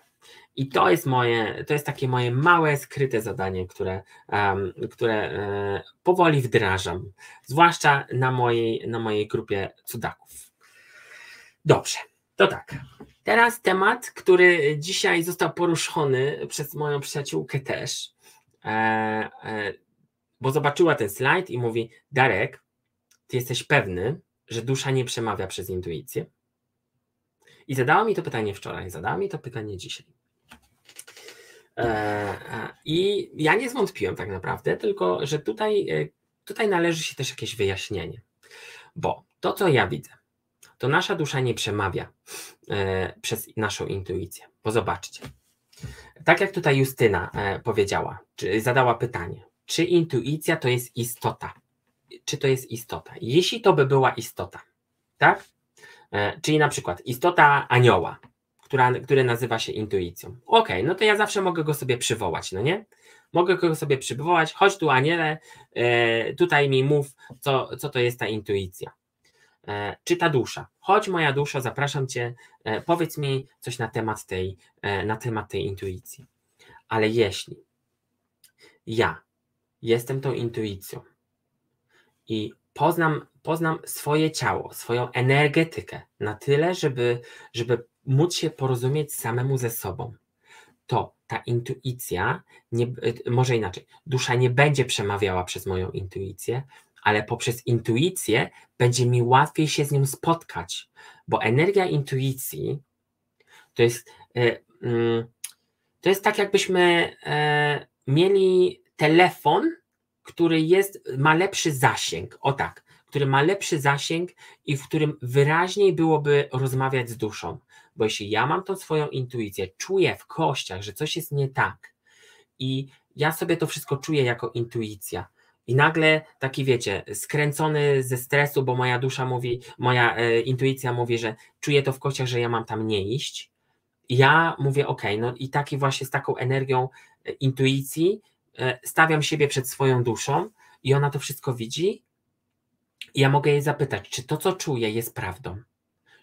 I to jest moje, to jest takie moje małe, skryte zadanie, które, um, które e, powoli wdrażam, zwłaszcza na mojej, na mojej grupie cudaków. Dobrze, to tak. Teraz temat, który dzisiaj został poruszony przez moją przyjaciółkę też, e, e, bo zobaczyła ten slajd i mówi: Darek, ty jesteś pewny, że dusza nie przemawia przez intuicję? I zadała mi to pytanie wczoraj, zadała mi to pytanie dzisiaj. E, I ja nie zwątpiłem tak naprawdę, tylko że tutaj, tutaj należy się też jakieś wyjaśnienie. Bo to, co ja widzę, to nasza dusza nie przemawia e, przez naszą intuicję. Bo zobaczcie, tak jak tutaj Justyna e, powiedziała, czy zadała pytanie, czy intuicja to jest istota? Czy to jest istota? Jeśli to by była istota, tak? E, czyli na przykład istota anioła, która, który nazywa się intuicją. Ok, no to ja zawsze mogę go sobie przywołać, no nie? Mogę go sobie przywołać, chodź tu aniele, tutaj mi mów, co, co to jest ta intuicja. E, czy ta dusza. Chodź moja dusza, zapraszam Cię, e, powiedz mi coś na temat tej, e, na temat tej intuicji. Ale jeśli ja jestem tą intuicją. I poznam, poznam swoje ciało, swoją energetykę na tyle, żeby, żeby móc się porozumieć samemu ze sobą, to ta intuicja, nie, może inaczej, dusza nie będzie przemawiała przez moją intuicję, ale poprzez intuicję będzie mi łatwiej się z nią spotkać, bo energia intuicji to jest, e, mm, to jest tak, jakbyśmy e, mieli telefon, który jest, ma lepszy zasięg. O tak, który ma lepszy zasięg i w którym wyraźniej byłoby rozmawiać z duszą. Bo jeśli ja mam tą swoją intuicję, czuję w kościach, że coś jest nie tak i ja sobie to wszystko czuję jako intuicja, i nagle taki, wiecie, skręcony ze stresu, bo moja dusza mówi, moja e, intuicja mówi, że czuję to w kościach, że ja mam tam nie iść. I ja mówię, ok, no i taki właśnie z taką energią e, intuicji stawiam siebie przed swoją duszą i ona to wszystko widzi. I ja mogę jej zapytać, czy to, co czuję, jest prawdą?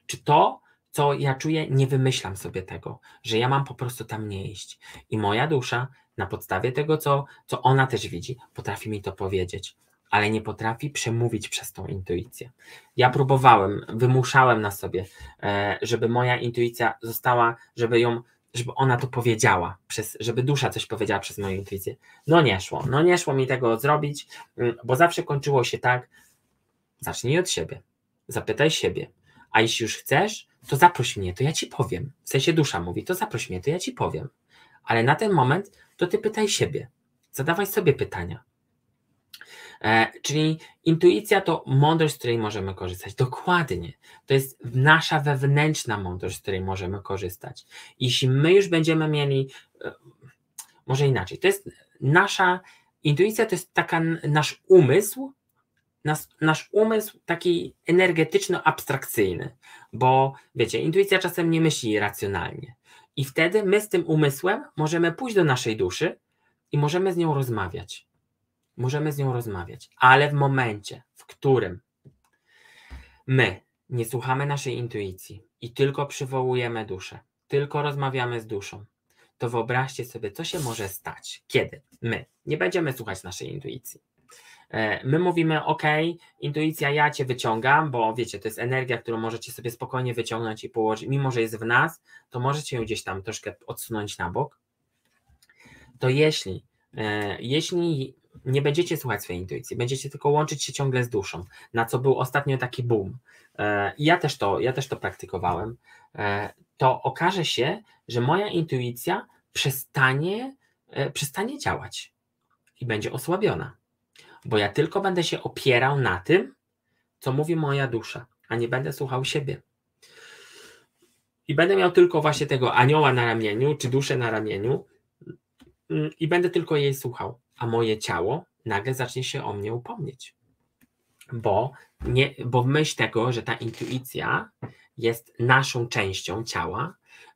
Czy to, co ja czuję, nie wymyślam sobie tego, że ja mam po prostu tam nie iść. I moja dusza na podstawie tego, co, co ona też widzi, potrafi mi to powiedzieć, ale nie potrafi przemówić przez tą intuicję. Ja próbowałem, wymuszałem na sobie, e, żeby moja intuicja została, żeby ją żeby ona to powiedziała, przez, żeby dusza coś powiedziała przez moją intuicję. No nie szło, no nie szło mi tego zrobić, mm, bo zawsze kończyło się tak, zacznij od siebie, zapytaj siebie, a jeśli już chcesz, to zaproś mnie, to ja ci powiem. W sensie dusza mówi, to zaproś mnie, to ja ci powiem. Ale na ten moment to ty pytaj siebie. Zadawaj sobie pytania. E, czyli intuicja to mądrość, z której możemy korzystać. Dokładnie. To jest nasza wewnętrzna mądrość, z której możemy korzystać. Jeśli my już będziemy mieli, e, może inaczej, to jest nasza intuicja, to jest taka nasz umysł, nasz, nasz umysł taki energetyczno-abstrakcyjny, bo wiecie, intuicja czasem nie myśli racjonalnie. I wtedy my z tym umysłem możemy pójść do naszej duszy i możemy z nią rozmawiać. Możemy z nią rozmawiać, ale w momencie, w którym my nie słuchamy naszej intuicji i tylko przywołujemy duszę, tylko rozmawiamy z duszą, to wyobraźcie sobie, co się może stać, kiedy my nie będziemy słuchać naszej intuicji E, my mówimy, OK, intuicja, ja cię wyciągam, bo wiecie, to jest energia, którą możecie sobie spokojnie wyciągnąć i położyć. Mimo, że jest w nas, to możecie ją gdzieś tam troszkę odsunąć na bok. To jeśli, e, jeśli nie będziecie słuchać swojej intuicji, będziecie tylko łączyć się ciągle z duszą, na co był ostatnio taki boom. E, ja też to, ja też to praktykowałem. To okaże się, że moja intuicja przestanie, przestanie działać i będzie osłabiona bo ja tylko będę się opierał na tym, co mówi moja dusza, a nie będę słuchał siebie. I będę miał tylko właśnie tego anioła na ramieniu, czy duszę na ramieniu, mm, i będę tylko jej słuchał, a moje ciało nagle zacznie się o mnie upomnieć. Bo, nie, bo myśl tego, że ta intuicja jest naszą częścią ciała,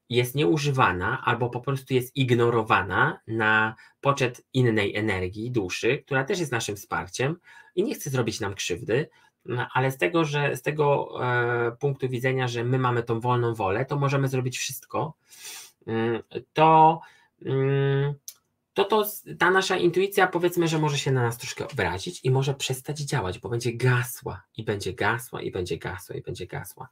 jest nieużywana albo po prostu jest ignorowana na poczet innej energii, duszy, która też jest naszym wsparciem i nie chce zrobić nam krzywdy, no, ale z tego, że z tego e, punktu widzenia, że my mamy tą wolną wolę, to możemy zrobić wszystko, mm, to, mm, to, to ta nasza intuicja powiedzmy, że może się na nas troszkę obrazić i może przestać działać, bo będzie gasła i będzie gasła i będzie gasła i będzie gasła.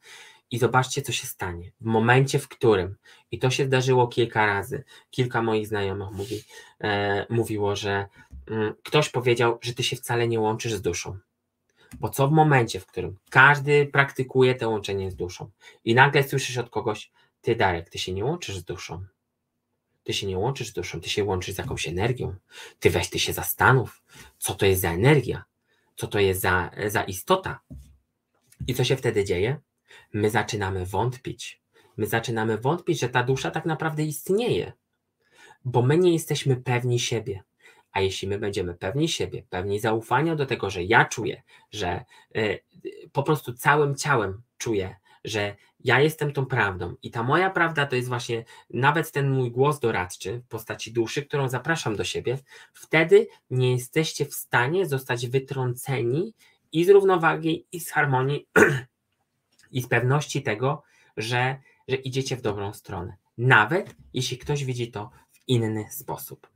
I zobaczcie, co się stanie. W momencie, w którym, i to się zdarzyło kilka razy, kilka moich znajomych mówi, e, mówiło, że mm, ktoś powiedział, że ty się wcale nie łączysz z duszą. Bo co w momencie, w którym każdy praktykuje to łączenie z duszą i nagle słyszysz od kogoś, ty Darek, ty się nie łączysz z duszą. Ty się nie łączysz z duszą, ty się łączysz z jakąś energią. Ty weź, ty się zastanów, co to jest za energia, co to jest za, za istota. I co się wtedy dzieje? My zaczynamy wątpić. My zaczynamy wątpić, że ta dusza tak naprawdę istnieje, bo my nie jesteśmy pewni siebie. A jeśli my będziemy pewni siebie, pewni zaufania do tego, że ja czuję, że y, po prostu całym ciałem czuję, że ja jestem tą prawdą i ta moja prawda to jest właśnie nawet ten mój głos doradczy w postaci duszy, którą zapraszam do siebie, wtedy nie jesteście w stanie zostać wytrąceni i z równowagi, i z harmonii, [CLEARS THROAT] i z pewności tego, że, że idziecie w dobrą stronę. Nawet jeśli ktoś widzi to w inny sposób.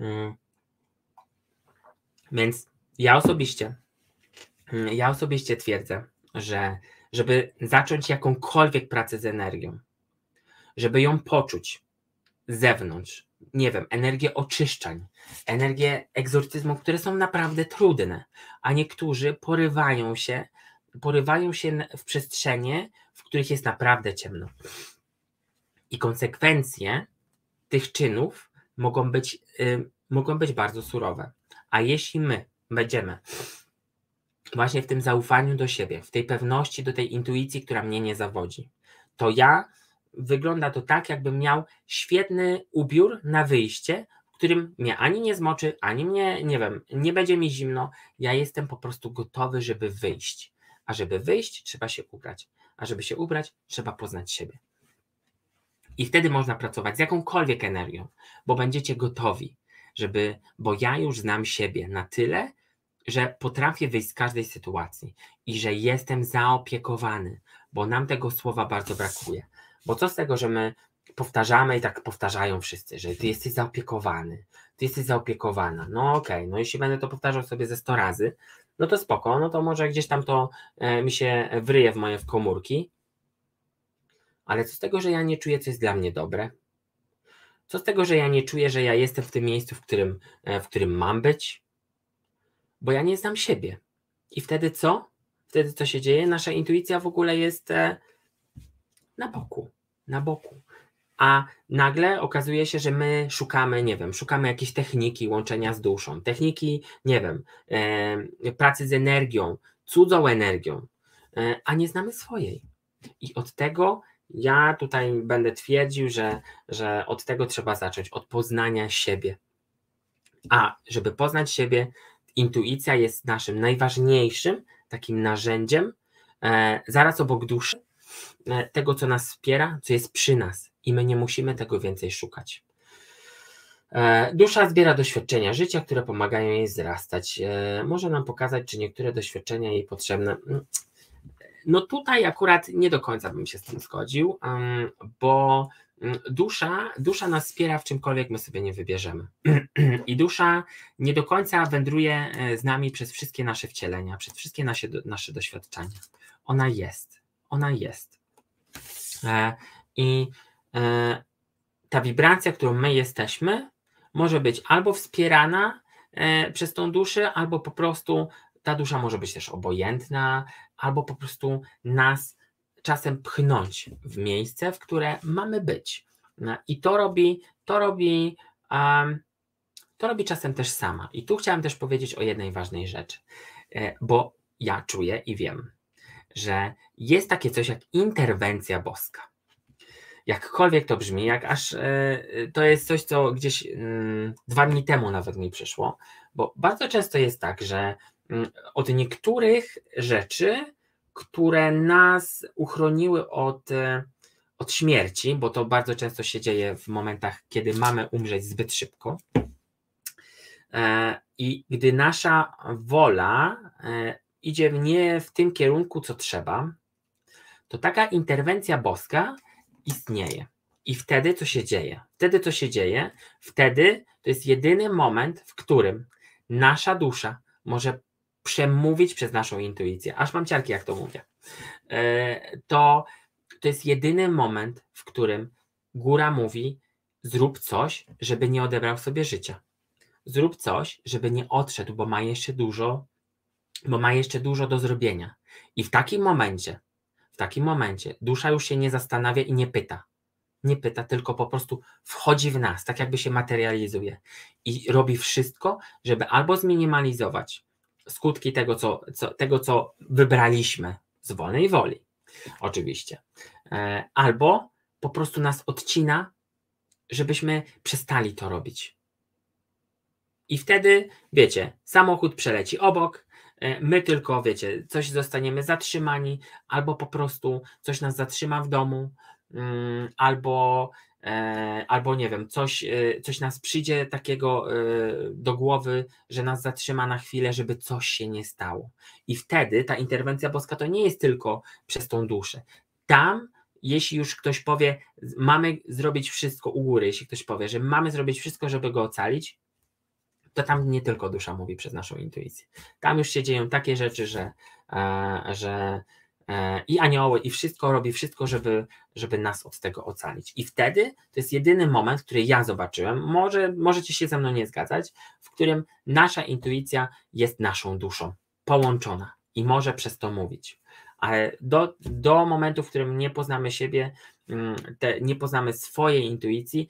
Mm. Więc ja osobiście, mm, ja osobiście twierdzę, że żeby zacząć jakąkolwiek pracę z energią, żeby ją poczuć z zewnątrz, nie wiem, energię oczyszczań, energię egzorcyzmu, które są naprawdę trudne, a niektórzy porywają się, porywają się w przestrzenie, w których jest naprawdę ciemno. I konsekwencje tych czynów mogą być, y, mogą być bardzo surowe. A jeśli my będziemy właśnie w tym zaufaniu do siebie, w tej pewności, do tej intuicji, która mnie nie zawodzi, to ja wygląda to tak, jakbym miał świetny ubiór na wyjście, w którym mnie ani nie zmoczy, ani mnie, nie wiem, nie będzie mi zimno. Ja jestem po prostu gotowy, żeby wyjść. A żeby wyjść, trzeba się ubrać. A żeby się ubrać, trzeba poznać siebie. I wtedy można pracować z jakąkolwiek energią, bo będziecie gotowi, żeby, bo ja już znam siebie na tyle, że potrafię wyjść z każdej sytuacji i że jestem zaopiekowany, bo nam tego słowa bardzo brakuje. Bo co z tego, że my powtarzamy i tak powtarzają wszyscy, że ty jesteś zaopiekowany, ty jesteś zaopiekowana. No okej, okay, no jeśli będę to powtarzał sobie ze 100 razy, no to spoko, no to może gdzieś tam to e, mi się wryje w moje komórki, ale co z tego, że ja nie czuję, co jest dla mnie dobre? Co z tego, że ja nie czuję, że ja jestem w tym miejscu, w którym, e, w którym mam być? Bo ja nie znam siebie. I wtedy co? Wtedy co się dzieje? Nasza intuicja w ogóle jest e, na boku. Na boku. A nagle okazuje się, że my szukamy, nie wiem, szukamy jakiejś techniki łączenia z duszą, techniki, nie wiem, e, pracy z energią, cudzą energią, a nie znamy swojej. I od tego ja tutaj będę twierdził, że, że od tego trzeba zacząć, od poznania siebie. A żeby poznać siebie, intuicja jest naszym najważniejszym takim narzędziem, e, zaraz obok duszy, e, tego, co nas wspiera, co jest przy nas, i my nie musimy tego więcej szukać. E, dusza zbiera doświadczenia życia, które pomagają jej wzrastać. E, może nam pokazać, czy niektóre doświadczenia jej potrzebne. Mm, no tutaj akurat nie do końca bym się z tym zgodził, bo dusza, dusza nas wspiera w czymkolwiek my sobie nie wybierzemy. [CLEARS THROAT] I dusza nie do końca wędruje e, z nami przez wszystkie nasze wcielenia, przez wszystkie nasze, nasze doświadczenia. Ona jest. Ona jest. E, I e, ta wibracja, którą my jesteśmy, może być albo wspierana przez tą duszę, albo po prostu ta dusza może być też obojętna, albo po prostu nas czasem pchnąć w miejsce, w które mamy być. No I to robi, to robi, um, to robi czasem też sama. I tu chciałem też powiedzieć o jednej ważnej rzeczy, e, bo ja czuję i wiem, że jest takie coś jak interwencja boska. Jakkolwiek to brzmi, jak aż e, to jest coś, co gdzieś mm, dwa dni temu nawet mi przyszło, bo bardzo często jest tak, że mm, od niektórych rzeczy, które nas uchroniły od, e, od śmierci, bo to bardzo często się dzieje w momentach, kiedy mamy umrzeć zbyt szybko. E, I gdy nasza wola idzie nie w tym kierunku, co trzeba, to taka interwencja boska istnieje. I wtedy co się dzieje? Wtedy co się dzieje? Wtedy to jest jedyny moment, w którym nasza dusza może przemówić przez naszą intuicję. Aż mam ciarki, jak to mówię. E, to, to jest jedyny moment, w którym góra mówi: zrób coś, żeby nie odebrał sobie życia. Zrób coś, żeby nie odszedł, bo ma jeszcze dużo bo ma jeszcze dużo do zrobienia. I w takim momencie, w takim momencie dusza już się nie zastanawia i nie pyta. Nie pyta, tylko po prostu wchodzi w nas, tak jakby się materializuje i robi wszystko, żeby albo zminimalizować skutki tego, co, co, tego, co wybraliśmy z wolnej woli, oczywiście, e, albo po prostu nas odcina, żebyśmy przestali to robić. I wtedy, wiecie, samochód przeleci obok, E, my tylko, wiecie, coś zostaniemy zatrzymani, albo po prostu coś nas zatrzyma w domu, mm, albo, albo nie wiem, coś, e, coś nas przyjdzie takiego do głowy, że nas zatrzyma na chwilę, żeby coś się nie stało. I wtedy ta interwencja boska to nie jest tylko przez tą duszę. Tam jeśli już ktoś powie, mamy zrobić wszystko u góry, jeśli ktoś powie, że mamy zrobić wszystko, żeby go ocalić, to tam nie tylko dusza mówi przez naszą intuicję. Tam już się dzieją takie rzeczy, że, e, że e, i anioły, i wszystko robi wszystko, żeby, żeby nas od tego ocalić. I wtedy to jest jedyny moment, który ja zobaczyłem. Może możecie się ze mną nie zgadzać, w którym nasza intuicja jest naszą duszą, połączona i może przez to mówić. Ale do, do momentu, w którym nie poznamy siebie, mm, te, nie poznamy swojej intuicji,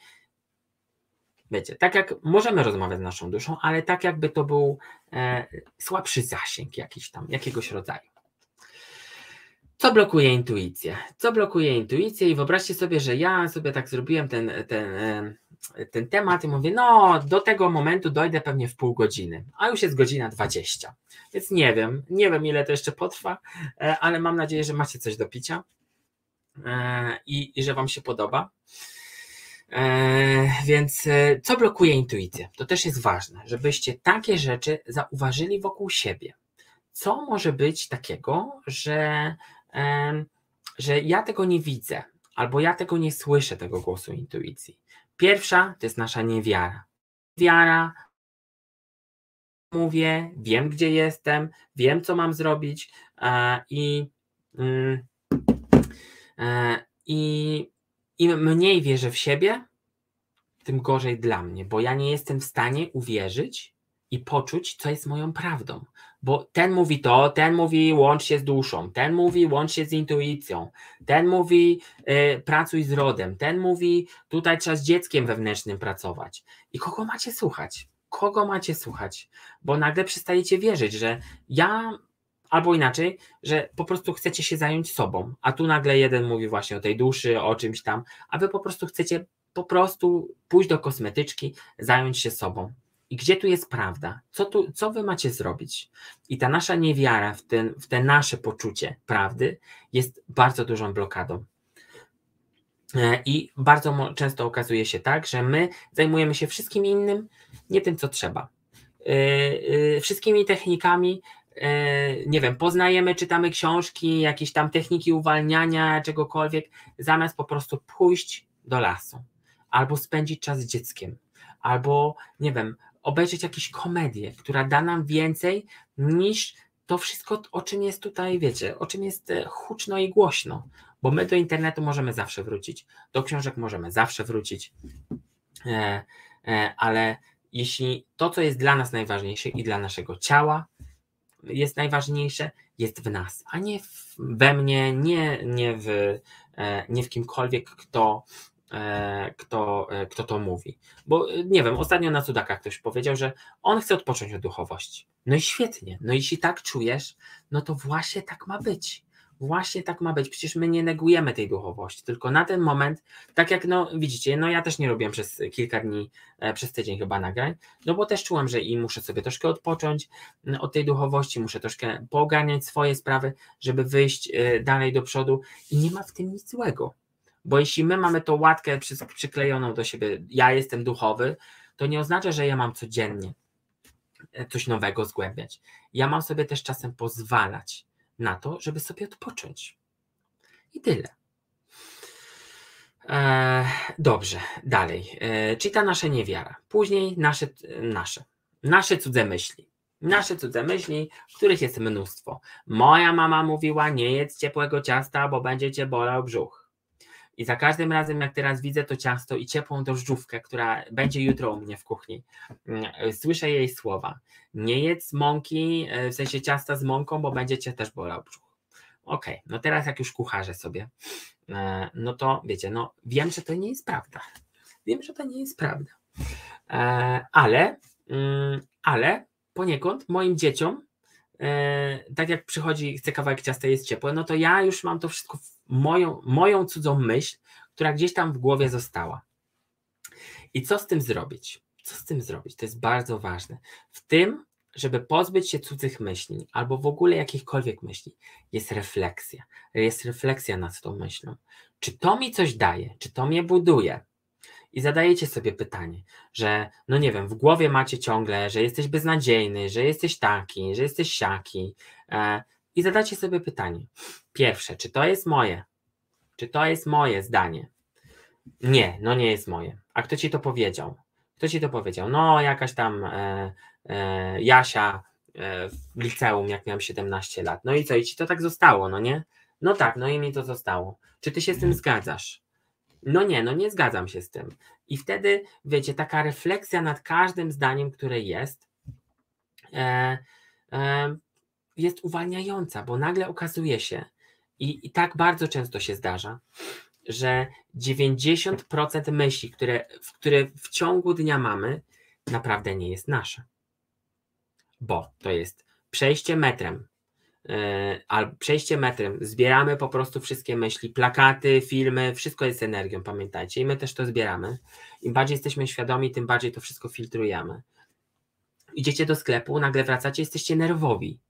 Wiecie, tak jak możemy rozmawiać z naszą duszą, ale tak jakby to był e, słabszy zasięg jakiś tam, jakiegoś rodzaju. Co blokuje intuicję? Co blokuje intuicję? I wyobraźcie sobie, że ja sobie tak zrobiłem ten, ten, e, ten temat i mówię, no do tego momentu dojdę pewnie w pół godziny, a już jest godzina 20. Więc nie wiem, nie wiem ile to jeszcze potrwa, e, ale mam nadzieję, że macie coś do picia e, i, i że Wam się podoba. Więc co blokuje intuicję? To też jest ważne, żebyście takie rzeczy zauważyli wokół siebie. Co może być takiego, że, że ja tego nie widzę, albo ja tego nie słyszę, tego głosu intuicji? Pierwsza to jest nasza niewiara. Wiara, mówię, wiem, gdzie jestem, wiem, co mam zrobić e, i, mm, i im mniej wierzę w siebie, tym gorzej dla mnie, bo ja nie jestem w stanie uwierzyć i poczuć, co jest moją prawdą. Bo ten mówi to, ten mówi łącz się z duszą, ten mówi łącz się z intuicją, ten mówi y, pracuj z rodem, ten mówi tutaj trzeba z dzieckiem wewnętrznym pracować. I kogo macie słuchać? Kogo macie słuchać? Bo nagle przestajecie wierzyć, że ja albo inaczej, że po prostu chcecie się zająć sobą, a tu nagle jeden mówi właśnie o tej duszy, o czymś tam, a wy po prostu chcecie po prostu pójść do kosmetyczki, zająć się sobą. I gdzie tu jest prawda? Co, tu, co wy macie zrobić? I ta nasza niewiara w, ten, w te nasze poczucie prawdy jest bardzo dużą blokadą. E, I bardzo często okazuje się tak, że my zajmujemy się wszystkim innym, nie tym, co trzeba. Yy, wszystkimi technikami, E, nie wiem, poznajemy, czytamy książki, jakieś tam techniki uwalniania, czegokolwiek, zamiast po prostu pójść do lasu, albo spędzić czas z dzieckiem, albo nie wiem, obejrzeć jakąś komedię, która da nam więcej niż to wszystko, o czym jest tutaj, wiecie, o czym jest e, huczno i głośno, bo my do internetu możemy zawsze wrócić, do książek możemy zawsze wrócić, e, ale jeśli to, co jest dla nas najważniejsze i dla naszego ciała, jest najważniejsze, jest w nas, a nie we mnie, nie, nie, w, e, nie w kimkolwiek, kto, e, kto, e, kto to mówi. Bo nie wiem, ostatnio na cudakach ktoś powiedział, że on chce odpocząć od duchowości. No i świetnie. No jeśli tak czujesz, no to właśnie tak ma być. Właśnie tak ma być. Przecież my nie negujemy tej duchowości, tylko na ten moment, tak jak no widzicie, no ja też nie robiłem przez kilka dni, e, przez tydzień chyba nagrań, no bo też czułem, że i muszę sobie troszkę odpocząć mm, od tej duchowości, muszę troszkę poogarniać swoje sprawy, żeby wyjść e, dalej do przodu i nie ma w tym nic złego. Bo jeśli my mamy tą łatkę przyklejoną do siebie, ja jestem duchowy, to nie oznacza, że ja mam codziennie e, coś nowego zgłębiać. Ja mam sobie też czasem pozwalać na to, żeby sobie odpocząć. I tyle. E, dobrze, dalej. E, czyli ta nasza niewiara. Później nasze, nasze, nasze cudze myśli. Nasze cudze myśli, których jest mnóstwo. Moja mama mówiła: Nie jedz ciepłego ciasta, bo będzie cię bolał brzuch. I za każdym razem, jak teraz widzę to ciasto i ciepłą drożdżówkę, która będzie jutro u mnie w kuchni, mm, słyszę jej słowa. Nie jedz mąki, e, w sensie ciasta z mąką, bo będzie cię też bolał brzuch. Okej, okay, no teraz jak już kucharzę sobie, e, no to wiecie, no wiem, że to nie jest prawda. Wiem, że to nie jest prawda. E, ale, mm, ale poniekąd moim dzieciom, tak jak przychodzi, chce kawałek ciasta, jest ciepłe, no to ja już mam to wszystko moją, moją cudzą myśl, która gdzieś tam w głowie została. I co z tym zrobić? Co z tym zrobić? To jest bardzo ważne. W tym, żeby pozbyć się cudzych myśli, albo w ogóle jakichkolwiek myśli, jest refleksja. Jest refleksja nad tą myślą. Czy to mi coś daje? Czy to mnie buduje? I zadajecie sobie pytanie, że no nie wiem, w głowie macie ciągle, że jesteś beznadziejny, że jesteś taki, że jesteś siaki. E, I zadacie sobie pytanie. Pierwsze, czy to jest moje? Czy to jest moje zdanie? Nie, no nie jest moje. A kto ci to powiedział? Kto ci to powiedział? No, jakaś tam e, e, Jasia e, w liceum, jak miałem 17 lat. No i co? I ci to tak zostało, no nie? No tak, no i mi to zostało. Czy ty się z tym zgadzasz? No nie, no nie zgadzam się z tym. I wtedy, wiecie, taka refleksja nad każdym zdaniem, które jest, e, e, jest uwalniająca, bo nagle okazuje się, i, i tak bardzo często się zdarza, że 90% myśli, które, które w ciągu dnia mamy, naprawdę nie jest nasze. Bo to jest przejście metrem, albo przejście metrem, zbieramy po prostu wszystkie myśli, plakaty, filmy, wszystko jest energią, pamiętajcie, i my też to zbieramy. Im bardziej jesteśmy świadomi, tym bardziej to wszystko filtrujemy. Idziecie do sklepu, nagle wracacie, jesteście nerwowi,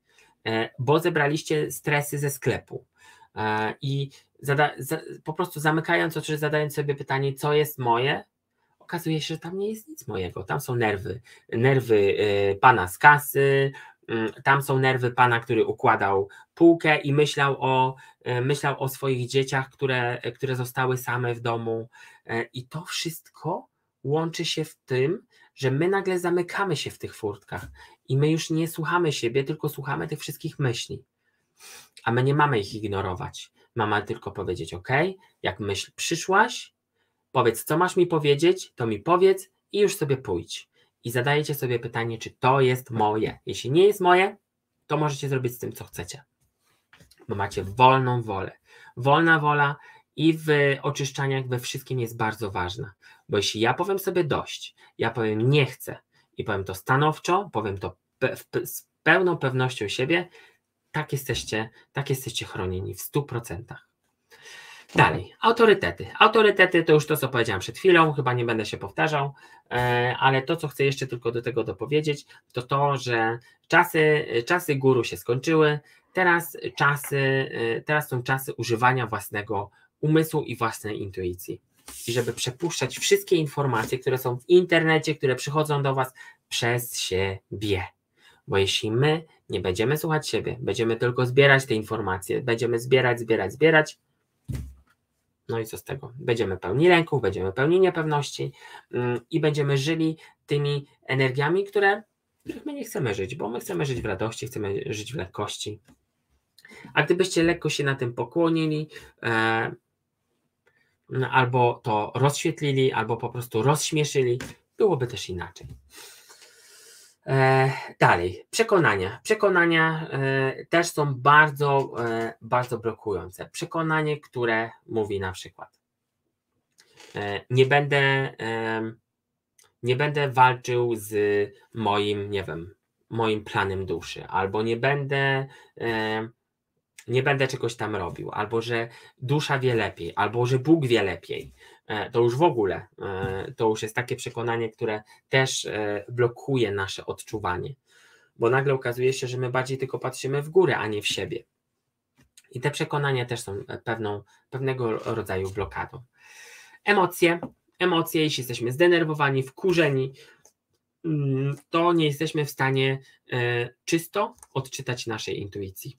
yy, bo zebraliście stresy ze sklepu. Yy, I zada, za, po prostu zamykając oczy, zadając sobie pytanie, co jest moje, okazuje się, że tam nie jest nic mojego. Tam są nerwy, nerwy pana z kasy, tam są nerwy pana, który układał półkę i myślał o, y, myślał o swoich dzieciach, które, które zostały same w domu. I to wszystko łączy się w tym, że my nagle zamykamy się w tych furtkach i my już nie słuchamy siebie, tylko słuchamy tych wszystkich myśli. A my nie mamy ich ignorować. Mama tylko powiedzieć: OK, jak myśl przyszłaś, powiedz, co masz mi powiedzieć, to mi powiedz i już sobie pójdź. I zadajecie sobie pytanie, czy to jest moje. Jeśli nie jest moje, to możecie zrobić z tym, co chcecie. Bo macie wolną wolę. Wolna wola i w oczyszczaniach we wszystkim jest bardzo ważna. Bo jeśli ja powiem sobie dość, ja powiem nie chcę i powiem to stanowczo, powiem to pe z pełną pewnością siebie, tak jesteście, tak jesteście chronieni w 100%. Dalej, autorytety. Autorytety to już to, co powiedziałem przed chwilą, chyba nie będę się powtarzał, e, ale to, co chcę jeszcze tylko do tego dopowiedzieć, to to, że czasy, czasy guru się skończyły, teraz czasy, e, teraz są czasy używania własnego umysłu i własnej intuicji. I żeby przepuszczać wszystkie informacje, które są w internecie, które przychodzą do Was przez siebie. Bo jeśli my nie będziemy słuchać siebie, będziemy tylko zbierać te informacje, będziemy zbierać, zbierać, zbierać, no i co z tego? Będziemy pełni lęków, będziemy pełni niepewności mm, i będziemy żyli tymi energiami, które, których my nie chcemy żyć, bo my chcemy żyć w radości, chcemy żyć w lekkości. A gdybyście lekko się na tym pokłonili, e, albo to rozświetlili, albo po prostu rozśmieszyli, byłoby też inaczej. E, dalej, przekonania. Przekonania e, też są bardzo, e, bardzo blokujące. Przekonanie, które mówi na przykład: nie będę, nie będę walczył z moim, nie wiem, moim planem duszy, albo nie będę nie będę czegoś tam robił, albo że dusza wie lepiej, albo że Bóg wie lepiej. E, to już w ogóle, e, to już jest takie przekonanie, które też e, blokuje nasze odczuwanie, bo nagle okazuje się, że my bardziej tylko patrzymy w górę, a nie w siebie. I te przekonania też są pewną, pewnego rodzaju blokadą. Emocje, emocje, jeśli jesteśmy zdenerwowani, wkurzeni, mm, to nie jesteśmy w stanie czysto odczytać naszej intuicji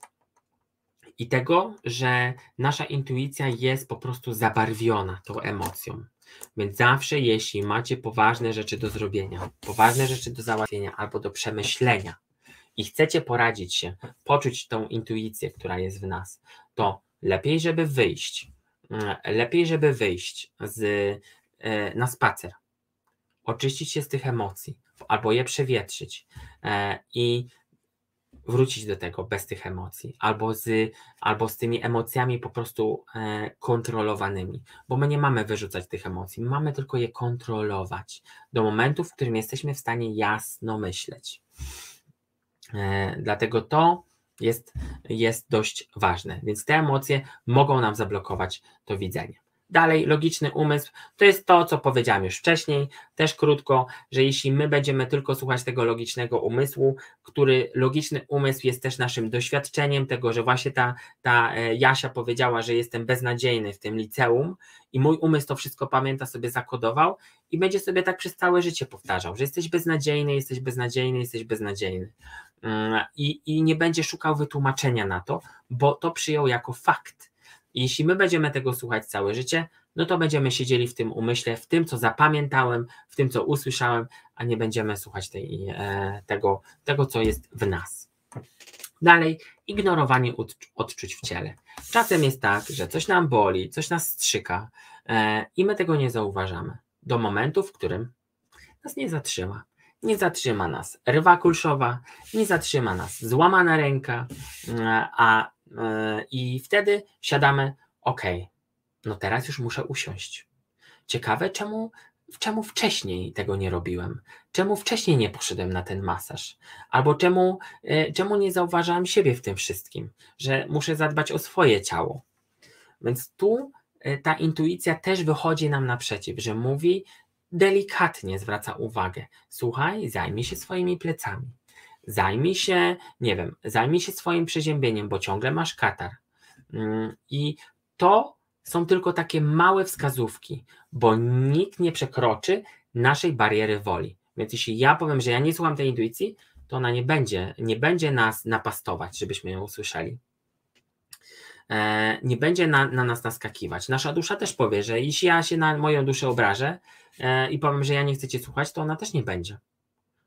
i tego, że nasza intuicja jest po prostu zabarwiona tą emocją. Więc zawsze, jeśli macie poważne rzeczy do zrobienia, poważne rzeczy do załatwienia albo do przemyślenia i chcecie poradzić się, poczuć tą intuicję, która jest w nas, to lepiej, żeby wyjść, mm, lepiej, żeby wyjść z, e, na spacer, oczyścić się z tych emocji albo je przewietrzyć e, i wrócić do tego bez tych emocji, albo z, albo z tymi emocjami po prostu e, kontrolowanymi, bo my nie mamy wyrzucać tych emocji, mamy tylko je kontrolować do momentu, w którym jesteśmy w stanie jasno myśleć. E, dlatego to jest, jest dość ważne, więc te emocje mogą nam zablokować to widzenie. Dalej, logiczny umysł. To jest to, co powiedziałem już wcześniej, też krótko, że jeśli my będziemy tylko słuchać tego logicznego umysłu, który logiczny umysł jest też naszym doświadczeniem tego, że właśnie ta, ta e, Jasia powiedziała, że jestem beznadziejny w tym liceum i mój umysł to wszystko pamięta, sobie zakodował i będzie sobie tak przez całe życie powtarzał, że jesteś beznadziejny, jesteś beznadziejny, jesteś beznadziejny. Mm, I, i nie będzie szukał wytłumaczenia na to, bo to przyjął jako fakt jeśli my będziemy tego słuchać całe życie, no to będziemy siedzieli w tym umyśle, w tym, co zapamiętałem, w tym, co usłyszałem, a nie będziemy słuchać tej, e, tego, tego, co jest w nas. Dalej, ignorowanie odczuć w ciele. Czasem jest tak, że coś nam boli, coś nas strzyka e, i my tego nie zauważamy. Do momentu, w którym nas nie zatrzyma. Nie zatrzyma nas rywa kulszowa, nie zatrzyma nas złamana ręka, e, a I wtedy siadamy, ok, no teraz już muszę usiąść. Ciekawe, czemu, czemu wcześniej tego nie robiłem? Czemu wcześniej nie poszedłem na ten masaż? Albo czemu, e, czemu nie zauważałem siebie w tym wszystkim, że muszę zadbać o swoje ciało? Więc tu e, ta intuicja też wychodzi nam naprzeciw, że mówi, delikatnie zwraca uwagę. Słuchaj, zajmij się swoimi plecami Zajmij się, nie wiem, zajmij się swoim przeziębieniem, bo ciągle masz katar. Mm, I to są tylko takie małe wskazówki, bo nikt nie przekroczy naszej bariery woli. Więc jeśli ja powiem, że ja nie słucham tej intuicji, to ona nie będzie, nie będzie nas napastować, żebyśmy ją usłyszeli. E, nie będzie na, na, nas naskakiwać. Nasza dusza też powie, że jeśli ja się na moją duszę obrażę e, i powiem, że ja nie chcę cię słuchać, to ona też nie będzie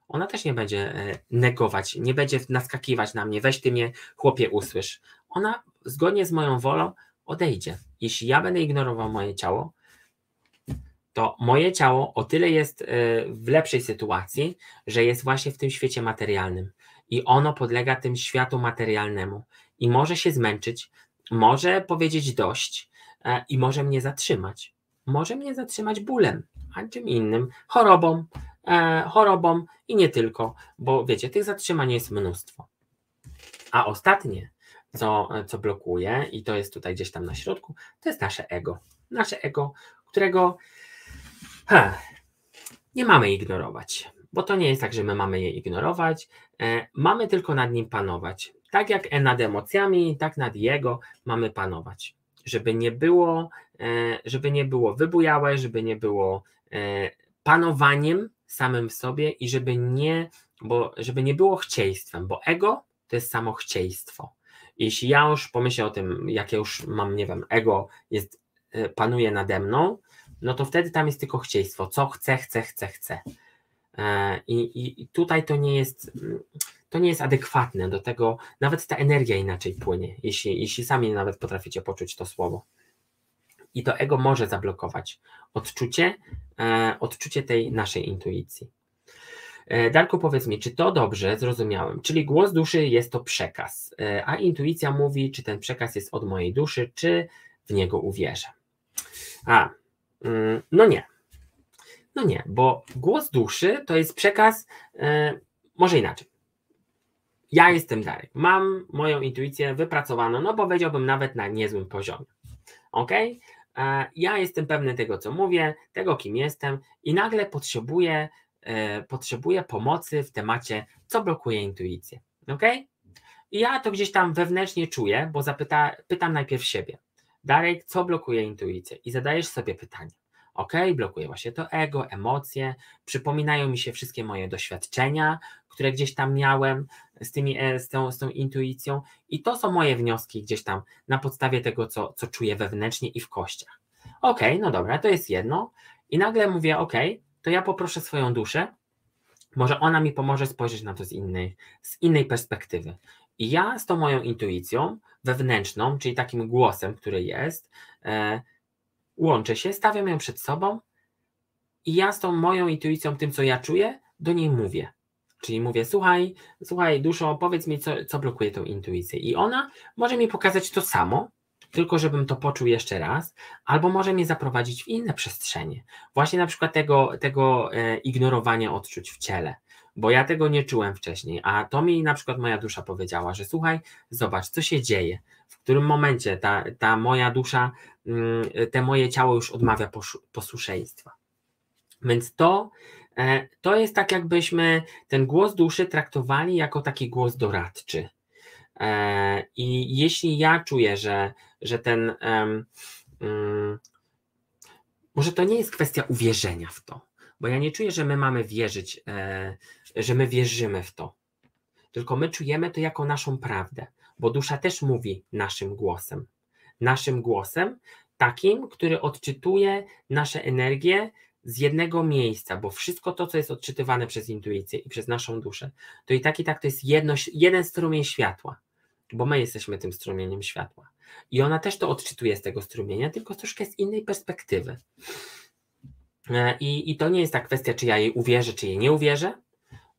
ona też nie będzie e, negować, nie będzie naskakiwać na mnie, weź ty mnie, chłopie, usłysz. Ona zgodnie z moją wolą odejdzie. Jeśli ja będę ignorował moje ciało, to moje ciało o tyle jest e, w lepszej sytuacji, że jest właśnie w tym świecie materialnym i ono podlega tym światu materialnemu i może się zmęczyć, może powiedzieć dość e, i może mnie zatrzymać. Może mnie zatrzymać bólem, a czym innym, chorobą, e, chorobą i nie tylko, bo wiecie, tych zatrzymań jest mnóstwo. A ostatnie, co, co blokuje, i to jest tutaj gdzieś tam na środku, to jest nasze ego. Nasze ego, którego ha, nie mamy ignorować, bo to nie jest tak, że my mamy je ignorować, e, mamy tylko nad nim panować. Tak jak nad emocjami, tak nad jego mamy panować. Żeby nie było, e, żeby nie było wybujałe, żeby nie było e, panowaniem samym w sobie i żeby nie, bo żeby nie było chcieństwem, bo ego to jest samo chcieństwo. Jeśli ja już pomyślę o tym, jak ja już mam, nie wiem, ego jest, e, panuje nade mną, no to wtedy tam jest tylko chcieństwo. Co chcę, chcę, chcę, chcę. E, I, i tutaj to nie jest to nie jest adekwatne do tego, nawet ta energia inaczej płynie, jeśli, jeśli sami nawet potraficie poczuć to słowo. I to ego może zablokować odczucie, e, odczucie tej naszej intuicji. E, Darku, powiedz mi, czy to dobrze zrozumiałem? Czyli głos duszy jest to przekaz, e, a intuicja mówi, czy ten przekaz jest od mojej duszy, czy w niego uwierzę. A, Mm, no nie. No nie, bo głos duszy to jest przekaz, może inaczej. Ja jestem Darek, mam moją intuicję wypracowaną, no powiedziałbym nawet na niezłym poziomie. Ok? E, ja jestem pewny tego, co mówię, tego, kim jestem, i nagle potrzebuję, e, potrzebuję pomocy w temacie, co blokuje intuicję. Ok? I ja to gdzieś tam wewnętrznie czuję, bo zapyta, pytam najpierw siebie. Darek, co blokuje intuicję? I zadajesz sobie pytanie. Ok, blokuje właśnie to ego, emocje, przypominają mi się wszystkie moje doświadczenia, które gdzieś tam miałem z, tymi, e, z, tą, z tą intuicją, i to są moje wnioski gdzieś tam na podstawie tego, co, co czuję wewnętrznie i w kościach. Ok, no dobra, to jest jedno. I nagle mówię, ok, to ja poproszę swoją duszę, może ona mi pomoże spojrzeć na to z innej, z innej perspektywy. I ja z tą moją intuicją wewnętrzną, czyli takim głosem, który jest, e, łączę się, stawiam ją przed sobą i ja z tą moją intuicją, tym co ja czuję, do niej mówię. Czyli mówię, słuchaj, słuchaj, duszo, powiedz mi, co, co blokuje tą intuicję. I ona może mi pokazać to samo, tylko żebym to poczuł jeszcze raz, albo może mnie zaprowadzić w inne przestrzenie. Właśnie na przykład tego, tego e, ignorowania odczuć w ciele, bo ja tego nie czułem wcześniej, a to mi na przykład moja dusza powiedziała, że słuchaj, zobacz, co się dzieje, w którym momencie ta, ta moja dusza, mm, te moje ciało już odmawia posłuszeństwa. Więc to, to jest tak, jakbyśmy ten głos duszy traktowali jako taki głos doradczy. E, I jeśli ja czuję, że, że ten. Um, może to nie jest kwestia uwierzenia w to, bo ja nie czuję, że my mamy wierzyć, e, że my wierzymy w to, tylko my czujemy to jako naszą prawdę, bo dusza też mówi naszym głosem. Naszym głosem, takim, który odczytuje nasze energie z jednego miejsca, bo wszystko to, co jest odczytywane przez intuicję i przez naszą duszę, to i tak i tak to jest jedno, jeden strumień światła, bo my jesteśmy tym strumieniem światła. I ona też to odczytuje z tego strumienia, tylko troszkę z innej perspektywy. E, I, I to nie jest ta kwestia, czy ja jej uwierzę, czy jej nie uwierzę,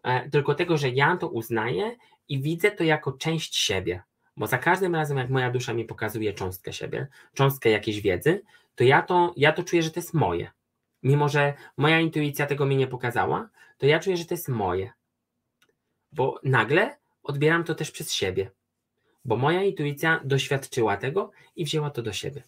e, tylko tego, że ja to uznaję i widzę to jako część siebie. Bo za każdym razem, jak moja dusza mi pokazuje cząstkę siebie, cząstkę jakiejś wiedzy, to ja to, ja to czuję, że to jest moje. Mimo, że moja intuicja tego mi nie pokazała, to ja czuję, że to jest moje. Bo nagle odbieram to też przez siebie. Bo moja intuicja doświadczyła tego i wzięła to do siebie.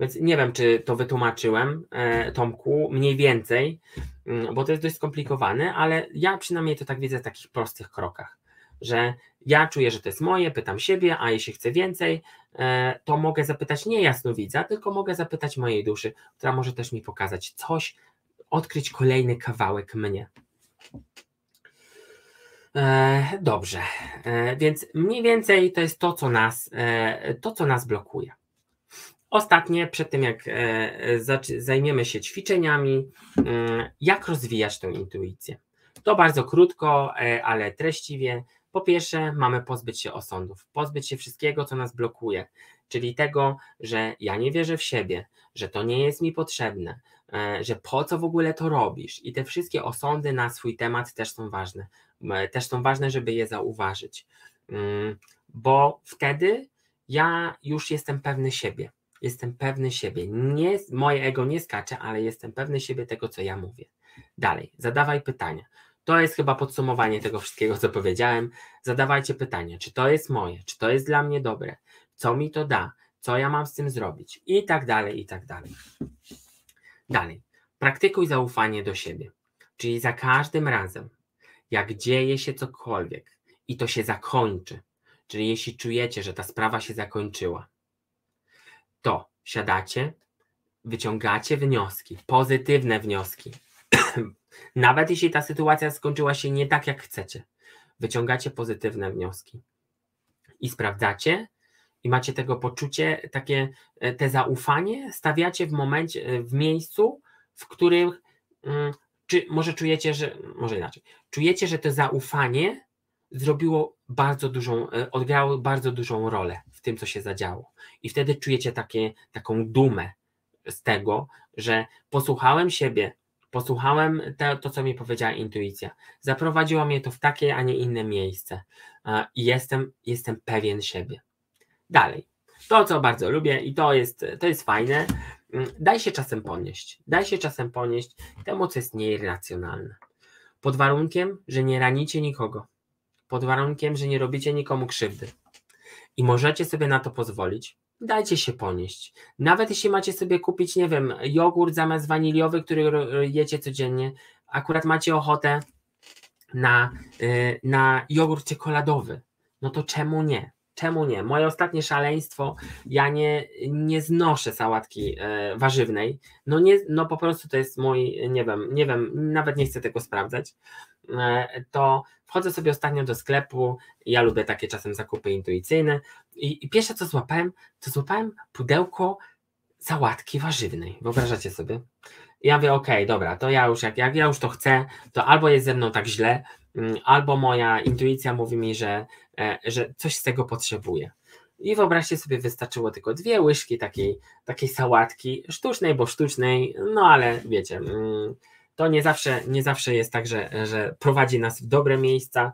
Więc nie wiem, czy to wytłumaczyłem, e, Tomku, mniej więcej, mm, bo to jest dość skomplikowane, ale ja przynajmniej to tak widzę w takich prostych krokach, że ja czuję, że to jest moje, pytam siebie, a jeśli chcę więcej, e, to mogę zapytać nie jasnowidza, tylko mogę zapytać mojej duszy, która może też mi pokazać coś, odkryć kolejny kawałek mnie. E, dobrze, więc mniej więcej to jest to, co nas, to, co nas blokuje. Ostatnie, przed tym jak e, zajmiemy się ćwiczeniami, jak rozwijać tę intuicję. To bardzo krótko, e, ale treściwie. Po pierwsze, mamy pozbyć się osądów, pozbyć się wszystkiego, co nas blokuje, czyli tego, że ja nie wierzę w siebie, że to nie jest mi potrzebne, e, że po co w ogóle to robisz. I te wszystkie osądy na swój temat też są ważne. Też są ważne, żeby je zauważyć, mm, bo wtedy ja już jestem pewny siebie jestem pewny siebie. Nie, moje ego nie skacze, ale jestem pewny siebie tego, co ja mówię. Dalej, zadawaj pytania. To jest chyba podsumowanie tego wszystkiego, co powiedziałem. Zadawajcie pytania, czy to jest moje, czy to jest dla mnie dobre, co mi to da, co ja mam z tym zrobić, i tak dalej, i tak dalej. Dalej, praktykuj zaufanie do siebie. Czyli za każdym razem, jak dzieje się cokolwiek i to się zakończy, czyli jeśli czujecie, że ta sprawa się zakończyła, to siadacie, wyciągacie wnioski, pozytywne wnioski. [CLEARS THROAT] Nawet jeśli ta sytuacja skończyła się nie tak, jak chcecie, wyciągacie pozytywne wnioski i sprawdzacie, i macie tego poczucie, takie e, te zaufanie, stawiacie w momencie, w miejscu, w którym mm, czy może czujecie, że może inaczej, czujecie, że to zaufanie zrobiło bardzo dużą, e, odgrało bardzo dużą rolę w tym, co się zadziało. I wtedy czujecie takie, taką dumę z tego, że posłuchałem siebie, posłuchałem te, to, co mi powiedziała intuicja. Zaprowadziło mnie to w takie, a nie inne miejsce. I jestem, jestem pewien siebie. Dalej. To, co bardzo lubię i to jest, to jest fajne, mm, daj się czasem ponieść. Daj się czasem ponieść temu, co jest nieirracjonalne. Pod warunkiem, że nie ranicie nikogo. Pod warunkiem, że nie robicie nikomu krzywdy. I możecie sobie na to pozwolić. Dajcie się ponieść. Nawet jeśli macie sobie kupić, nie wiem, jogurt zamiast waniliowy, który jecie codziennie, akurat macie ochotę na, y, na jogurt czekoladowy, no to czemu nie? Czemu nie? Moje ostatnie szaleństwo, ja nie, nie znoszę sałatki e, warzywnej. No nie, no po prostu to jest mój, nie wiem, nie wiem, nawet nie chcę tego sprawdzać. E, to wchodzę sobie ostatnio do sklepu, ja lubię takie czasem zakupy intuicyjne i, i pierwsze co złapałem, to złapałem pudełko sałatki warzywnej. Wyobrażacie sobie? Ja mówię, okej, okay, dobra, to ja już jak, jak ja już to chcę, to albo jest ze mną tak źle, mm, albo moja intuicja mówi mi, że, e, że coś z tego potrzebuję. I wyobraźcie sobie, wystarczyło tylko dwie łyżki takiej, takiej sałatki, sztucznej, bo sztucznej, no ale wiecie, mm, to nie zawsze, nie zawsze jest tak, że, że prowadzi nas w dobre miejsca,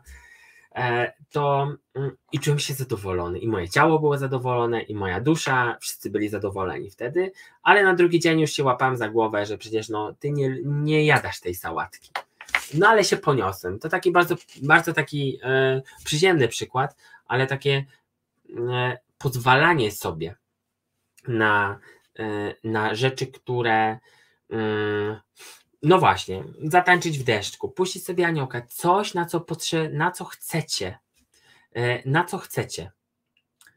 e, to mm, i czułem się zadowolony. I moje ciało było zadowolone, i moja dusza, wszyscy byli zadowoleni wtedy, ale na drugi dzień już się łapałem za głowę, że przecież no, ty nie, nie jadasz tej sałatki. No ale się poniosłem. To taki bardzo, bardzo taki e, przyziemny przykład, ale takie e, pozwalanie sobie na, e, na rzeczy, które mm, no właśnie, zatańczyć w deszczku, puścić sobie aniołka, coś na co potrze- na co chcecie, e, na co chcecie.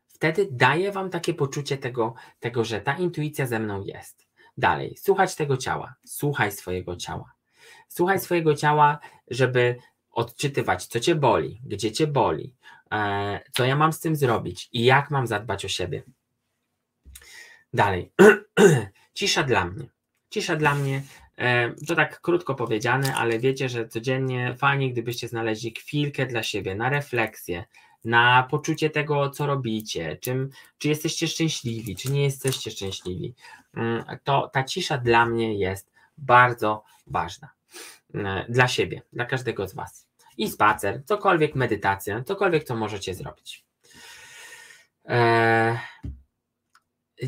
Wtedy daje wam takie poczucie tego, tego, że ta intuicja ze mną jest. Dalej, słuchać tego ciała, słuchaj swojego ciała. Słuchaj swojego ciała, żeby odczytywać, co cię boli, gdzie cię boli, e, co ja mam z tym zrobić i jak mam zadbać o siebie. Dalej, [CLEARS THROAT] cisza dla mnie. Cisza dla mnie to tak krótko powiedziane, ale wiecie, że codziennie fajnie, gdybyście znaleźli chwilkę dla siebie na refleksję, na poczucie tego, co robicie, czym, czy jesteście szczęśliwi, czy nie jesteście szczęśliwi. Mm, to ta cisza dla mnie jest bardzo ważna. E, dla siebie, dla każdego z Was. I spacer, cokolwiek, medytacja, cokolwiek, co możecie zrobić. Eee,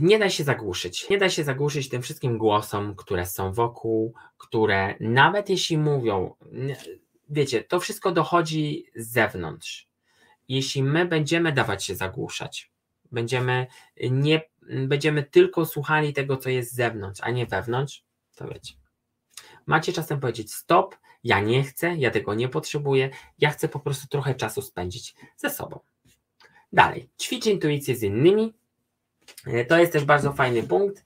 nie da się zagłuszyć. Nie da się zagłuszyć tym wszystkim głosom, które są wokół, które nawet jeśli mówią, wiecie, to wszystko dochodzi z zewnątrz. Jeśli my będziemy dawać się zagłuszać, będziemy nie będziemy tylko słuchali tego, co jest z zewnątrz, a nie wewnątrz, to wiecie. Macie czasem powiedzieć stop, ja nie chcę, ja tego nie potrzebuję, ja chcę po prostu trochę czasu spędzić ze sobą. Dalej, ćwicz intuicję z innymi, to jest też bardzo fajny punkt,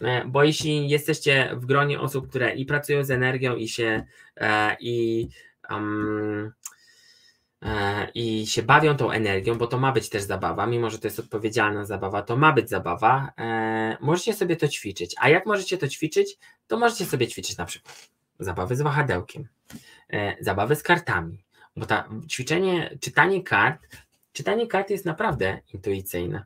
e, bo jeśli jesteście w gronie osób, które i pracują z energią i się e, i, um, i się bawią tą energią, bo to ma być też zabawa, mimo że to jest odpowiedzialna zabawa, to ma być zabawa, możecie sobie to ćwiczyć. A jak możecie to ćwiczyć, to możecie sobie ćwiczyć na przykład zabawy z wahadełkiem, zabawy z kartami, bo ta ćwiczenie, czytanie kart, czytanie kart jest naprawdę intuicyjne.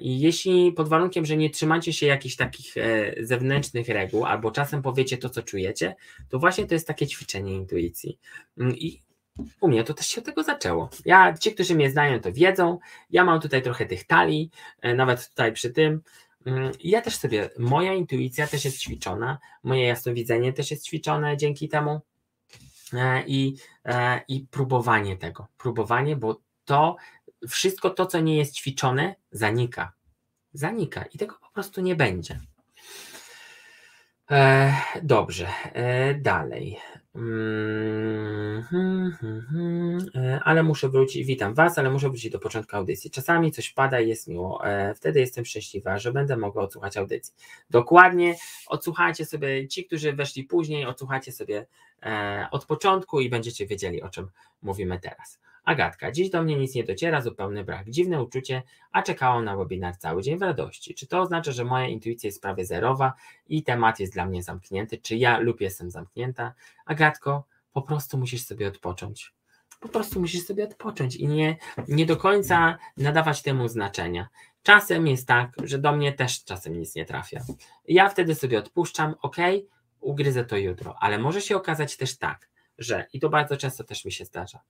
I jeśli pod warunkiem, że nie trzymacie się jakichś takich e, zewnętrznych reguł, albo czasem powiecie to, co czujecie, to właśnie to jest takie ćwiczenie intuicji. Mm, I u mnie to też się od tego zaczęło. Ja, ci, którzy mnie znają, to wiedzą. Ja mam tutaj trochę tych talii, e, nawet tutaj przy tym. Mm, ja też sobie, moja intuicja też jest ćwiczona, moje jasnowidzenie też jest ćwiczone dzięki temu. E, I, i próbowanie tego. Próbowanie, bo to wszystko to, co nie jest ćwiczone, zanika. Zanika i tego po prostu nie będzie. E, dobrze, e, dalej. Mm, hmm, hmm, hmm. E, ale muszę wrócić, witam Was, ale muszę wrócić do początku audycji. Czasami coś pada i jest miło. E, wtedy jestem szczęśliwa, że będę mogła odsłuchać audycji. Dokładnie, odsłuchajcie sobie, ci, którzy weszli później, odsłuchajcie sobie e, od początku i będziecie wiedzieli, o czym mówimy teraz. Agatka, dziś do mnie nic nie dociera, zupełny brak. Dziwne uczucie, a czekałam na webinar cały dzień w radości. Czy to oznacza, że moja intuicja jest prawie zerowa i temat jest dla mnie zamknięty? Czy ja lub jestem zamknięta? Agatko, po prostu musisz sobie odpocząć. Po prostu musisz sobie odpocząć i nie, nie do końca nadawać temu znaczenia. Czasem jest tak, że do mnie też czasem nic nie trafia. Ja wtedy sobie odpuszczam, ok, ugryzę to jutro, ale może się okazać też tak, że, i to bardzo często też mi się zdarza,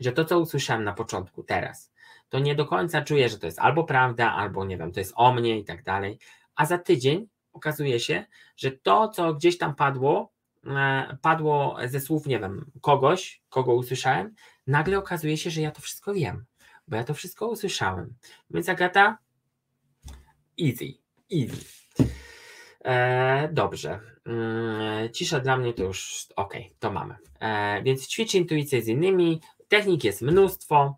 że to, co usłyszałem na początku, teraz, to nie do końca czuję, że to jest albo prawda, albo nie wiem, to jest o mnie i tak dalej, a za tydzień okazuje się, że to, co gdzieś tam padło, e, padło ze słów, nie wiem, kogoś, kogo usłyszałem, nagle okazuje się, że ja to wszystko wiem, bo ja to wszystko usłyszałem. Więc Agata, easy, easy. E, dobrze. E, cisza dla mnie to już ok, to mamy. E, więc ćwicz intuicję z innymi. Technik jest mnóstwo.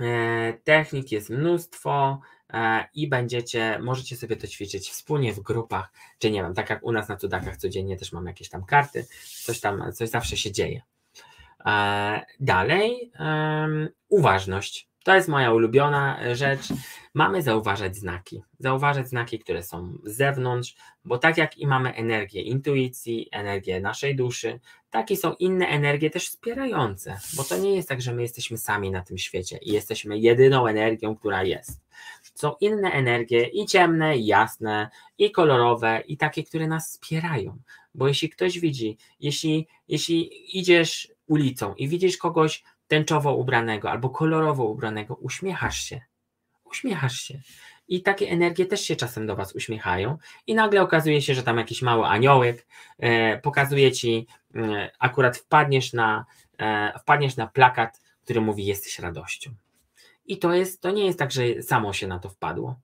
E, technik jest mnóstwo e, i będziecie, możecie sobie to ćwiczyć wspólnie w grupach, czy nie wiem, tak jak u nas na cudakach codziennie też mam jakieś tam karty, coś tam, coś zawsze się dzieje. E, dalej, uważność. To jest moja ulubiona rzecz. Mamy zauważać znaki. Zauważać znaki, które są z zewnątrz, bo tak jak i mamy energię intuicji, energię naszej duszy, takie są inne energie też wspierające, bo to nie jest tak, że my jesteśmy sami na tym świecie i jesteśmy jedyną energią, która jest. Są inne energie i ciemne, i jasne, i kolorowe, i takie, które nas wspierają. Bo jeśli ktoś widzi, jeśli, jeśli idziesz ulicą i widzisz kogoś tęczowo ubranego albo kolorowo ubranego, uśmiechasz się. Uśmiechasz się. I takie energie też się czasem do Was uśmiechają, i nagle okazuje się, że tam jakiś mały aniołek e, pokazuje Ci, e, akurat wpadniesz na, e, wpadniesz na plakat, który mówi: Jesteś radością. I to, jest, to nie jest tak, że samo się na to wpadło.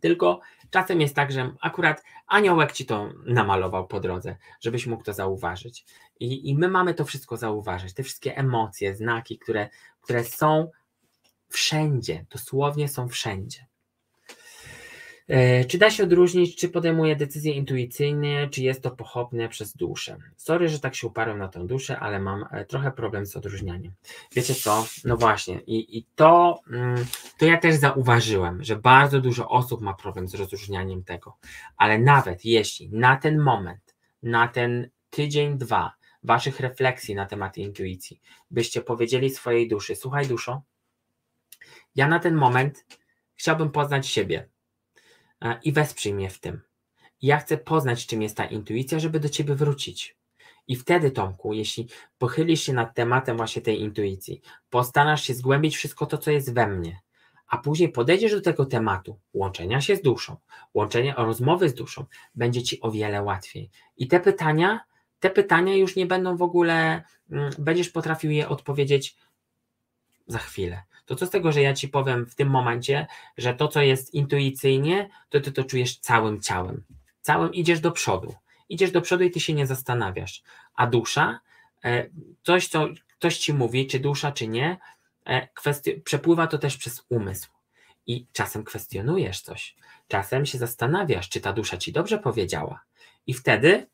Tylko czasem jest tak, że akurat aniołek ci to namalował po drodze, żebyś mógł to zauważyć. I, i my mamy to wszystko zauważyć, te wszystkie emocje, znaki, które, które są wszędzie, dosłownie są wszędzie. E, czy da się odróżnić, czy podejmuje decyzje intuicyjnie, czy jest to pochopne przez duszę? Sorry, że tak się uparłem na tę duszę, ale mam e, trochę problem z odróżnianiem. Wiecie co? No właśnie, i, i to, mm, to ja też zauważyłem, że bardzo dużo osób ma problem z rozróżnianiem tego, ale nawet jeśli na ten moment, na ten tydzień, dwa, waszych refleksji na temat intuicji, byście powiedzieli swojej duszy: Słuchaj, duszo, ja na ten moment chciałbym poznać siebie i wesprzyj mnie w tym. Ja chcę poznać, czym jest ta intuicja, żeby do ciebie wrócić. I wtedy, Tomku, jeśli pochylisz się nad tematem właśnie tej intuicji, postarasz się zgłębić wszystko to, co jest we mnie, a później podejdziesz do tego tematu łączenia się z duszą, łączenia rozmowy z duszą, będzie ci o wiele łatwiej. I te pytania, te pytania już nie będą w ogóle, mm, będziesz potrafił je odpowiedzieć za chwilę to co z tego, że ja ci powiem w tym momencie, że to, co jest intuicyjnie, to ty to czujesz całym ciałem. Całym idziesz do przodu. Idziesz do przodu i ty się nie zastanawiasz. A dusza, e, coś, co ktoś ci mówi, czy dusza, czy nie, e, przepływa to też przez umysł. I czasem kwestionujesz coś. Czasem się zastanawiasz, czy ta dusza ci dobrze powiedziała. I wtedy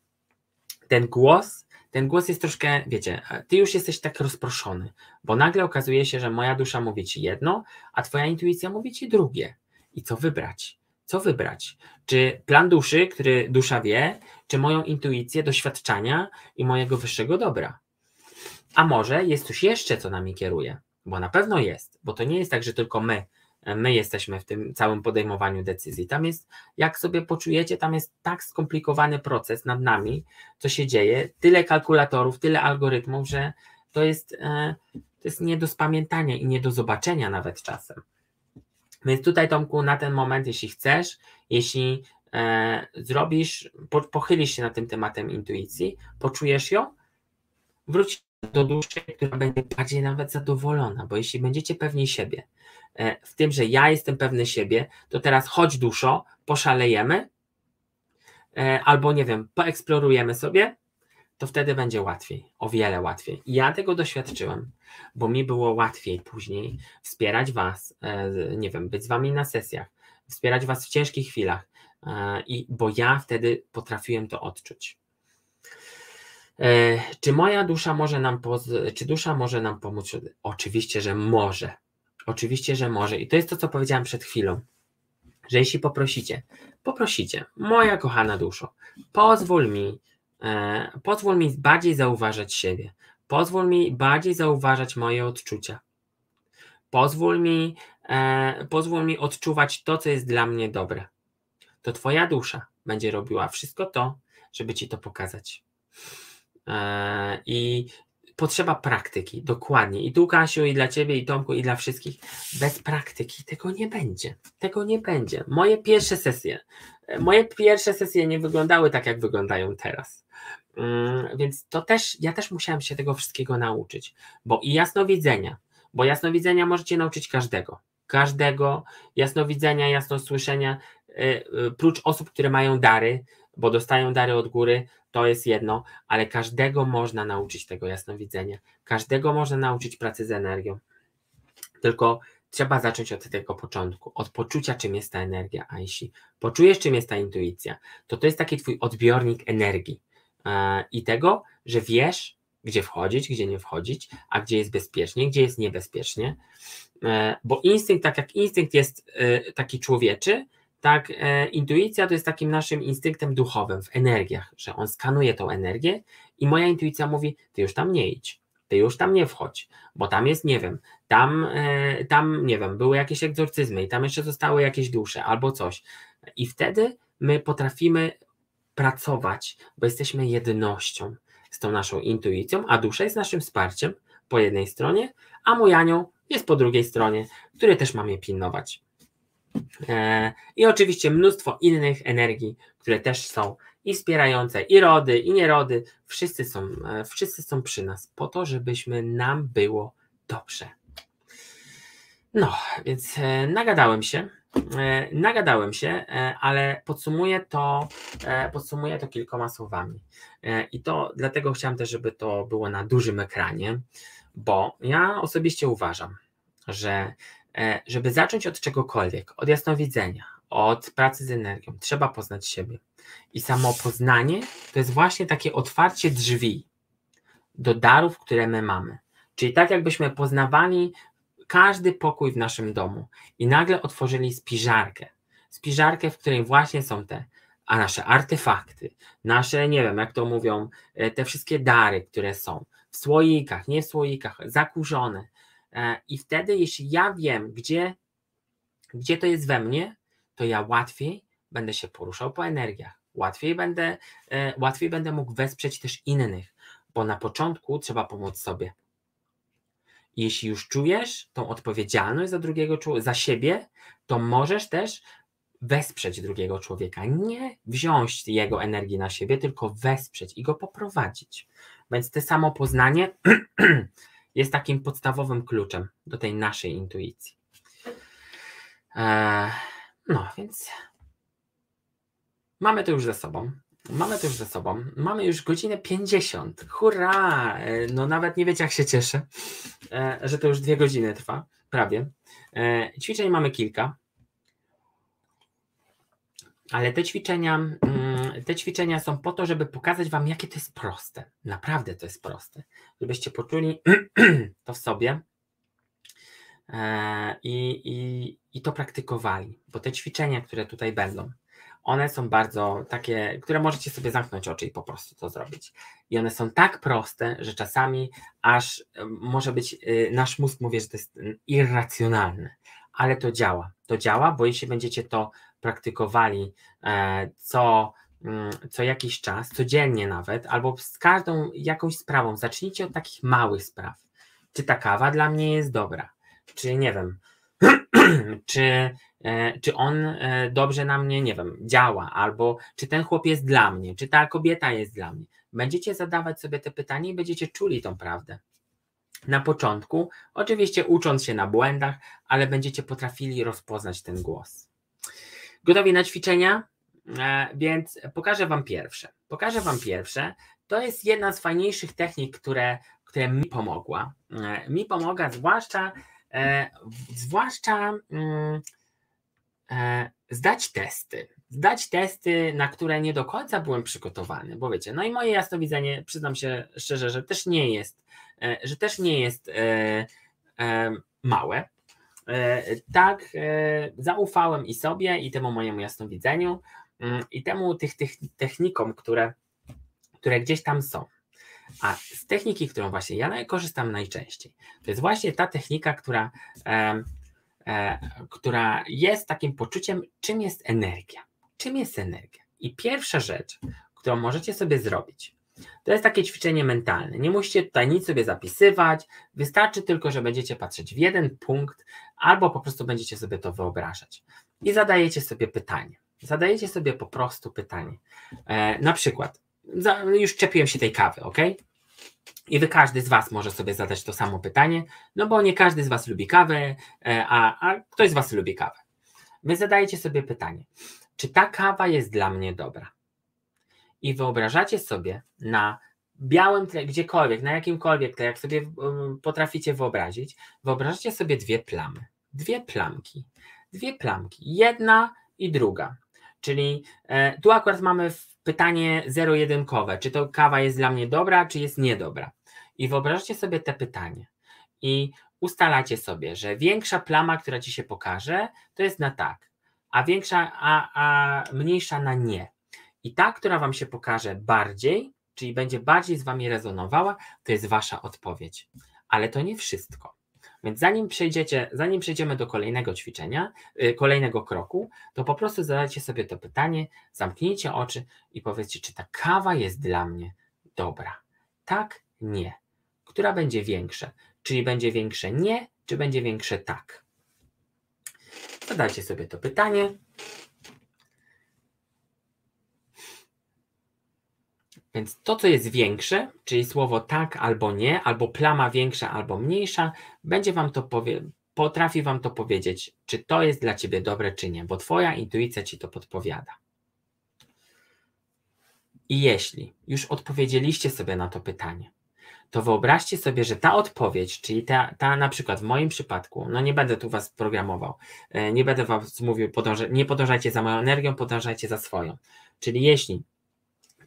ten głos ten głos jest troszkę, wiecie, ty już jesteś tak rozproszony, bo nagle okazuje się, że moja dusza mówi ci jedno, a twoja intuicja mówi ci drugie. I co wybrać? Co wybrać? Czy plan duszy, który dusza wie, czy moją intuicję, doświadczenia i mojego wyższego dobra? A może jest coś jeszcze, co nami kieruje? Bo na pewno jest, bo to nie jest tak, że tylko my my jesteśmy w tym całym podejmowaniu decyzji. Tam jest, jak sobie poczujecie, tam jest tak skomplikowany proces nad nami, co się dzieje, tyle kalkulatorów, tyle algorytmów, że to jest, e, to jest nie do spamiętania i nie do zobaczenia nawet czasem. Więc tutaj, Tomku, na ten moment, jeśli chcesz, jeśli e, zrobisz, po, pochylisz się nad tym tematem intuicji, poczujesz ją, wróć do duszy, która będzie bardziej nawet zadowolona, bo jeśli będziecie pewni siebie, w tym, że ja jestem pewny siebie, to teraz chodź duszo, poszalejemy, e, albo nie wiem, poeksplorujemy sobie, to wtedy będzie łatwiej, o wiele łatwiej. Ja tego doświadczyłem, bo mi było łatwiej później wspierać Was, e, nie wiem, być z Wami na sesjach, wspierać Was w ciężkich chwilach, i, bo ja wtedy potrafiłem to odczuć. Czy moja dusza może nam, czy dusza może nam pomóc? Oczywiście, że może. Oczywiście, że może. I to jest to, co powiedziałem przed chwilą, że jeśli poprosicie, poprosicie, moja kochana duszo, pozwól mi, e, pozwól mi bardziej zauważać siebie, pozwól mi bardziej zauważać moje odczucia, pozwól mi, e, pozwól mi odczuwać to, co jest dla mnie dobre. To Twoja dusza będzie robiła wszystko to, żeby Ci to pokazać. E, I potrzeba praktyki, dokładnie. I tu, Kasiu, i dla ciebie, i Tomku, i dla wszystkich. Bez praktyki tego nie będzie. Tego nie będzie. Moje pierwsze sesje, moje pierwsze sesje nie wyglądały tak, jak wyglądają teraz. Mm, więc to też, ja też musiałem się tego wszystkiego nauczyć, bo i jasnowidzenia, bo jasnowidzenia możecie nauczyć każdego. Każdego jasnowidzenia, jasnosłyszenia, y, y, prócz osób, które mają dary, bo dostają dary od góry, to jest jedno, ale każdego można nauczyć tego jasnowidzenia. Każdego można nauczyć pracy z energią. Tylko trzeba zacząć od tego początku, od poczucia, czym jest ta energia. A jeśli poczujesz, czym jest ta intuicja, to to jest taki twój odbiornik energii e, i tego, że wiesz, gdzie wchodzić, gdzie nie wchodzić, a gdzie jest bezpiecznie, gdzie jest niebezpiecznie. E, bo instynkt, tak jak instynkt jest e, taki człowieczy, tak, e, intuicja to jest takim naszym instynktem duchowym w energiach, że on skanuje tą energię i moja intuicja mówi: Ty już tam nie idź, ty już tam nie wchodź, bo tam jest, nie wiem, tam, e, tam nie wiem, były jakieś egzorcyzmy i tam jeszcze zostały jakieś dusze albo coś. I wtedy my potrafimy pracować, bo jesteśmy jednością z tą naszą intuicją, a dusza jest naszym wsparciem po jednej stronie, a mój anioł jest po drugiej stronie, który też mam je pilnować. E, I oczywiście mnóstwo innych energii, które też są i wspierające, i rody, i nierody. Wszyscy są, e, wszyscy są przy nas po to, żebyśmy nam było dobrze. No, więc e, nagadałem się. Nagadałem się, ale podsumuję to, podsumuję to kilkoma słowami. I to dlatego chciałem też, żeby to było na dużym ekranie, bo ja osobiście uważam, że żeby zacząć od czegokolwiek, od jasnowidzenia, od pracy z energią, trzeba poznać siebie. I samo poznanie to jest właśnie takie otwarcie drzwi do darów, które my mamy. Czyli tak, jakbyśmy poznawali każdy pokój w naszym domu i nagle otworzyli spiżarkę. Spiżarkę, w której właśnie są te a nasze artefakty, nasze, nie wiem, jak to mówią, e, te wszystkie dary, które są w słoikach, nie w słoikach, zakurzone, E, I wtedy, jeśli ja wiem, gdzie, gdzie to jest we mnie, to ja łatwiej będę się poruszał po energiach. Łatwiej będę, e, łatwiej będę mógł wesprzeć też innych, bo na początku trzeba pomóc sobie. Jeśli już czujesz tą odpowiedzialność za drugiego za siebie, to możesz też wesprzeć drugiego człowieka. Nie wziąć jego energii na siebie, tylko wesprzeć i go poprowadzić. Więc te samo poznanie [CLEARS THROAT] jest takim podstawowym kluczem do tej naszej intuicji. Eee, no więc mamy to już ze sobą. Mamy to już ze sobą. Mamy już godzinę 50. Hurra! E, no nawet nie wiecie, jak się cieszę, e, że to już dwie godziny trwa. Prawie. E, ćwiczeń mamy kilka. Ale te ćwiczenia, mm, te ćwiczenia są po to, żeby pokazać Wam, jakie to jest proste. Naprawdę to jest proste. Żebyście poczuli [CLEARS THROAT] to w sobie e, i, i, i to praktykowali. Bo te ćwiczenia, które tutaj będą, one są bardzo takie, które możecie sobie zamknąć oczy i po prostu to zrobić. I one są tak proste, że czasami aż może być, y, nasz mózg mówi, że to jest irracjonalne, ale to działa. To działa, bo jeśli będziecie to praktykowali e, co, mm, co jakiś czas, codziennie nawet, albo z każdą jakąś sprawą, zacznijcie od takich małych spraw. Czy ta kawa dla mnie jest dobra? Czy nie wiem, [CLEARS THROAT] czy, e, czy on e, dobrze na mnie, nie wiem, działa, albo czy ten chłop jest dla mnie, czy ta kobieta jest dla mnie. Będziecie zadawać sobie te pytania i będziecie czuli tą prawdę. Na początku, oczywiście ucząc się na błędach, ale będziecie potrafili rozpoznać ten głos. Gotowi na ćwiczenia? E, więc pokażę Wam pierwsze. Pokażę Wam pierwsze. To jest jedna z fajniejszych technik, które, które mi pomogła. E, mi pomaga zwłaszcza, e, zwłaszcza mm, zdać testy. Zdać testy, na które nie do końca byłem przygotowany, bo wiecie, no i moje jasnowidzenie, przyznam się szczerze, że też nie jest, że też nie jest małe. Tak zaufałem i sobie, i temu mojemu jasnowidzeniu, i temu tych, tych technikom, które, które gdzieś tam są. A z techniki, którą właśnie ja korzystam najczęściej, to jest właśnie ta technika, która, e, e, która jest takim poczuciem, czym jest energia. Czym jest energia? I pierwsza rzecz, którą możecie sobie zrobić, To jest takie ćwiczenie mentalne. Nie musicie tutaj nic sobie zapisywać, wystarczy tylko, że będziecie patrzeć w jeden punkt, albo po prostu będziecie sobie to wyobrażać. I zadajecie sobie pytanie. Zadajecie sobie po prostu pytanie. E, na przykład, za, już czepiłem się tej kawy, ok? I wy każdy z Was może sobie zadać to samo pytanie, no bo nie każdy z Was lubi kawę, e, a, a ktoś z Was lubi kawę. Wy zadajecie sobie pytanie, czy ta kawa jest dla mnie dobra? I wyobrażacie sobie na białym tle, gdziekolwiek, na jakimkolwiek tle, jak sobie um, potraficie wyobrazić, wyobrażacie sobie dwie plamy. Dwie plamki. Dwie plamki. Jedna i druga. Czyli e, tu akurat mamy pytanie zero-jedynkowe, czy to kawa jest dla mnie dobra, czy jest niedobra. I wyobraźcie sobie te pytanie i ustalacie sobie, że większa plama, która ci się pokaże, to jest na tak, a większa, a, a mniejsza na nie. I ta, która wam się pokaże bardziej, czyli będzie bardziej z wami rezonowała, to jest wasza odpowiedź. Ale to nie wszystko. Więc zanim przejdziecie, zanim przejdziemy do kolejnego ćwiczenia, yy, kolejnego kroku, to po prostu zadajcie sobie to pytanie, zamknijcie oczy i powiedzcie, czy ta kawa jest dla mnie dobra. Tak, nie. Która będzie większa? Czyli będzie większe nie, czy będzie większe tak? Zadajcie sobie to pytanie. Więc to, co jest większe, czyli słowo tak albo nie, albo plama większa albo mniejsza, będzie wam to powie, potrafi wam to powiedzieć, czy to jest dla ciebie dobre, czy nie, bo twoja intuicja ci to podpowiada. I jeśli już odpowiedzieliście sobie na to pytanie, to wyobraźcie sobie, że ta odpowiedź, czyli ta, ta na przykład w moim przypadku, no nie będę tu was programował, e, nie będę was mówił, podąża, nie podążajcie za moją energią, podążajcie za swoją. Czyli jeśli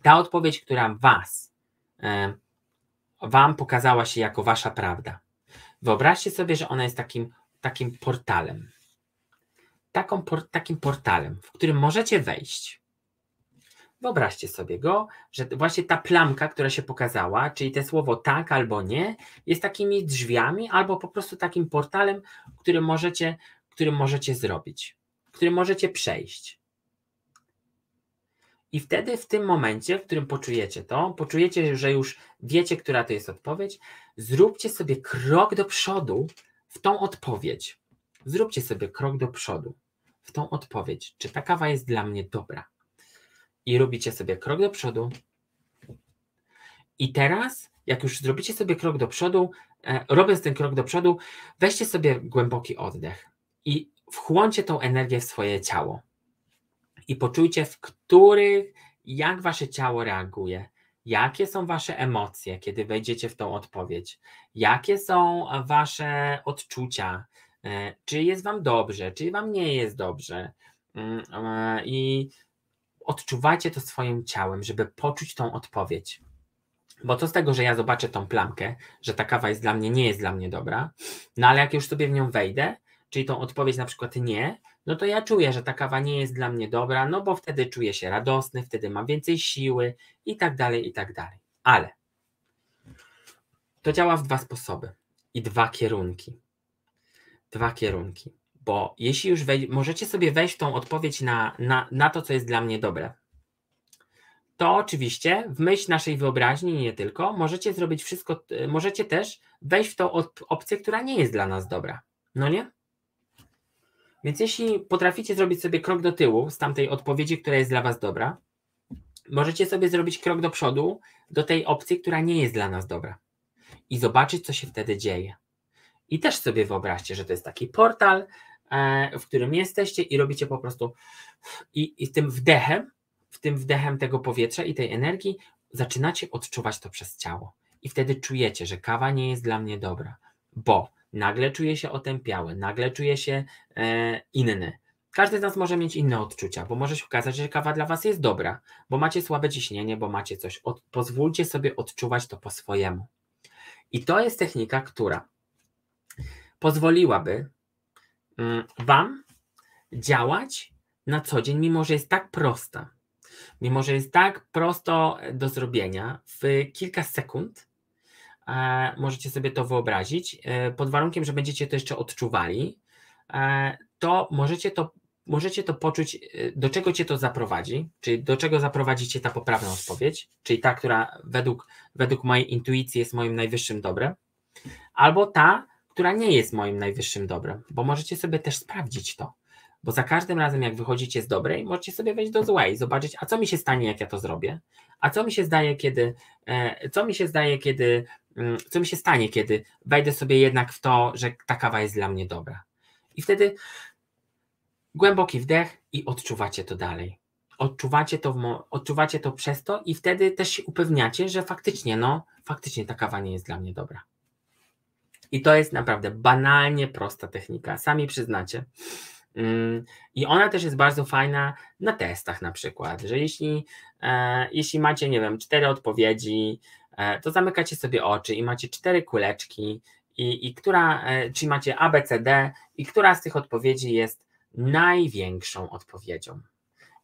ta odpowiedź, która was, e, wam pokazała się jako wasza prawda, wyobraźcie sobie, że ona jest takim, takim portalem. Taką, por, takim portalem, w którym możecie wejść. Wyobraźcie sobie go, że właśnie ta plamka, która się pokazała, czyli te słowo tak albo nie, jest takimi drzwiami albo po prostu takim portalem, który możecie, który możecie zrobić, który możecie przejść. I wtedy w tym momencie, w którym poczujecie to, poczujecie, że już wiecie, która to jest odpowiedź, zróbcie sobie krok do przodu w tą odpowiedź. Zróbcie sobie krok do przodu w tą odpowiedź. Czy ta kawa jest dla mnie dobra? I robicie sobie krok do przodu. I teraz, jak już zrobicie sobie krok do przodu, e, robiąc ten krok do przodu, weźcie sobie głęboki oddech i wchłoncie tą energię w swoje ciało i poczujcie, w których, jak wasze ciało reaguje, jakie są wasze emocje, kiedy wejdziecie w tą odpowiedź, jakie są wasze odczucia, e, czy jest wam dobrze, czy wam nie jest dobrze. Mm, e, I odczuwajcie to swoim ciałem, żeby poczuć tą odpowiedź. Bo co z tego, że ja zobaczę tą plamkę, że ta kawa jest dla mnie, nie jest dla mnie dobra, no ale jak już sobie w nią wejdę, czyli tą odpowiedź na przykład nie, no to ja czuję, że ta kawa nie jest dla mnie dobra, no bo wtedy czuję się radosny, wtedy mam więcej siły i tak dalej, i tak dalej. Ale to działa w dwa sposoby i dwa kierunki. Dwa kierunki. Bo jeśli już wej- możecie sobie wejść w tą odpowiedź na, na, na to, co jest dla mnie dobre, to oczywiście w myśl naszej wyobraźni, nie tylko, możecie zrobić wszystko, możecie też wejść w tą opcję, która nie jest dla nas dobra. No nie? Więc jeśli potraficie zrobić sobie krok do tyłu z tamtej odpowiedzi, która jest dla Was dobra, możecie sobie zrobić krok do przodu do tej opcji, która nie jest dla nas dobra i zobaczyć, co się wtedy dzieje. I też sobie wyobraźcie, że to jest taki portal, e, w którym jesteście i robicie po prostu i, i tym wdechem, w tym wdechem tego powietrza i tej energii zaczynacie odczuwać to przez ciało. I wtedy czujecie, że kawa nie jest dla mnie dobra, bo nagle czuje się otępiały, nagle czuje się e, inny. Każdy z nas może mieć inne odczucia, bo może się okazać, że kawa dla Was jest dobra, bo macie słabe ciśnienie, bo macie coś. Od, pozwólcie sobie odczuwać to po swojemu. I to jest technika, która pozwoliłaby mm, Wam działać na co dzień, mimo że jest tak prosta, mimo że jest tak prosto do zrobienia w kilka sekund, możecie sobie to wyobrazić, e, pod warunkiem, że będziecie to jeszcze odczuwali, e, to możecie to możecie to poczuć, do czego cię to zaprowadzi, czyli do czego zaprowadzi cię ta poprawna odpowiedź, czyli ta, która według, według mojej intuicji jest moim najwyższym dobrem, albo ta, która nie jest moim najwyższym dobrem, bo możecie sobie też sprawdzić to. Bo za każdym razem, jak wychodzicie z dobrej, możecie sobie wejść do złej zobaczyć, a co mi się stanie, jak ja to zrobię, a co mi się zdaje, kiedy, e, co mi się zdaje, kiedy, co mi się stanie, kiedy wejdę sobie jednak w to, że ta kawa jest dla mnie dobra. I wtedy głęboki wdech i odczuwacie to dalej. Odczuwacie to, odczuwacie to przez to i wtedy też się upewniacie, że faktycznie, no, faktycznie ta kawa nie jest dla mnie dobra. I to jest naprawdę banalnie prosta technika, sami przyznacie. Mm, I ona też jest bardzo fajna na testach na przykład, że jeśli, e, jeśli macie, nie wiem, cztery odpowiedzi, to zamykacie sobie oczy i macie cztery kuleczki i, i która, e, czyli macie A, B, C, D i która z tych odpowiedzi jest największą odpowiedzią.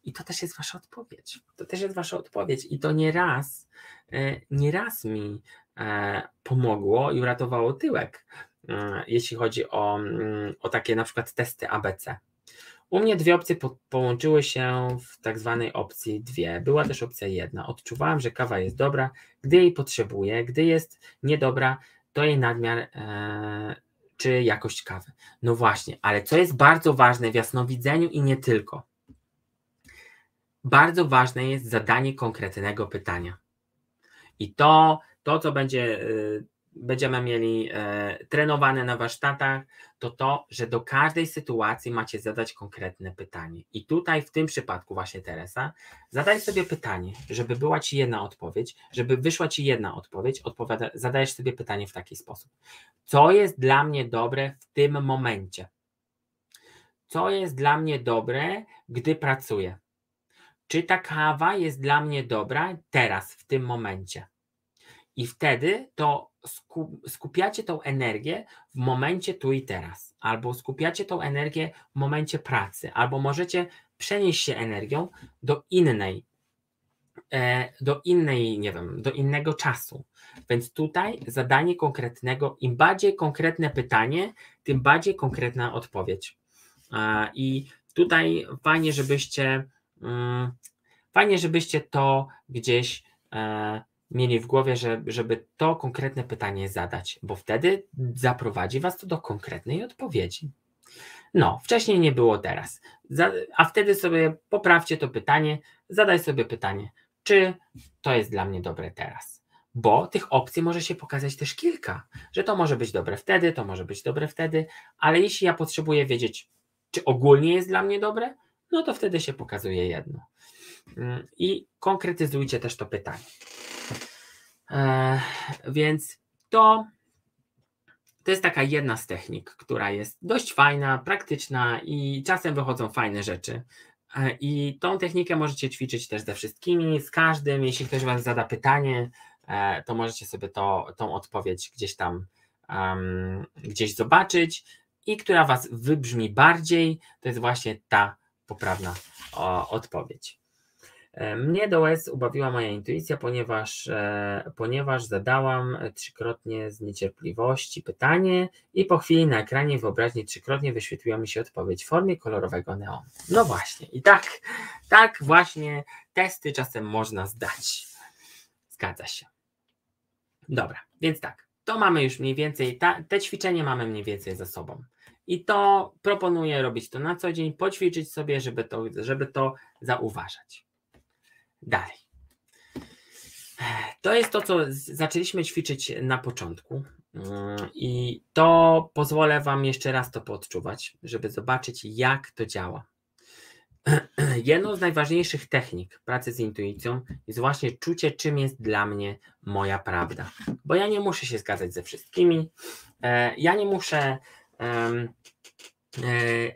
I to też jest wasza odpowiedź. To też jest wasza odpowiedź. I to nie raz, nie raz mi pomogło i uratowało tyłek E, jeśli chodzi o, mm, o takie na przykład testy ABC. U mnie dwie opcje po, połączyły się w tak zwanej opcji dwie. Była też opcja jedna. Odczuwałem, że kawa jest dobra, gdy jej potrzebuję, gdy jest niedobra, to jej nadmiar e, czy jakość kawy. No właśnie, ale co jest bardzo ważne w jasnowidzeniu i nie tylko. Bardzo ważne jest zadanie konkretnego pytania. I to, to co będzie e, będziemy mieli e, trenowane na warsztatach, to to, że do każdej sytuacji macie zadać konkretne pytanie. I tutaj w tym przypadku właśnie Teresa, zadaj sobie pytanie, żeby była ci jedna odpowiedź, żeby wyszła ci jedna odpowiedź, odpowiada, zadajesz sobie pytanie w taki sposób. Co jest dla mnie dobre w tym momencie? Co jest dla mnie dobre, gdy pracuję? Czy ta kawa jest dla mnie dobra teraz, w tym momencie? I wtedy to skupiacie tą energię w momencie tu i teraz, albo skupiacie tą energię w momencie pracy, albo możecie przenieść się energią do innej, e, do innej, nie wiem, do innego czasu. Więc tutaj zadanie konkretnego, im bardziej konkretne pytanie, tym bardziej konkretna odpowiedź. I tutaj fajnie, żebyście, mm, fajnie, żebyście to gdzieś e, mieli w głowie, że, żeby to konkretne pytanie zadać, bo wtedy zaprowadzi Was to do konkretnej odpowiedzi. No, wcześniej nie było teraz. A wtedy sobie poprawcie to pytanie, zadaj sobie pytanie, czy to jest dla mnie dobre teraz. Bo tych opcji może się pokazać też kilka, że to może być dobre wtedy, to może być dobre wtedy, ale jeśli ja potrzebuję wiedzieć, czy ogólnie jest dla mnie dobre, no to wtedy się pokazuje jedno. Mm, I konkretyzujcie też to pytanie. E, więc to, to jest taka jedna z technik, która jest dość fajna, praktyczna i czasem wychodzą fajne rzeczy. E, I tą technikę możecie ćwiczyć też ze wszystkimi, z każdym. Jeśli ktoś Was zada pytanie, e, to możecie sobie to, tą odpowiedź gdzieś tam um, gdzieś zobaczyć i która Was wybrzmi bardziej, to jest właśnie ta poprawna o, odpowiedź. E, mnie do łez ubawiła moja intuicja, ponieważ, e, ponieważ zadałam trzykrotnie z niecierpliwości pytanie i po chwili na ekranie wyobraźni trzykrotnie wyświetliła mi się odpowiedź w formie kolorowego neonu. No właśnie, i tak, tak właśnie testy czasem można zdać. Zgadza się. Dobra, więc tak, to mamy już mniej więcej, ta, te ćwiczenie mamy mniej więcej za sobą. I to proponuję robić to na co dzień, poćwiczyć sobie, żeby to, żeby to zauważać. Dalej. To jest to, co zaczęliśmy ćwiczyć na początku. Mm, I to pozwolę Wam jeszcze raz to podczuwać, żeby zobaczyć, jak to działa. [CLEARS THROAT] Jedną z najważniejszych technik pracy z intuicją jest właśnie czucie, czym jest dla mnie moja prawda. Bo ja nie muszę się zgadzać ze wszystkimi. E, ja nie muszę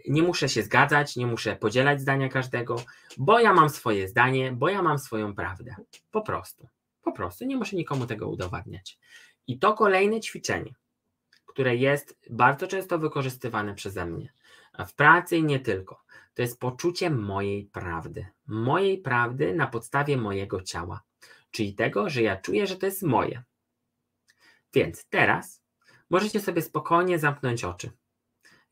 nie muszę się zgadzać, nie muszę podzielać zdania każdego, bo ja mam swoje zdanie, bo ja mam swoją prawdę. Po prostu. Po prostu. Nie muszę nikomu tego udowadniać. I to kolejne ćwiczenie, które jest bardzo często wykorzystywane przeze mnie, w pracy i nie tylko, to jest poczucie mojej prawdy. Mojej prawdy na podstawie mojego ciała, czyli tego, że ja czuję, że to jest moje. Więc teraz możecie sobie spokojnie zamknąć oczy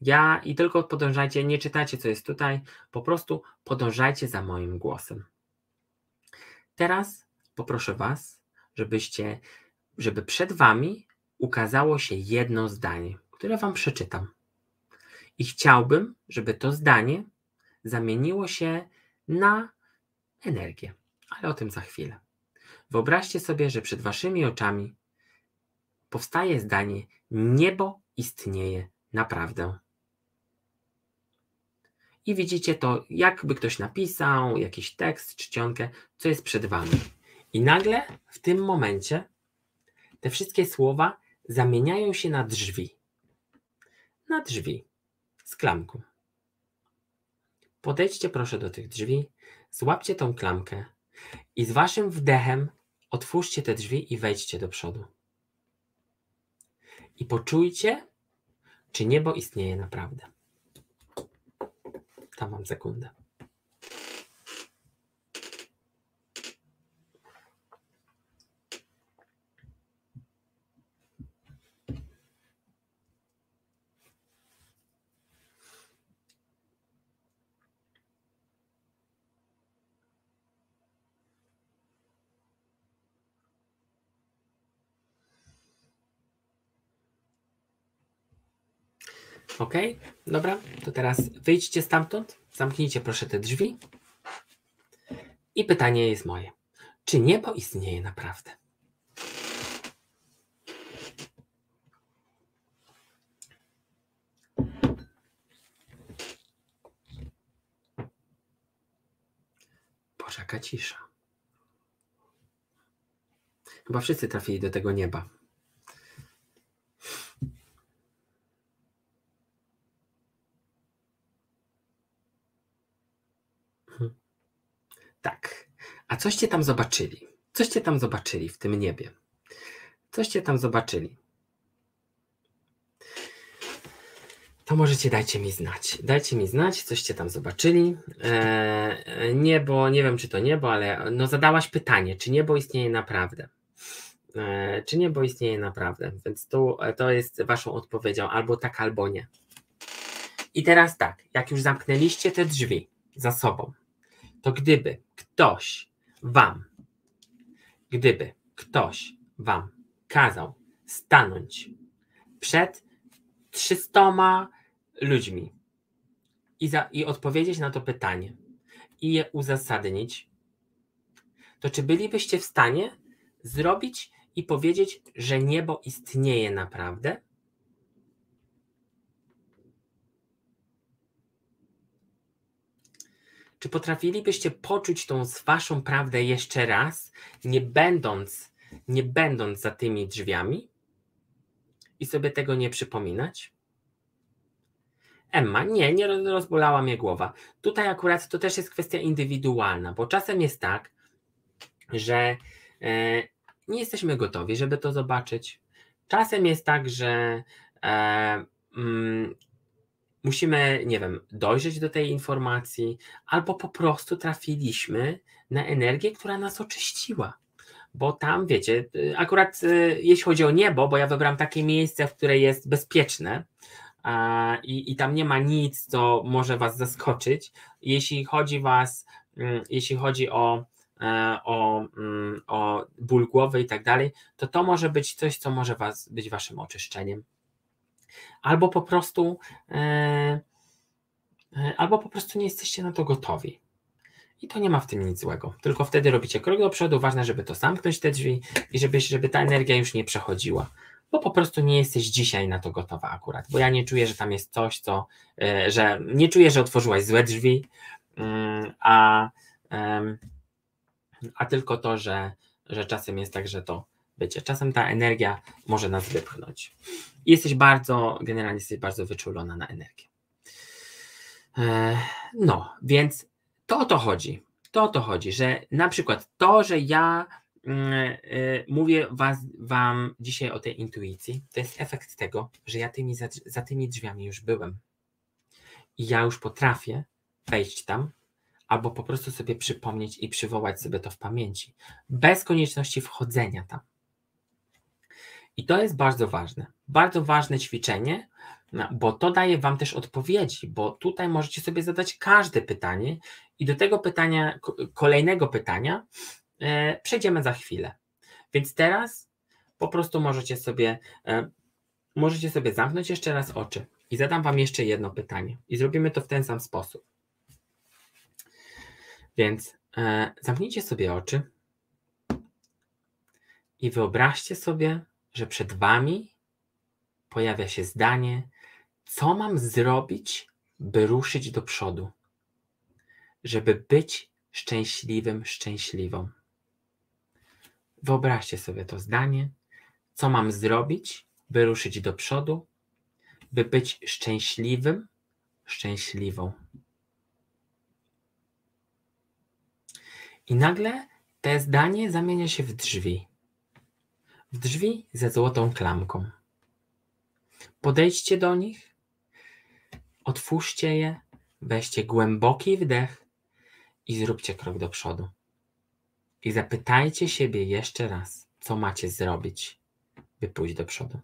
Ja i tylko podążajcie, nie czytajcie, co jest tutaj, po prostu podążajcie za moim głosem. Teraz poproszę Was, żebyście, żeby przed Wami ukazało się jedno zdanie, które Wam przeczytam. I chciałbym, żeby to zdanie zamieniło się na energię, ale o tym za chwilę. Wyobraźcie sobie, że przed Waszymi oczami powstaje zdanie: Niebo istnieje naprawdę. I widzicie to, jakby ktoś napisał jakiś tekst, czcionkę, co jest przed Wami. I nagle w tym momencie te wszystkie słowa zamieniają się na drzwi. Na drzwi z klamką. Podejdźcie proszę do tych drzwi, złapcie tą klamkę i z waszym wdechem otwórzcie te drzwi i wejdźcie do przodu. I poczujcie, czy niebo istnieje naprawdę. Tam mam sekundę. Ok, dobra, to teraz wyjdźcie stamtąd, zamknijcie proszę te drzwi. I pytanie jest moje. Czy niebo istnieje naprawdę? Boże, cisza. Chyba wszyscy trafili do tego nieba. Tak. A coście tam zobaczyli? Coście tam zobaczyli w tym niebie? Coście tam zobaczyli? To możecie dajcie mi znać. Dajcie mi znać, coście tam zobaczyli. Eee, niebo, nie wiem czy to niebo, ale no zadałaś pytanie, czy niebo istnieje naprawdę? Eee, czy niebo istnieje naprawdę? Więc tu, to jest waszą odpowiedzią, albo tak, albo nie. I teraz tak, jak już zamknęliście te drzwi za sobą, to gdyby ktoś wam, gdyby ktoś wam kazał stanąć przed trzystoma ludźmi i, za, i odpowiedzieć na to pytanie i je uzasadnić, to czy bylibyście w stanie zrobić i powiedzieć, że niebo istnieje naprawdę? Czy potrafilibyście poczuć tą waszą prawdę jeszcze raz, nie będąc, nie będąc za tymi drzwiami i sobie tego nie przypominać? Emma, nie, nie rozbolała mnie głowa. Tutaj akurat to też jest kwestia indywidualna, bo czasem jest tak, że e, nie jesteśmy gotowi, żeby to zobaczyć. Czasem jest tak, że e, mm, musimy, nie wiem, dojrzeć do tej informacji, albo po prostu trafiliśmy na energię, która nas oczyściła. Bo tam, wiecie, y, akurat y, jeśli chodzi o niebo, bo ja wybrałam takie miejsce, w które jest bezpieczne i, i tam nie ma nic, co może Was zaskoczyć. Jeśli chodzi Was, mm, jeśli chodzi o, e, o, mm, o ból głowy i tak dalej, to to może być coś, co może was, być Waszym oczyszczeniem albo po prostu e, e, albo po prostu nie jesteście na to gotowi. I to nie ma w tym nic złego. Tylko wtedy robicie krok do przodu. Ważne, żeby to zamknąć te drzwi i żeby, żeby ta energia już nie przechodziła. Bo po prostu nie jesteś dzisiaj na to gotowa akurat. Bo ja nie czuję, że tam jest coś, co. E, że nie czuję, że otworzyłaś złe drzwi, mm, a, a tylko to, że, że czasem jest tak, że to Wiecie, czasem ta energia może nas wypchnąć. I jesteś bardzo, generalnie jesteś bardzo wyczulona na energię. E, no, więc to o to chodzi. To o to chodzi, że na przykład to, że ja mm, e, mówię was, Wam dzisiaj o tej intuicji, to jest efekt tego, że ja tymi, za, za tymi drzwiami już byłem. I ja już potrafię wejść tam, albo po prostu sobie przypomnieć i przywołać sobie to w pamięci, bez konieczności wchodzenia tam. I to jest bardzo ważne. Bardzo ważne ćwiczenie, No, bo to daje Wam też odpowiedzi, bo tutaj możecie sobie zadać każde pytanie i do tego pytania, kolejnego pytania e, przejdziemy za chwilę. Więc teraz po prostu możecie sobie, e, możecie sobie zamknąć jeszcze raz oczy i zadam Wam jeszcze jedno pytanie i zrobimy to w ten sam sposób. Więc e, zamknijcie sobie oczy i wyobraźcie sobie, że przed Wami pojawia się zdanie, co mam zrobić, by ruszyć do przodu, żeby być szczęśliwym, szczęśliwą. Wyobraźcie sobie to zdanie, co mam zrobić, by ruszyć do przodu, by być szczęśliwym, szczęśliwą. I nagle te zdanie zamienia się w drzwi. Drzwi ze złotą klamką. Podejdźcie do nich, otwórzcie je, weźcie głęboki wdech i zróbcie krok do przodu. I zapytajcie siebie jeszcze raz, co macie zrobić, by pójść do przodu.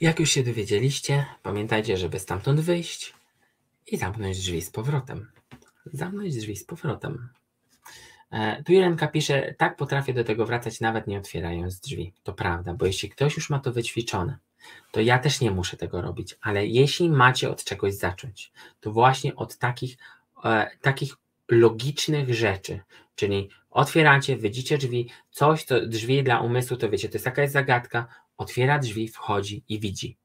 Jak już się dowiedzieliście, pamiętajcie, żeby stamtąd wyjść i zamknąć drzwi z powrotem. Zamknąć drzwi z powrotem. E, tu Jelenka pisze, tak potrafię do tego wracać nawet nie otwierając drzwi. To prawda, bo jeśli ktoś już ma to wyćwiczone, to ja też nie muszę tego robić, ale jeśli macie od czegoś zacząć, to właśnie od takich, e, takich logicznych rzeczy, czyli otwieracie, wydzicie drzwi, coś, to drzwi dla umysłu, to wiecie, to jest jakaś zagadka, otwiera drzwi, wchodzi i widzi.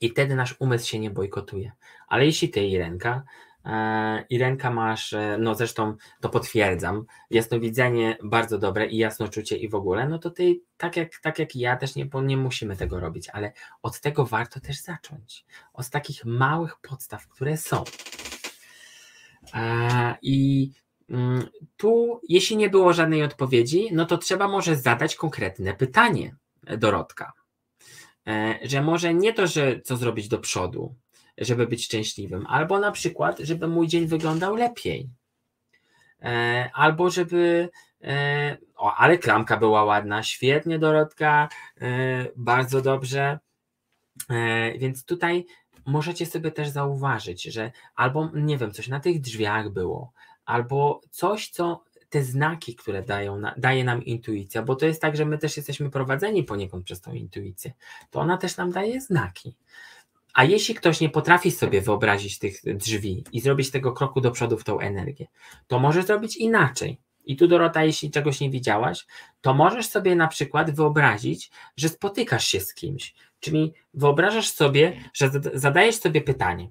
I wtedy nasz umysł się nie bojkotuje. Ale jeśli ty, Irenka, e, Irenka masz, e, no zresztą to potwierdzam, jasnowidzenie bardzo dobre i jasnoczucie i w ogóle, no to ty, tak jak, tak jak ja, też nie, nie musimy tego robić, ale od tego warto też zacząć. Od takich małych podstaw, które są. E, I mm, tu, jeśli nie było żadnej odpowiedzi, no to trzeba może zadać konkretne pytanie. Dorotka. E, że może nie to, że co zrobić do przodu, żeby być szczęśliwym, albo na przykład, żeby mój dzień wyglądał lepiej. E, albo żeby. E, o, ale klamka była ładna, świetnie, Dorotka, bardzo dobrze. Więc tutaj możecie sobie też zauważyć, że albo nie wiem, coś na tych drzwiach było, albo coś, co te znaki, które dają, daje nam intuicja, bo to jest tak, że my też jesteśmy prowadzeni poniekąd przez tą intuicję, to ona też nam daje znaki. A jeśli ktoś nie potrafi sobie wyobrazić tych drzwi i zrobić tego kroku do przodu w tą energię, to może zrobić inaczej. I tu Dorota, jeśli czegoś nie widziałaś, to możesz sobie na przykład wyobrazić, że spotykasz się z kimś. Czyli wyobrażasz sobie, że zadajesz sobie pytanie,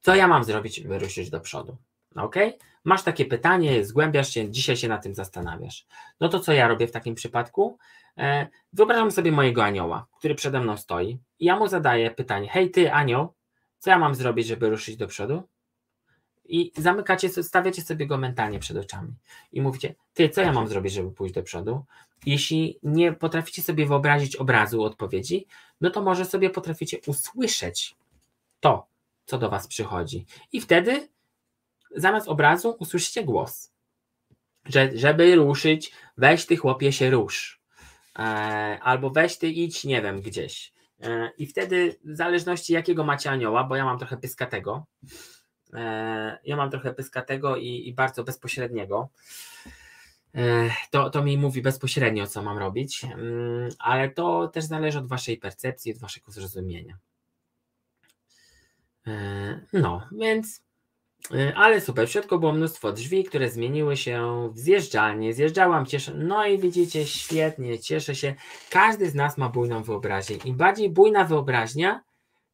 co ja mam zrobić, by ruszyć do przodu. Ok? Masz takie pytanie, zgłębiasz się, dzisiaj się na tym zastanawiasz. No to co ja robię w takim przypadku? E, wyobrażam sobie mojego anioła, który przede mną stoi i ja mu zadaję pytanie, hej ty anioł, co ja mam zrobić, żeby ruszyć do przodu? I zamykacie, stawiacie sobie go mentalnie przed oczami i mówicie, ty, co ja mam zrobić, żeby pójść do przodu? Jeśli nie potraficie sobie wyobrazić obrazu odpowiedzi, no to może sobie potraficie usłyszeć to, co do was przychodzi. I wtedy zamiast obrazu usłyszycie głos. Że, żeby ruszyć, weź ty chłopie się rusz. E, albo weź ty idź, nie wiem, gdzieś. E, I wtedy w zależności jakiego macie anioła, bo ja mam trochę pyskatego, e, ja mam trochę pyskatego i, i bardzo bezpośredniego, e, to, to mi mówi bezpośrednio, co mam robić, mm, ale to też zależy od waszej percepcji, od waszego zrozumienia. E, no, więc ale super, w środku było mnóstwo drzwi, które zmieniły się w zjeżdżalnię. Zjeżdżałam, cieszę. No i widzicie, świetnie, cieszę się. Każdy z nas ma bujną wyobraźnię. Im bardziej bujna wyobraźnia,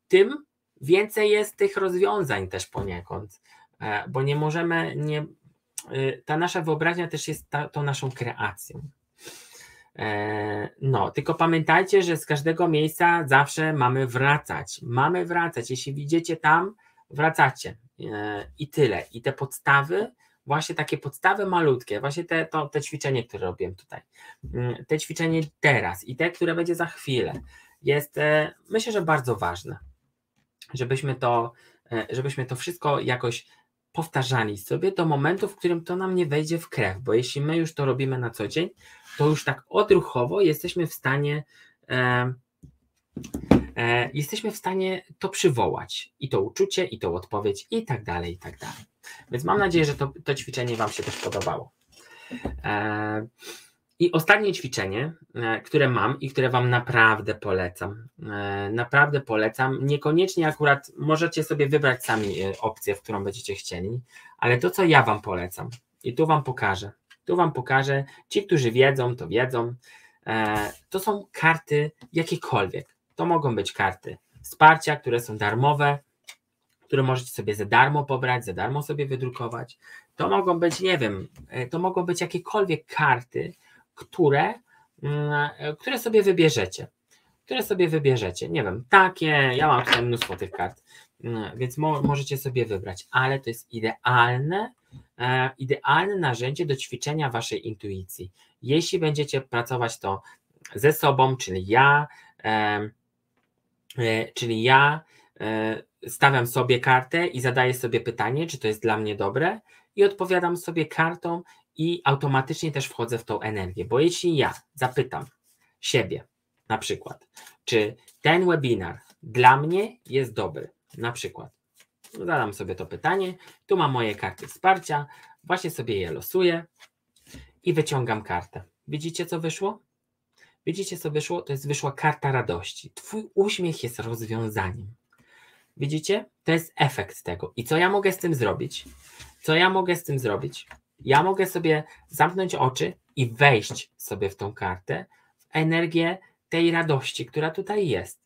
tym więcej jest tych rozwiązań też poniekąd. E, bo nie możemy, nie, y, ta nasza wyobraźnia też jest ta, tą naszą kreacją. E, no, tylko pamiętajcie, że z każdego miejsca zawsze mamy wracać. Mamy wracać. Jeśli widzicie tam, wracacie. E, I tyle. I te podstawy, właśnie takie podstawy malutkie, właśnie te, to, te ćwiczenie, które robiłem tutaj, mm, te ćwiczenie teraz i te, które będzie za chwilę, jest e, myślę, że bardzo ważne, żebyśmy to, żebyśmy to wszystko jakoś powtarzali sobie do momentu, w którym to nam nie wejdzie w krew, bo jeśli my już to robimy na co dzień, to już tak odruchowo jesteśmy w stanie e, e, jesteśmy w stanie to przywołać i to uczucie, i tą odpowiedź, i tak dalej, i tak dalej. Więc mam nadzieję, że to, to ćwiczenie Wam się też podobało. E, i ostatnie ćwiczenie, e, które mam i które Wam naprawdę polecam. E, naprawdę polecam. Niekoniecznie akurat możecie sobie wybrać sami e, opcję, w którą będziecie chcieli, ale to, co ja Wam polecam, i tu Wam pokażę. Tu Wam pokażę. Ci, którzy wiedzą, to wiedzą. To są karty jakiekolwiek. To mogą być karty wsparcia, które są darmowe, które możecie sobie za darmo pobrać, za darmo sobie wydrukować. To mogą być, nie wiem, to mogą być jakiekolwiek karty, które, mm, które sobie wybierzecie. Które sobie wybierzecie. Nie wiem, takie, ja mam tutaj mnóstwo tych kart, mm, więc mo możecie sobie wybrać, ale to jest idealne, e, idealne narzędzie do ćwiczenia waszej intuicji. Jeśli będziecie pracować to ze sobą, czyli ja, e, e, czyli ja e, stawiam sobie kartę i zadaję sobie pytanie, czy to jest dla mnie dobre, i odpowiadam sobie kartą i automatycznie też wchodzę w tą energię, bo jeśli ja zapytam siebie na przykład, czy ten webinar dla mnie jest dobry, na przykład, zadam sobie to pytanie, tu mam moje karty wsparcia, właśnie sobie je losuję i wyciągam kartę. Widzicie, co wyszło? Widzicie, co wyszło? To jest wyszła karta radości. Twój uśmiech jest rozwiązaniem. Widzicie? To jest efekt tego. I co ja mogę z tym zrobić? Co ja mogę z tym zrobić? Ja mogę sobie zamknąć oczy i wejść sobie w tą kartę, w energię tej radości, która tutaj jest.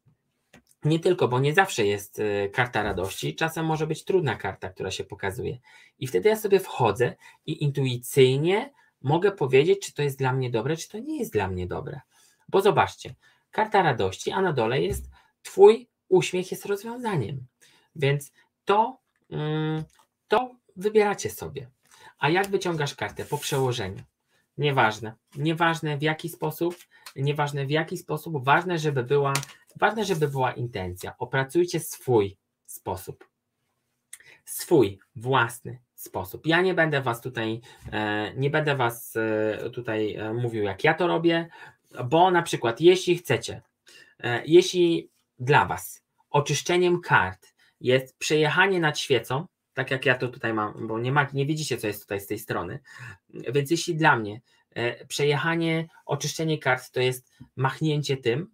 Nie tylko, bo nie zawsze jest y, karta radości, czasem może być trudna karta, która się pokazuje. I wtedy ja sobie wchodzę i intuicyjnie mogę powiedzieć, czy to jest dla mnie dobre, czy to nie jest dla mnie dobre. Bo zobaczcie, karta radości, a na dole jest Twój uśmiech jest rozwiązaniem. Więc to, mm, to wybieracie sobie. A jak wyciągasz kartę? Po przełożeniu. Nieważne. Nieważne w jaki sposób, nieważne w jaki sposób, ważne, żeby była, ważne, żeby była intencja. Opracujcie swój sposób. Swój własny sposób. Ja nie będę was tutaj, e, nie będę was e, tutaj e, mówił, jak ja to robię, bo na przykład, jeśli chcecie, jeśli dla was oczyszczeniem kart jest przejechanie nad świecą, tak jak ja to tutaj mam, bo nie, ma, nie widzicie, co jest tutaj z tej strony. Więc jeśli dla mnie e, przejechanie, oczyszczenie kart to jest machnięcie tym,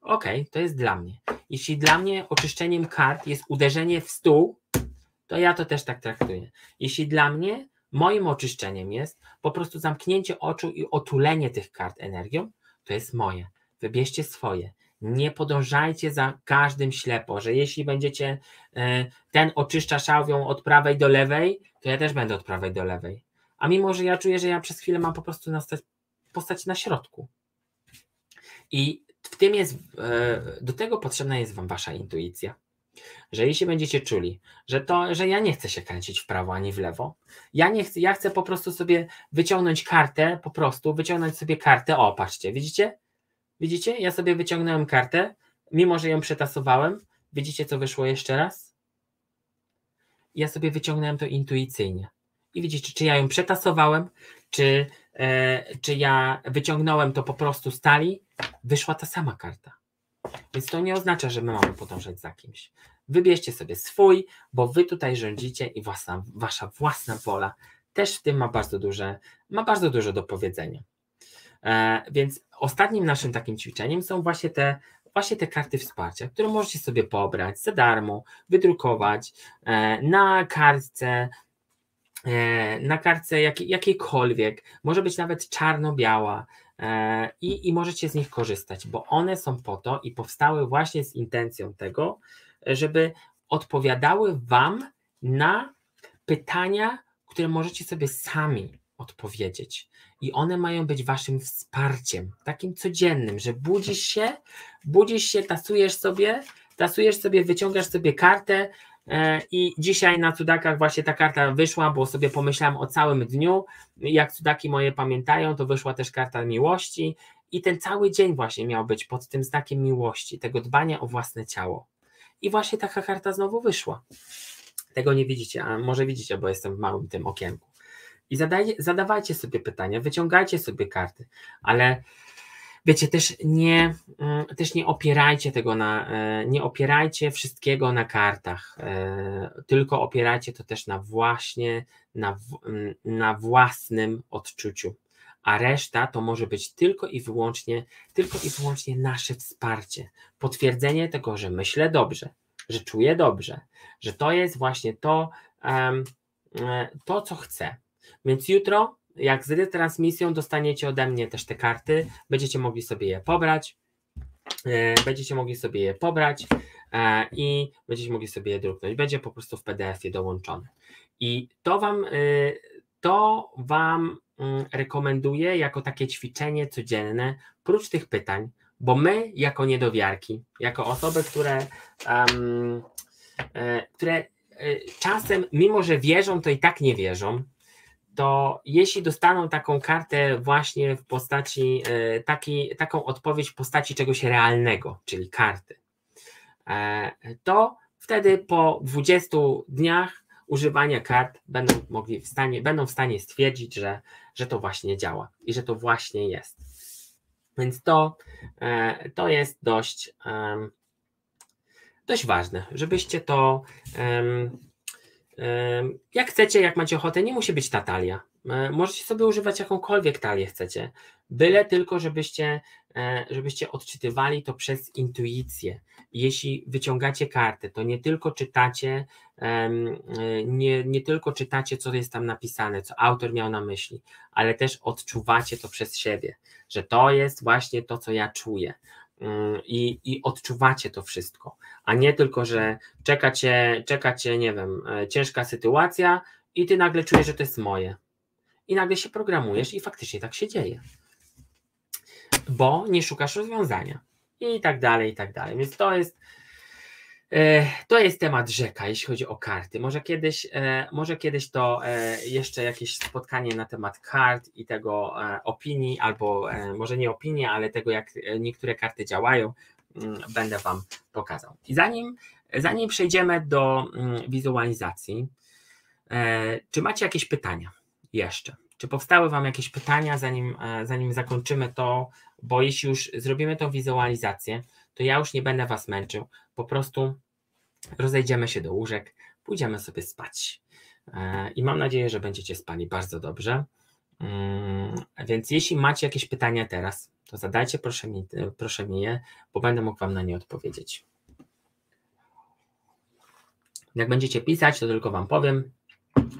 ok, to jest dla mnie. Jeśli dla mnie oczyszczeniem kart jest uderzenie w stół, to ja to też tak traktuję. Jeśli dla mnie moim oczyszczeniem jest po prostu zamknięcie oczu i otulenie tych kart energią, to jest moje. Wybierzcie swoje nie podążajcie za każdym ślepo, że jeśli będziecie e, ten oczyszcza szałwią od prawej do lewej, to ja też będę od prawej do lewej. A mimo, że ja czuję, że ja przez chwilę mam po prostu nastać, postać na środku. I w tym jest, e, do tego potrzebna jest Wam Wasza intuicja. Że jeśli będziecie czuli, że to, że ja nie chcę się kręcić w prawo ani w lewo, ja nie chcę, ja chcę po prostu sobie wyciągnąć kartę, po prostu wyciągnąć sobie kartę, o patrzcie, widzicie? Widzicie? Ja sobie wyciągnąłem kartę, mimo że ją przetasowałem. Widzicie, co wyszło jeszcze raz? Ja sobie wyciągnąłem to intuicyjnie. I widzicie, czy ja ją przetasowałem, czy, e, czy ja wyciągnąłem to po prostu stali, wyszła ta sama karta. Więc to nie oznacza, że my mamy podążać za kimś. Wybierzcie sobie swój, bo wy tutaj rządzicie i własna, wasza własna wola też w tym ma bardzo duże, ma bardzo dużo do powiedzenia. E, więc ostatnim naszym takim ćwiczeniem są właśnie te, właśnie te karty wsparcia, które możecie sobie pobrać za darmo, wydrukować e, na kartce, e, na kartce jak, jakiejkolwiek, może być nawet czarno-biała i, i możecie z nich korzystać, bo one są po to i powstały właśnie z intencją tego, żeby odpowiadały Wam na pytania, które możecie sobie sami odpowiedzieć. I one mają być waszym wsparciem, takim codziennym, że budzisz się, budzisz się, tasujesz sobie, tasujesz sobie, wyciągasz sobie kartę, e, i dzisiaj na cudakach właśnie ta karta wyszła, bo sobie pomyślałem o całym dniu. Jak cudaki moje pamiętają, to wyszła też karta miłości. I ten cały dzień właśnie miał być pod tym znakiem miłości, tego dbania o własne ciało. I właśnie taka karta znowu wyszła. Tego nie widzicie, a może widzicie, bo jestem w małym tym okienku. I zadajcie, zadawajcie sobie pytania, wyciągajcie sobie karty, ale wiecie, też nie, mm, też nie opierajcie tego na, e, nie opierajcie wszystkiego na kartach, e, tylko opierajcie to też na właśnie, na, na własnym odczuciu. A reszta to może być tylko i wyłącznie, tylko i wyłącznie nasze wsparcie, potwierdzenie tego, że myślę dobrze, że czuję dobrze, że to jest właśnie to, to co chcę. Więc jutro, jak z retransmisją, dostaniecie ode mnie też te karty, będziecie mogli sobie je pobrać. E, będziecie mogli sobie je pobrać e, i będziecie mogli sobie je druknąć. Będzie po prostu w PDF-ie dołączone. I to Wam, to wam mm, rekomenduję jako takie ćwiczenie codzienne, prócz tych pytań, bo my, jako niedowiarki, jako osoby, które, um, e, które e, czasem, mimo że wierzą, to i tak nie wierzą, to jeśli dostaną taką kartę właśnie w postaci, e, taki, taką odpowiedź w postaci czegoś realnego, czyli karty, e, to wtedy po 20 dniach używania kart będą mogli w stanie, będą w stanie stwierdzić, że, że to właśnie działa i że to właśnie jest. Więc to, e, to jest dość, dość ważne, żebyście to jak chcecie, jak macie ochotę, nie musi być ta talia. E, możecie sobie używać jakąkolwiek talię chcecie, byle tylko, żebyście, e, żebyście odczytywali to przez intuicję. Jeśli wyciągacie kartę, to nie tylko czytacie, e, nie, nie tylko czytacie, co jest tam napisane, co autor miał na myśli, ale też odczuwacie to przez siebie, że to jest właśnie to, co ja czuję. I, i odczuwacie to wszystko, a nie tylko, że czekacie, czekacie, nie wiem, ciężka sytuacja i ty nagle czujesz, że to jest moje i nagle się programujesz i faktycznie tak się dzieje. Bo nie szukasz rozwiązania. I tak dalej, i tak dalej. Więc to jest e, to jest temat rzeka, jeśli chodzi o karty. Może kiedyś, e, może kiedyś to e, jeszcze jakieś spotkanie na temat kart i tego opinii, albo może nie opinii, ale tego, jak niektóre karty działają, mm, będę Wam pokazał. I zanim, zanim przejdziemy do mm, wizualizacji, czy macie jakieś pytania? jeszcze. Czy powstały Wam jakieś pytania, zanim, e, zanim zakończymy to? Bo jeśli już zrobimy tą wizualizację, to ja już nie będę Was męczył. Po prostu rozejdziemy się do łóżek, pójdziemy sobie spać. E, I mam nadzieję, że będziecie spali bardzo dobrze. Mm, więc jeśli macie jakieś pytania teraz, to zadajcie proszę mi, proszę mi je, bo będę mógł Wam na nie odpowiedzieć. Jak będziecie pisać, to tylko Wam powiem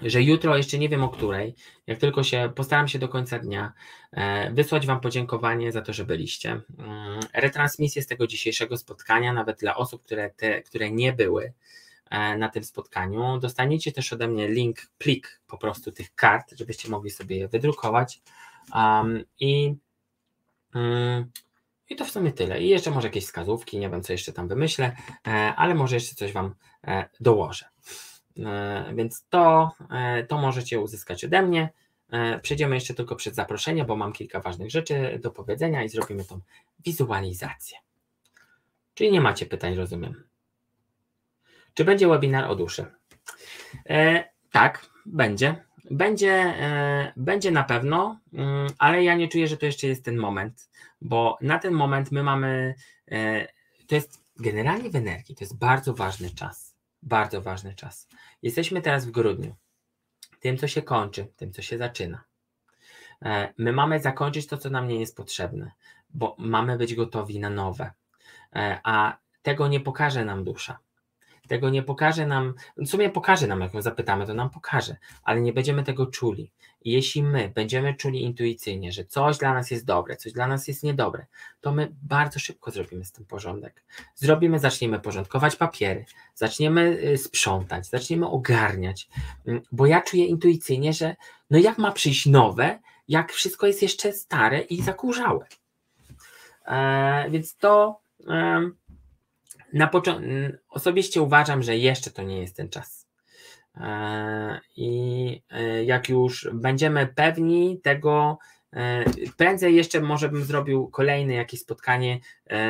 że jutro, jeszcze nie wiem o której, jak tylko się postaram się do końca dnia e, wysłać Wam podziękowanie za to, że byliście. Mm, retransmisję z tego dzisiejszego spotkania, nawet dla osób, które, te, które nie były e, na tym spotkaniu. Dostaniecie też ode mnie link, plik po prostu tych kart, żebyście mogli sobie je wydrukować. Um, I um, i to w sumie tyle. I jeszcze może jakieś wskazówki, nie wiem co jeszcze tam wymyślę, e, ale może jeszcze coś Wam dołożę. E, więc to, e, to możecie uzyskać ode mnie. E, przejdziemy jeszcze tylko przed zaproszenie, bo mam kilka ważnych rzeczy do powiedzenia i zrobimy tą wizualizację. Czyli nie macie pytań, rozumiem. Czy będzie webinar o duszy? E, tak, będzie. Będzie, e, będzie na pewno, mm, ale ja nie czuję, że to jeszcze jest ten moment, bo na ten moment my mamy, e, to jest generalnie w energii, to jest bardzo ważny czas. Bardzo ważny czas. Jesteśmy teraz w grudniu. Tym, co się kończy, tym, co się zaczyna. E, my mamy zakończyć to, co nam nie jest potrzebne, bo mamy być gotowi na nowe. E, a tego nie pokaże nam dusza. Tego nie pokaże nam, w sumie pokaże nam, jak ją zapytamy, to nam pokaże, ale nie będziemy tego czuli. Jeśli my będziemy czuli intuicyjnie, że coś dla nas jest dobre, coś dla nas jest niedobre, to my bardzo szybko zrobimy z tym porządek. Zrobimy, zaczniemy porządkować papiery, zaczniemy y, sprzątać, zaczniemy ogarniać, mm, bo ja czuję intuicyjnie, że no jak ma przyjść nowe, jak wszystko jest jeszcze stare i zakurzałe. E, więc to e, na osobiście uważam, że jeszcze to nie jest ten czas. E, I e, jak już będziemy pewni tego, e, prędzej jeszcze może bym zrobił kolejne jakieś spotkanie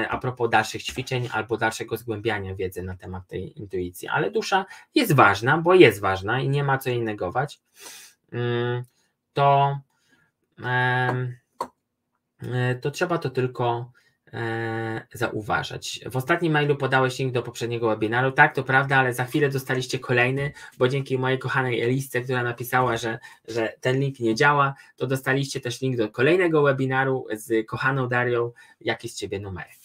a propos dalszych ćwiczeń albo dalszego zgłębiania wiedzy na temat tej intuicji. Ale dusza jest ważna, bo jest ważna i nie ma co jej negować. Mm, to, to trzeba to tylko zauważać. W ostatnim mailu podałeś link do poprzedniego webinaru. Tak, to prawda, ale za chwilę dostaliście kolejny, bo dzięki mojej kochanej Elisce, która napisała, że, że ten link nie działa, to dostaliście też link do kolejnego webinaru z kochaną Darią. Jaki jest ciebie numerek?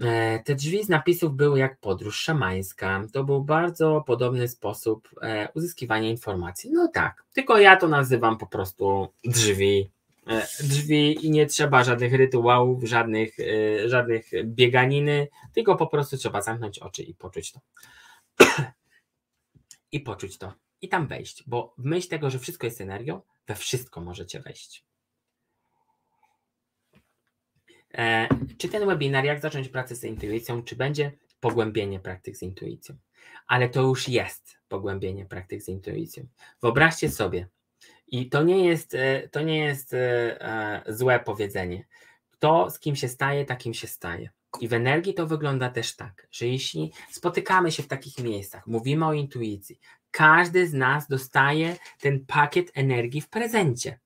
E, te drzwi z napisów były jak podróż szamańska. To był bardzo podobny sposób e, uzyskiwania informacji. No tak, tylko ja to nazywam po prostu drzwi E, drzwi i nie trzeba żadnych rytuałów, żadnych, e, żadnych bieganiny, tylko po prostu trzeba zamknąć oczy i poczuć to. [CLEARS THROAT] I poczuć to. I tam wejść, bo w myśl tego, że wszystko jest energią, we wszystko możecie wejść. E, czy ten webinar, jak zacząć pracę z intuicją, czy będzie pogłębienie praktyk z intuicją? Ale to już jest pogłębienie praktyk z intuicją. Wyobraźcie sobie, i to nie jest, e, to nie jest e, e, złe powiedzenie. To, z kim się staje, takim się staje. I w energii to wygląda też tak, że jeśli spotykamy się w takich miejscach, mówimy o intuicji, każdy z nas dostaje ten pakiet energii w prezencie.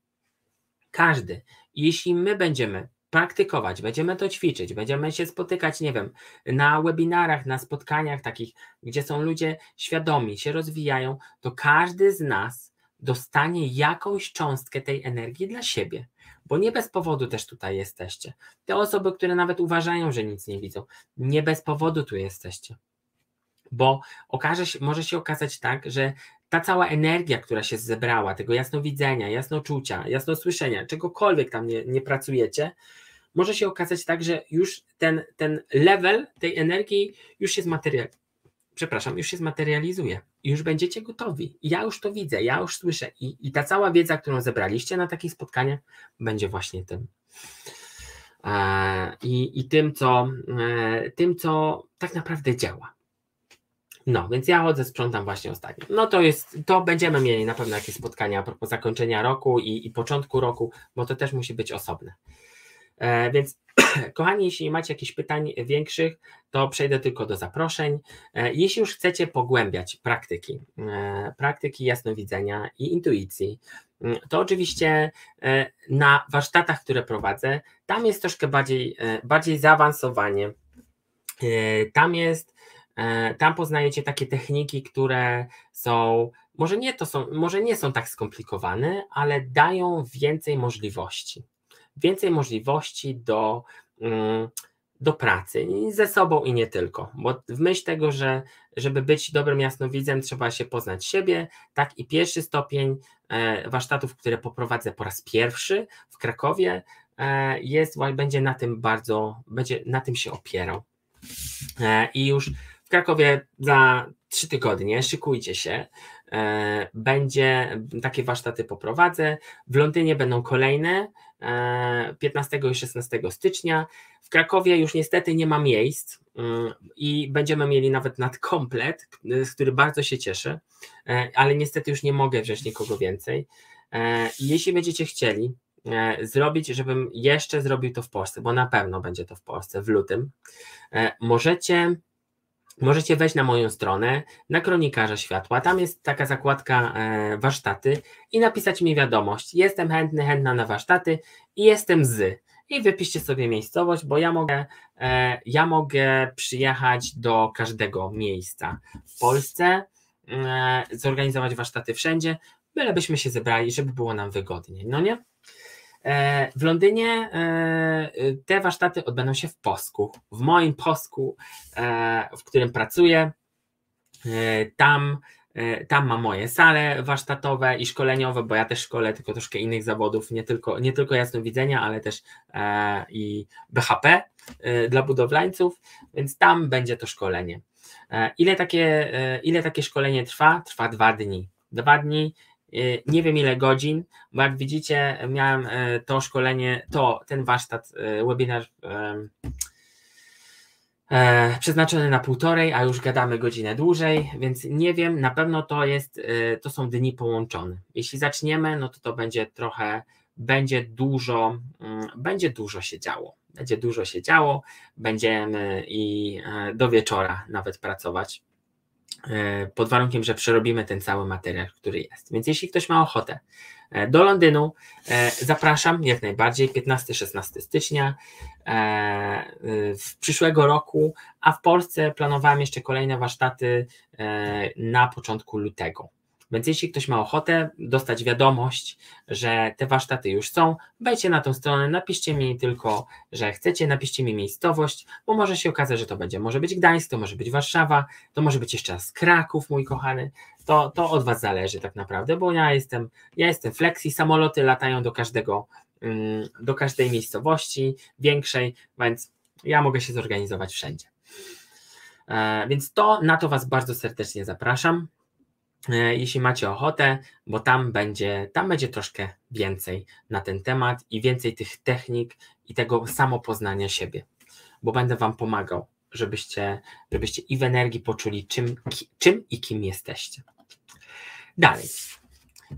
Każdy. Jeśli my będziemy praktykować, będziemy to ćwiczyć, będziemy się spotykać, nie wiem, na webinarach, na spotkaniach takich, gdzie są ludzie świadomi, się rozwijają, to każdy z nas dostanie jakąś cząstkę tej energii dla siebie, bo nie bez powodu też tutaj jesteście. Te osoby, które nawet uważają, że nic nie widzą, nie bez powodu tu jesteście. Bo okaże się, może się okazać tak, że ta cała energia, która się zebrała, tego jasnowidzenia, jasnoczucia, jasnosłyszenia, czegokolwiek tam nie, nie pracujecie, może się okazać tak, że już ten, ten level tej energii już się zmaterializuje przepraszam, już się zmaterializuje już będziecie gotowi. Ja już to widzę, ja już słyszę i, i ta cała wiedza, którą zebraliście na takich spotkaniach, będzie właśnie tym. E, I, i tym, co, e, tym, co tak naprawdę działa. No, więc ja chodzę, sprzątam właśnie ostatnio. No to jest, to będziemy mieli na pewno jakieś spotkania a propos zakończenia roku i, i początku roku, bo to też musi być osobne. E, więc [CLEARS THROAT] kochani, jeśli macie jakieś pytań większych, to przejdę tylko do zaproszeń. E, jeśli już chcecie pogłębiać praktyki, e, praktyki jasnowidzenia i intuicji, mm, to oczywiście na warsztatach, które prowadzę, tam jest troszkę bardziej, bardziej zaawansowanie. Tam jest, tam poznajecie takie techniki, które są, może nie, to są, może nie są tak skomplikowane, ale dają więcej możliwości więcej możliwości do, mm, do pracy ze sobą i nie tylko. Bo w myśl tego, że żeby być dobrym jasnowidzem, trzeba się poznać siebie, tak i pierwszy stopień e, warsztatów, które poprowadzę po raz pierwszy w Krakowie, e, jest, będzie na tym bardzo, będzie na tym się opierał. E, I już w Krakowie za trzy tygodnie, szykujcie się, będzie takie warsztaty poprowadzę. W Londynie będą kolejne, 15 e, i 16 stycznia. W Krakowie już niestety nie ma miejsc mm, i będziemy mieli nawet nadkomplet, z który bardzo się cieszę, e, ale niestety już nie mogę wziąć nikogo więcej. E, jeśli będziecie chcieli zrobić, żebym jeszcze zrobił to w Polsce, bo na pewno będzie to w Polsce w lutym, możecie Możecie wejść na moją stronę, na Kronikarza Światła, tam jest taka zakładka e, warsztaty i napisać mi wiadomość, jestem chętny, chętna na warsztaty i jestem z. I wypiszcie sobie miejscowość, bo ja mogę, e, ja mogę przyjechać do każdego miejsca w Polsce, e, zorganizować warsztaty wszędzie, bylebyśmy się zebrali, żeby było nam wygodniej, no nie? E, w Londynie te warsztaty odbędą się w Posku. W moim Posku, w którym pracuję, tam tam mam moje sale warsztatowe i szkoleniowe, bo ja też szkolę tylko troszkę innych zawodów, nie tylko, nie tylko jasnowidzenia, ale też e, i BHP e, dla budowlańców, więc tam będzie to szkolenie. E, ile, takie, e, ile takie szkolenie trwa? Trwa dwa dni. Dwa dni, e, nie wiem ile godzin, bo jak widzicie, miałem e, to szkolenie, to ten warsztat, webinar e, przeznaczony na półtorej, a już gadamy godzinę dłużej, więc nie wiem, na pewno to jest, to są dni połączone. Jeśli zaczniemy, no to to będzie trochę, będzie dużo, mm, będzie dużo się działo. Będzie dużo się działo, będziemy i e, do wieczora nawet pracować. E, pod warunkiem, że przerobimy ten cały materiał, który jest. Więc jeśli ktoś ma ochotę e, do Londynu, e, zapraszam jak najbardziej 15-16 stycznia w przyszłego roku, a w Polsce planowałem jeszcze kolejne warsztaty na początku lutego. Więc jeśli ktoś ma ochotę dostać wiadomość, że te warsztaty już są, wejdźcie na tą stronę, napiszcie mi tylko, że chcecie, napiszcie mi miejscowość, bo może się okazać, że to będzie, może być Gdańsk, to może być Warszawa, to może być jeszcze raz Kraków, mój kochany, to, to od Was zależy tak naprawdę, bo ja jestem, ja jestem flexi, samoloty latają do każdego, mm, do każdej miejscowości większej, więc ja mogę się zorganizować wszędzie. E, więc to na to Was bardzo serdecznie zapraszam. E, jeśli macie ochotę, bo tam będzie, tam będzie troszkę więcej na ten temat i więcej tych technik i tego samopoznania siebie, bo będę Wam pomagał, żebyście, żebyście i w energii poczuli, czym, czym i kim jesteście. Dalej.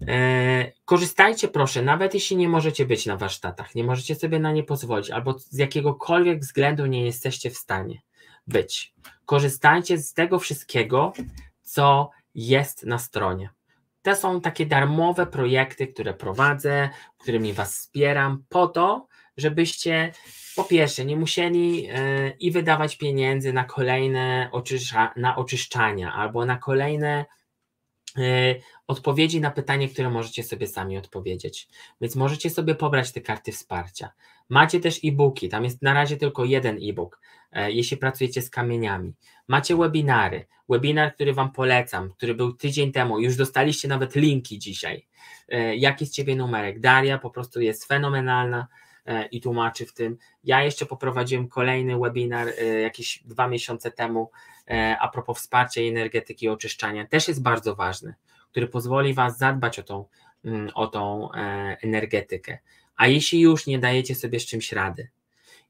E, korzystajcie proszę, nawet jeśli nie możecie być na warsztatach, nie możecie sobie na nie pozwolić, albo z jakiegokolwiek względu nie jesteście w stanie być. Korzystajcie z tego wszystkiego, co jest na stronie. To są takie darmowe projekty, które prowadzę, którymi Was wspieram, po to, żebyście po pierwsze nie musieli yy, i wydawać pieniędzy na kolejne oczyszcza, na oczyszczania albo na kolejne yy, odpowiedzi na pytanie, które możecie sobie sami odpowiedzieć. Więc możecie sobie pobrać te karty wsparcia. Macie też e-booki, tam jest na razie tylko jeden e-book, e, jeśli pracujecie z kamieniami. Macie webinary. Webinar, który Wam polecam, który był tydzień temu, już dostaliście nawet linki dzisiaj. E, jaki z Ciebie numerek? Daria po prostu jest fenomenalna e, i tłumaczy w tym. Ja jeszcze poprowadziłem kolejny webinar jakieś dwa miesiące temu a propos wsparcia energetyki i oczyszczania. Też jest bardzo ważny, który pozwoli Was zadbać o tą, mm, o tą energetykę. A jeśli już nie dajecie sobie z czymś rady,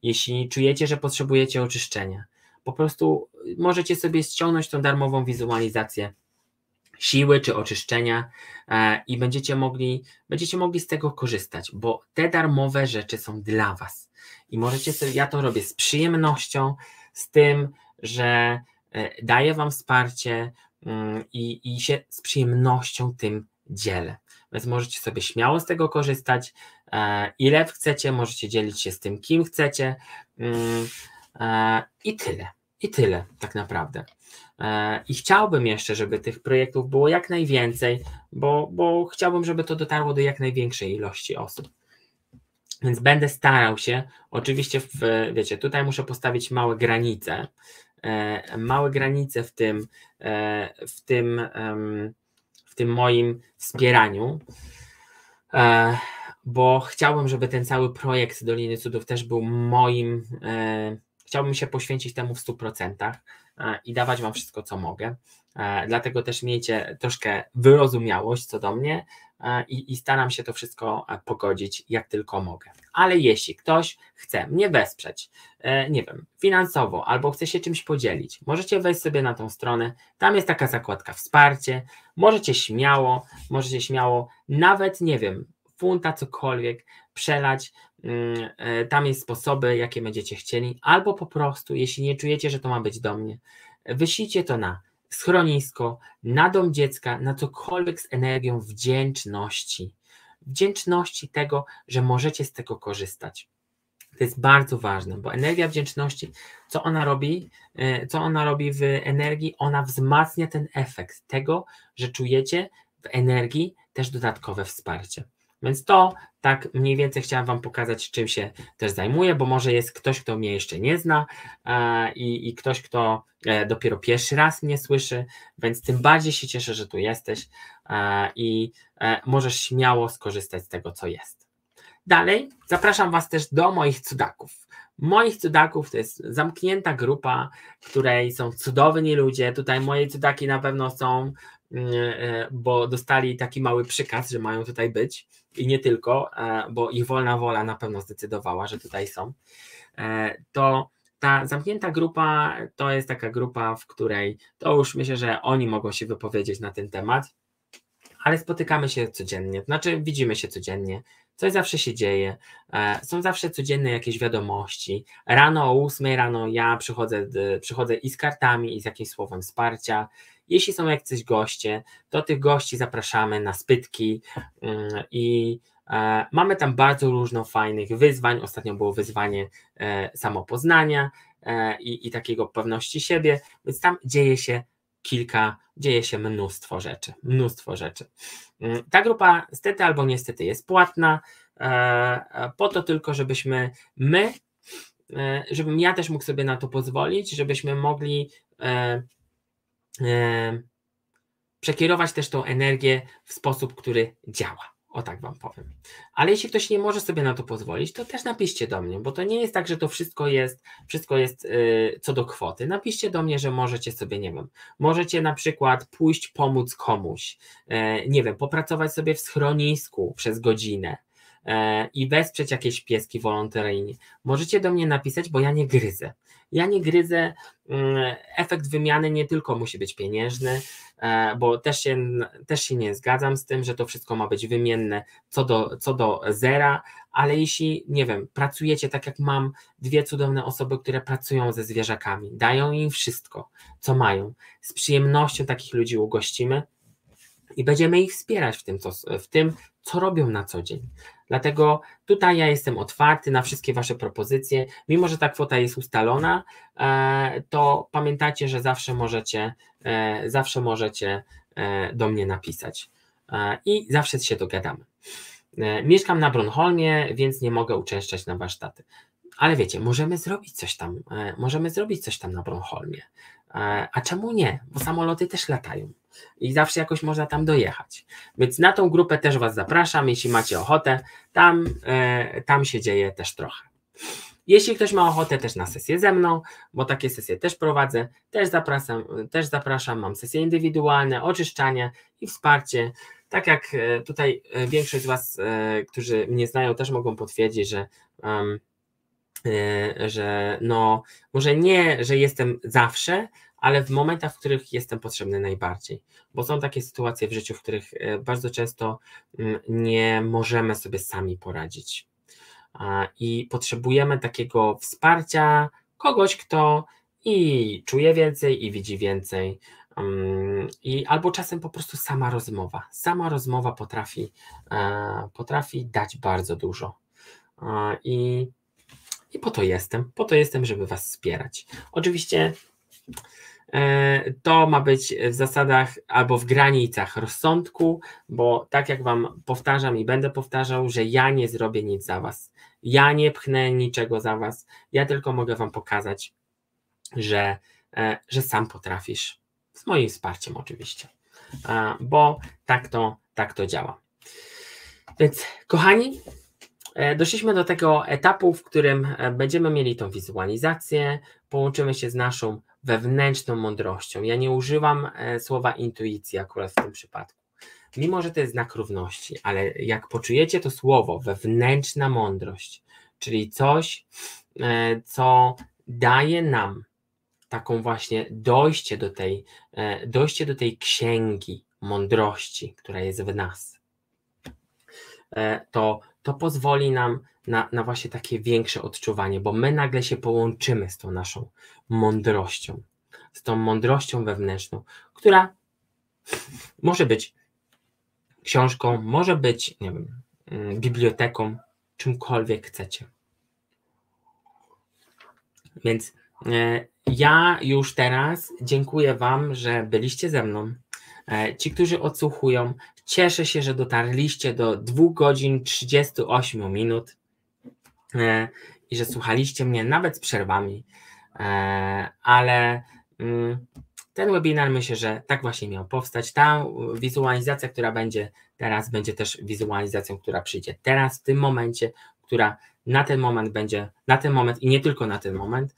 jeśli czujecie, że potrzebujecie oczyszczenia, po prostu możecie sobie ściągnąć tą darmową wizualizację siły czy oczyszczenia e, i będziecie mogli, będziecie mogli z tego korzystać, bo te darmowe rzeczy są dla Was. I możecie sobie, ja to robię z przyjemnością, z tym, że e, daję Wam wsparcie mm, i, i się z przyjemnością tym dzielę. Więc możecie sobie śmiało z tego korzystać. E, ile chcecie, możecie dzielić się z tym, kim chcecie. Mm, e, I tyle. I tyle, tak naprawdę. E, I chciałbym jeszcze, żeby tych projektów było jak najwięcej, bo, bo chciałbym, żeby to dotarło do jak największej ilości osób. Więc będę starał się, oczywiście, w, wiecie, tutaj muszę postawić małe granice, małe granice w tym, w tym, tym moim wspieraniu, bo chciałbym, żeby ten cały projekt Doliny Cudów też był moim, e, chciałbym się poświęcić temu w 100% e, i dawać Wam wszystko, co mogę. E, dlatego też miejcie troszkę wyrozumiałość co do mnie e, i, i staram się to wszystko e, pogodzić jak tylko mogę. Ale jeśli ktoś chce mnie wesprzeć, e, nie wiem, finansowo albo chce się czymś podzielić, możecie wejść sobie na tą stronę. Tam jest taka zakładka wsparcie. Możecie śmiało, możecie śmiało, nawet nie wiem, funta, cokolwiek, przelać. Mm, e, tam jest sposoby, jakie będziecie chcieli, albo po prostu, jeśli nie czujecie, że to ma być do mnie, wyślijcie to na schronisko, na dom dziecka, na cokolwiek z energią wdzięczności. Wdzięczności tego, że możecie z tego korzystać. To jest bardzo ważne, bo energia wdzięczności, co ona robi? E, co ona robi w energii? Ona wzmacnia ten efekt tego, że czujecie w energii też dodatkowe wsparcie. Więc to tak mniej więcej chciałam Wam pokazać, czym się też zajmuję, bo może jest ktoś, kto mnie jeszcze nie zna e, i, i ktoś, kto e, dopiero pierwszy raz mnie słyszy, więc tym bardziej się cieszę, że tu jesteś e, i możesz śmiało skorzystać z tego, co jest. Dalej zapraszam Was też do moich cudaków. Moich cudaków to jest zamknięta grupa, której są cudowni ludzie. Tutaj moje cudaki na pewno są, bo dostali taki mały przykaz, że mają tutaj być. I nie tylko, e, bo ich wolna wola na pewno zdecydowała, że tutaj są, e, to ta zamknięta grupa to jest taka grupa, w której to już myślę, że oni mogą się wypowiedzieć na ten temat, ale spotykamy się codziennie, znaczy widzimy się codziennie, coś zawsze się dzieje, e, są zawsze codzienne jakieś wiadomości. Rano o 8 rano ja przychodzę, przychodzę i z kartami, i z jakimś słowem wsparcia. Jeśli są jakieś goście, to tych gości zapraszamy na spytki mm, i e, mamy tam bardzo różno fajnych wyzwań. Ostatnio było wyzwanie e, samopoznania i, i takiego pewności siebie, więc tam dzieje się kilka, dzieje się mnóstwo rzeczy, mnóstwo rzeczy. Mm, ta grupa stety albo niestety jest płatna, e, e, po to tylko, żebyśmy my, e, żebym ja też mógł sobie na to pozwolić, żebyśmy mogli przekierować też tą energię w sposób, który działa. O tak wam powiem. Ale jeśli ktoś nie może sobie na to pozwolić, to też napiszcie do mnie, bo to nie jest tak, że to wszystko jest, wszystko jest yy, co do kwoty. Napiszcie do mnie, że możecie sobie, nie wiem, możecie na przykład pójść pomóc komuś, yy, nie wiem, popracować sobie w schronisku przez godzinę, i wesprzeć jakieś pieski wolontaryjnie. Możecie do mnie napisać, bo ja nie gryzę. Ja nie gryzę, mm, efekt wymiany nie tylko musi być pieniężny, e, bo też się, też się nie zgadzam z tym, że to wszystko ma być wymienne co do, co do zera, ale jeśli, nie wiem, pracujecie tak jak mam dwie cudowne osoby, które pracują ze zwierzakami, dają im wszystko, co mają, z przyjemnością takich ludzi ugościmy i będziemy ich wspierać w tym, co, w tym, co robią na co dzień. Dlatego tutaj ja jestem otwarty na wszystkie Wasze propozycje. Mimo, że ta kwota jest ustalona, e, to pamiętajcie, że zawsze możecie, e, zawsze możecie e, do mnie napisać i zawsze się dogadamy. Mieszkam na Bronholmie, więc nie mogę uczęszczać na warsztaty. Ale wiecie, możemy zrobić coś tam, możemy zrobić coś tam na Bronholmie. A czemu nie? Bo samoloty też latają i zawsze jakoś można tam dojechać. Więc na tą grupę też Was zapraszam, jeśli macie ochotę, tam, e, tam się dzieje też trochę. Jeśli ktoś ma ochotę też na sesję ze mną, bo takie sesje też prowadzę, też zapraszam, też zapraszam mam sesje indywidualne, oczyszczanie i wsparcie. Tak jak e, tutaj e, większość z Was, którzy mnie znają, też mogą potwierdzić, że um, że no, może nie, że jestem zawsze, ale w momentach, w których jestem potrzebny najbardziej, bo są takie sytuacje w życiu, w których e, bardzo często mm, nie możemy sobie sami poradzić. I potrzebujemy takiego wsparcia kogoś, kto i czuje więcej, i widzi więcej. Mm, I albo czasem po prostu sama rozmowa. Sama rozmowa potrafi, e, potrafi dać bardzo dużo. I, I po to jestem. Po to jestem, żeby Was wspierać. Oczywiście to ma być w zasadach albo w granicach rozsądku, bo tak jak Wam powtarzam i będę powtarzał, że ja nie zrobię nic za Was. Ja nie pchnę niczego za Was. Ja tylko mogę Wam pokazać, że, e, że sam potrafisz. Z moim wsparciem, oczywiście, e, bo tak to, tak to działa. Więc, kochani, doszliśmy do tego etapu, w którym będziemy mieli tą wizualizację, połączymy się z naszą wewnętrzną mądrością. Ja nie używam e, słowa intuicji akurat w tym przypadku. Mimo, że to jest znak równości, ale jak poczujecie to słowo wewnętrzna mądrość, czyli coś, e, co daje nam taką właśnie dojście do tej, e, dojście do tej księgi mądrości, która jest w nas, to, to pozwoli nam na, na właśnie takie większe odczuwanie, bo my nagle się połączymy z tą naszą mądrością, z tą mądrością wewnętrzną, która może być książką, może być, nie wiem, mm, biblioteką, czymkolwiek chcecie. Więc e, ja już teraz dziękuję Wam, że byliście ze mną, ci, którzy odsłuchują, cieszę się, że dotarliście do 2 godzin 38 minut e, i że słuchaliście mnie nawet z przerwami, e, ale mm, ten webinar myślę, że tak właśnie miał powstać. Ta wizualizacja, która będzie teraz, będzie też wizualizacją, która przyjdzie teraz, w tym momencie, która na ten moment będzie, na ten moment i nie tylko na ten moment,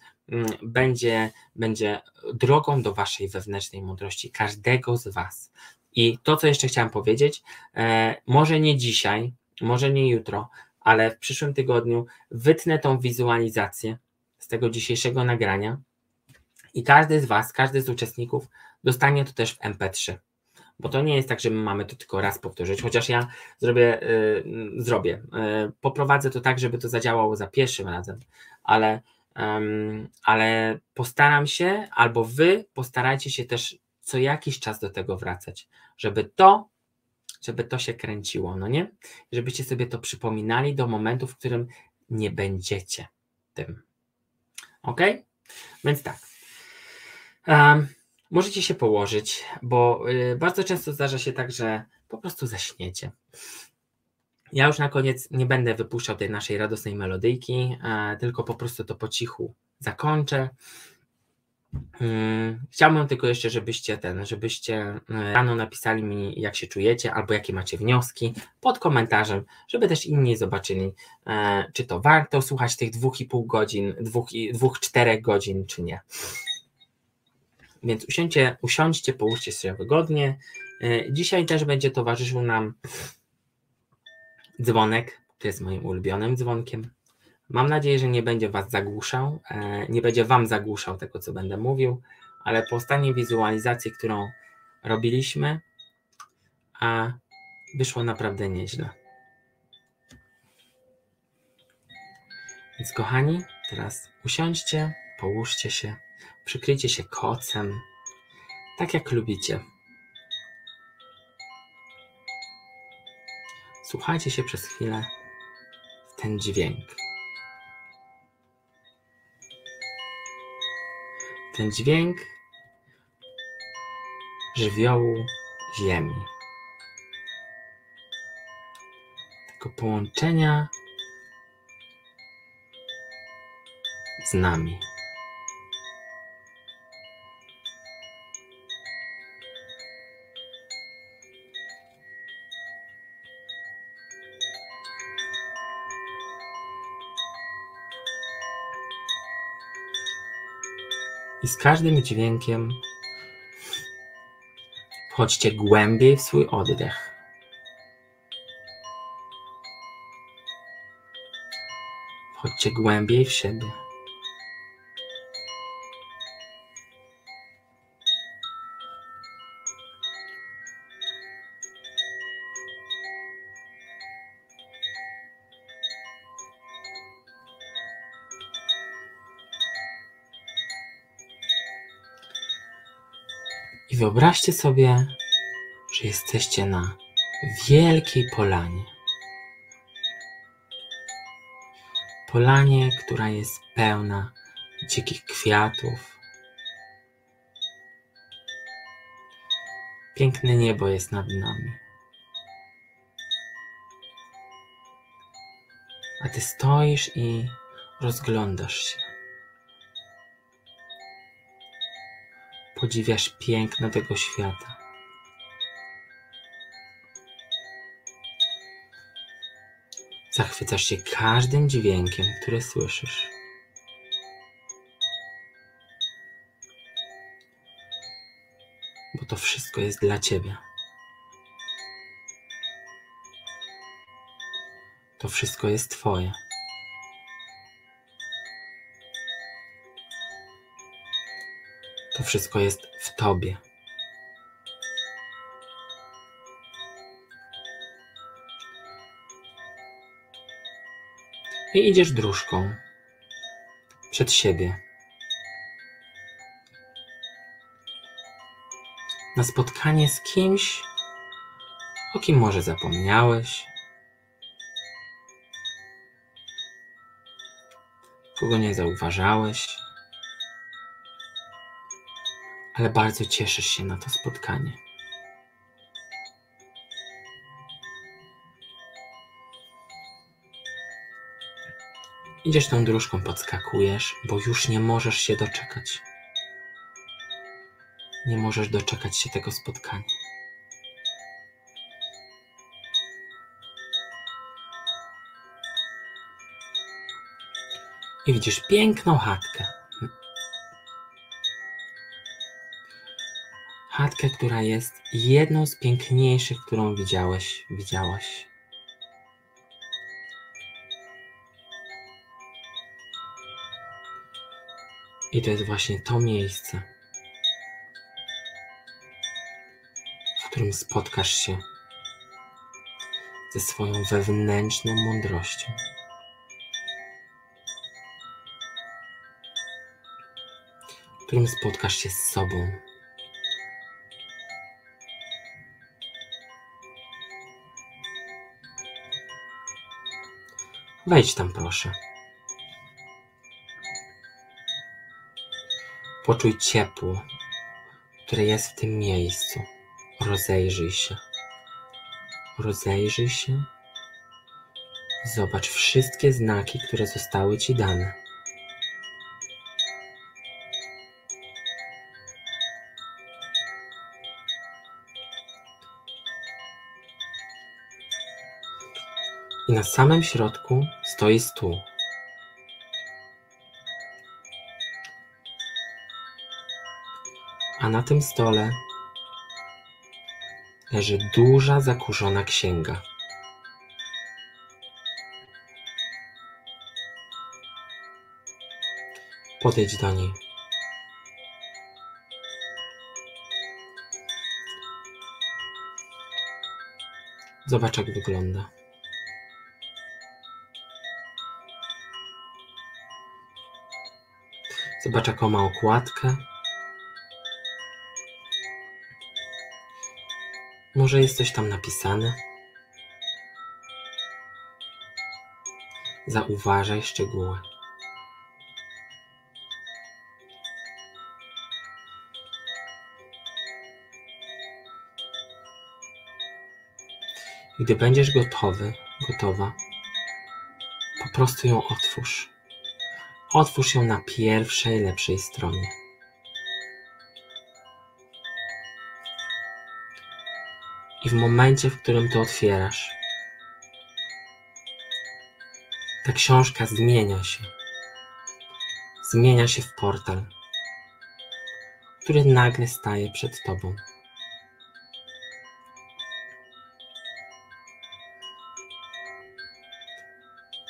będzie, będzie drogą do waszej wewnętrznej mądrości, każdego z was. I to, co jeszcze chciałem powiedzieć, e, może nie dzisiaj, może nie jutro, ale w przyszłym tygodniu wytnę tą wizualizację z tego dzisiejszego nagrania i każdy z Was, każdy z uczestników dostanie to też w MP3. Bo to nie jest tak, że my mamy to tylko raz powtórzyć, chociaż ja zrobię, yy, zrobię. Yy, poprowadzę to tak, żeby to zadziałało za pierwszym razem, ale, ale postaram się, albo Wy postarajcie się też co jakiś czas do tego wracać, żeby to, żeby to się kręciło, no nie? Żebyście sobie to przypominali do momentu, w którym nie będziecie tym. Ok? Więc tak. Um, możecie się położyć, bo y, bardzo często zdarza się tak, że po prostu zaśniecie. Ja już na koniec nie będę wypuszczał tej naszej radosnej melodyjki, e, tylko po prostu to po cichu zakończę. Hmm, chciałbym tylko jeszcze, żebyście ten, żebyście e, rano napisali mi, jak się czujecie, albo jakie macie wnioski pod komentarzem, żeby też inni zobaczyli, e, czy to warto słuchać tych dwóch i pół godzin, dwóch, dwóch czterech godzin, czy nie. Więc usiądźcie, usiądźcie, połóżcie się wygodnie. Dzisiaj też będzie towarzyszył nam dzwonek, który jest moim ulubionym dzwonkiem. Mam nadzieję, że nie będzie Was zagłuszał, e, nie będzie Wam zagłuszał tego, co będę mówił, ale po ostatniej wizualizacji, którą robiliśmy, a wyszło naprawdę nieźle. Więc kochani, teraz usiądźcie, połóżcie się. Przykryjcie się kocem, tak jak lubicie. Słuchajcie się przez chwilę w ten dźwięk. Ten dźwięk żywiołu ziemi. Tego połączenia z nami. I z każdym dźwiękiem wchodźcie głębiej w swój oddech. Wchodźcie głębiej w siebie. Wyobraźcie sobie, że jesteście na wielkiej polanie. Polanie, która jest pełna dzikich kwiatów. Piękne niebo jest nad nami. A ty stoisz i rozglądasz się. Podziwiasz piękno tego świata. Zachwycasz się każdym dźwiękiem, który słyszysz. Bo to wszystko jest dla Ciebie. To wszystko jest Twoje. To wszystko jest w Tobie. I idziesz dróżką przed siebie. Na spotkanie z kimś, o kim może zapomniałeś, kogo nie zauważałeś ale bardzo cieszysz się na to spotkanie. Idziesz tą dróżką, podskakujesz, bo już nie możesz się doczekać. Nie możesz doczekać się tego spotkania. I widzisz piękną chatkę. Która jest jedną z piękniejszych, którą widziałeś, widziałaś. I to jest właśnie to miejsce, w którym spotkasz się ze swoją wewnętrzną mądrością. W którym spotkasz się z sobą. Wejdź tam, proszę. Poczuj ciepło, które jest w tym miejscu. Rozejrzyj się. Rozejrzyj się. Zobacz wszystkie znaki, które zostały ci dane. I na samym środku stoi stół. A na tym stole leży duża, zakurzona księga. Podejdź do niej. Zobacz, jak wygląda. Zobacz, jaką ma okładkę. Może jest coś tam napisane? Zauważaj szczegóły. Gdy będziesz gotowy, gotowa, po prostu ją otwórz. Otwórz ją na pierwszej, lepszej stronie. I w momencie, w którym to otwierasz, ta książka zmienia się. Zmienia się w portal, który nagle staje przed tobą.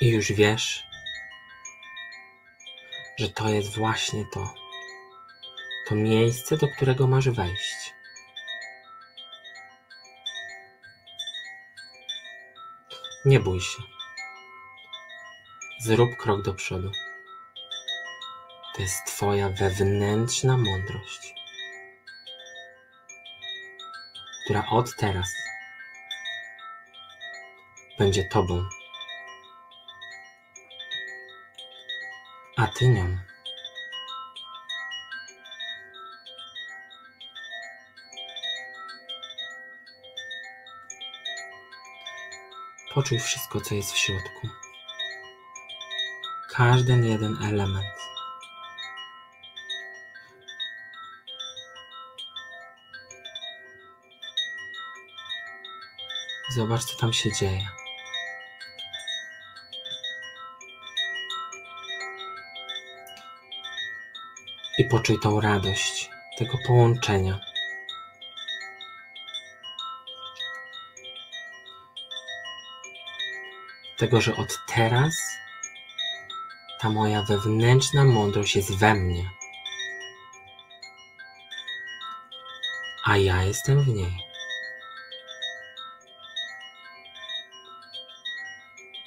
I już wiesz, że to jest właśnie to. To miejsce, do którego masz wejść. Nie bój się. Zrób krok do przodu. To jest Twoja wewnętrzna mądrość, która od teraz będzie Tobą. A Ty nią. Poczuj wszystko, co jest w środku. Każdy jeden element. Zobacz, co tam się dzieje. Poczuj tą radość tego połączenia. Tego, że od teraz ta moja wewnętrzna mądrość jest we mnie, a ja jestem w niej.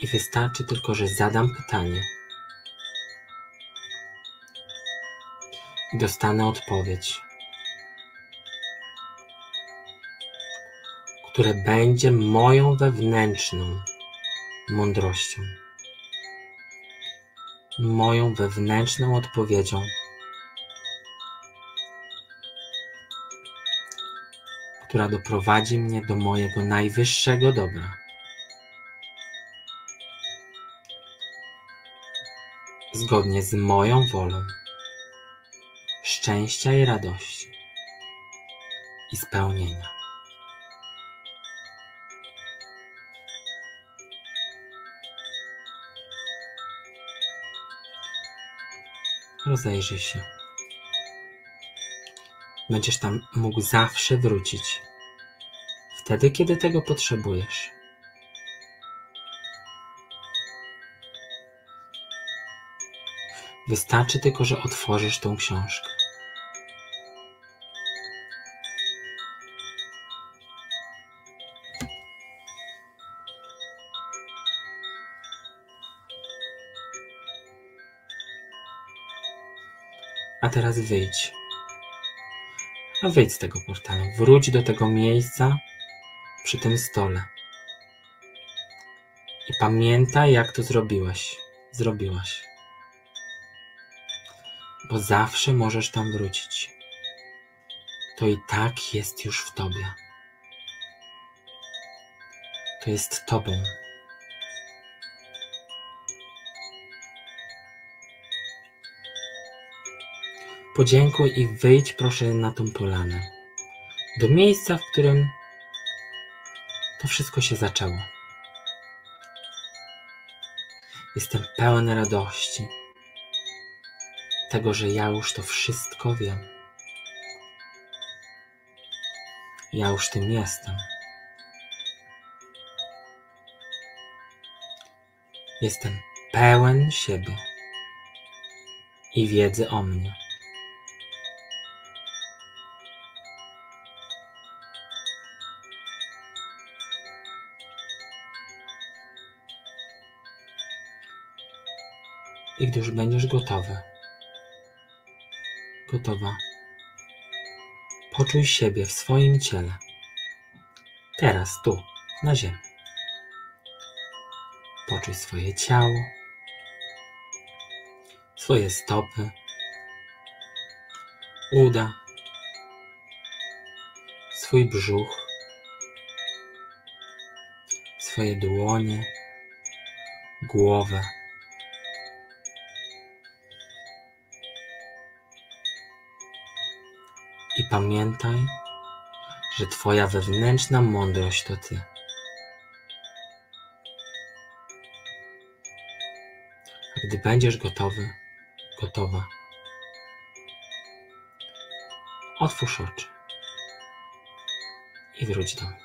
I wystarczy tylko, że zadam pytanie i dostanę odpowiedź, które będzie moją wewnętrzną mądrością, moją wewnętrzną odpowiedzią, która doprowadzi mnie do mojego najwyższego dobra. zgodnie z moją wolą, szczęścia i radości i spełnienia. Rozejrzyj się. Będziesz tam mógł zawsze wrócić. Wtedy, kiedy tego potrzebujesz. Wystarczy tylko, że otworzysz tą książkę. Teraz wyjdź. A wyjdź z tego portalu. Wróć do tego miejsca przy tym stole. I pamiętaj, jak to zrobiłeś. Zrobiłaś. Bo zawsze możesz tam wrócić. To i tak jest już w tobie. To jest tobą. Podziękuj i wyjdź proszę na tą polanę. Do miejsca, w którym to wszystko się zaczęło. Jestem pełen radości. Tego, że ja już to wszystko wiem. Ja już tym jestem. Jestem pełen siebie i wiedzy o mnie. Już będziesz gotowy, gotowa, poczuj siebie w swoim ciele. Teraz, tu, na ziemi. Poczuj swoje ciało, swoje stopy, uda, swój brzuch, swoje dłonie, głowę. Pamiętaj, że Twoja wewnętrzna mądrość to Ty. A gdy będziesz gotowy, gotowa, otwórz oczy i wróć do mnie.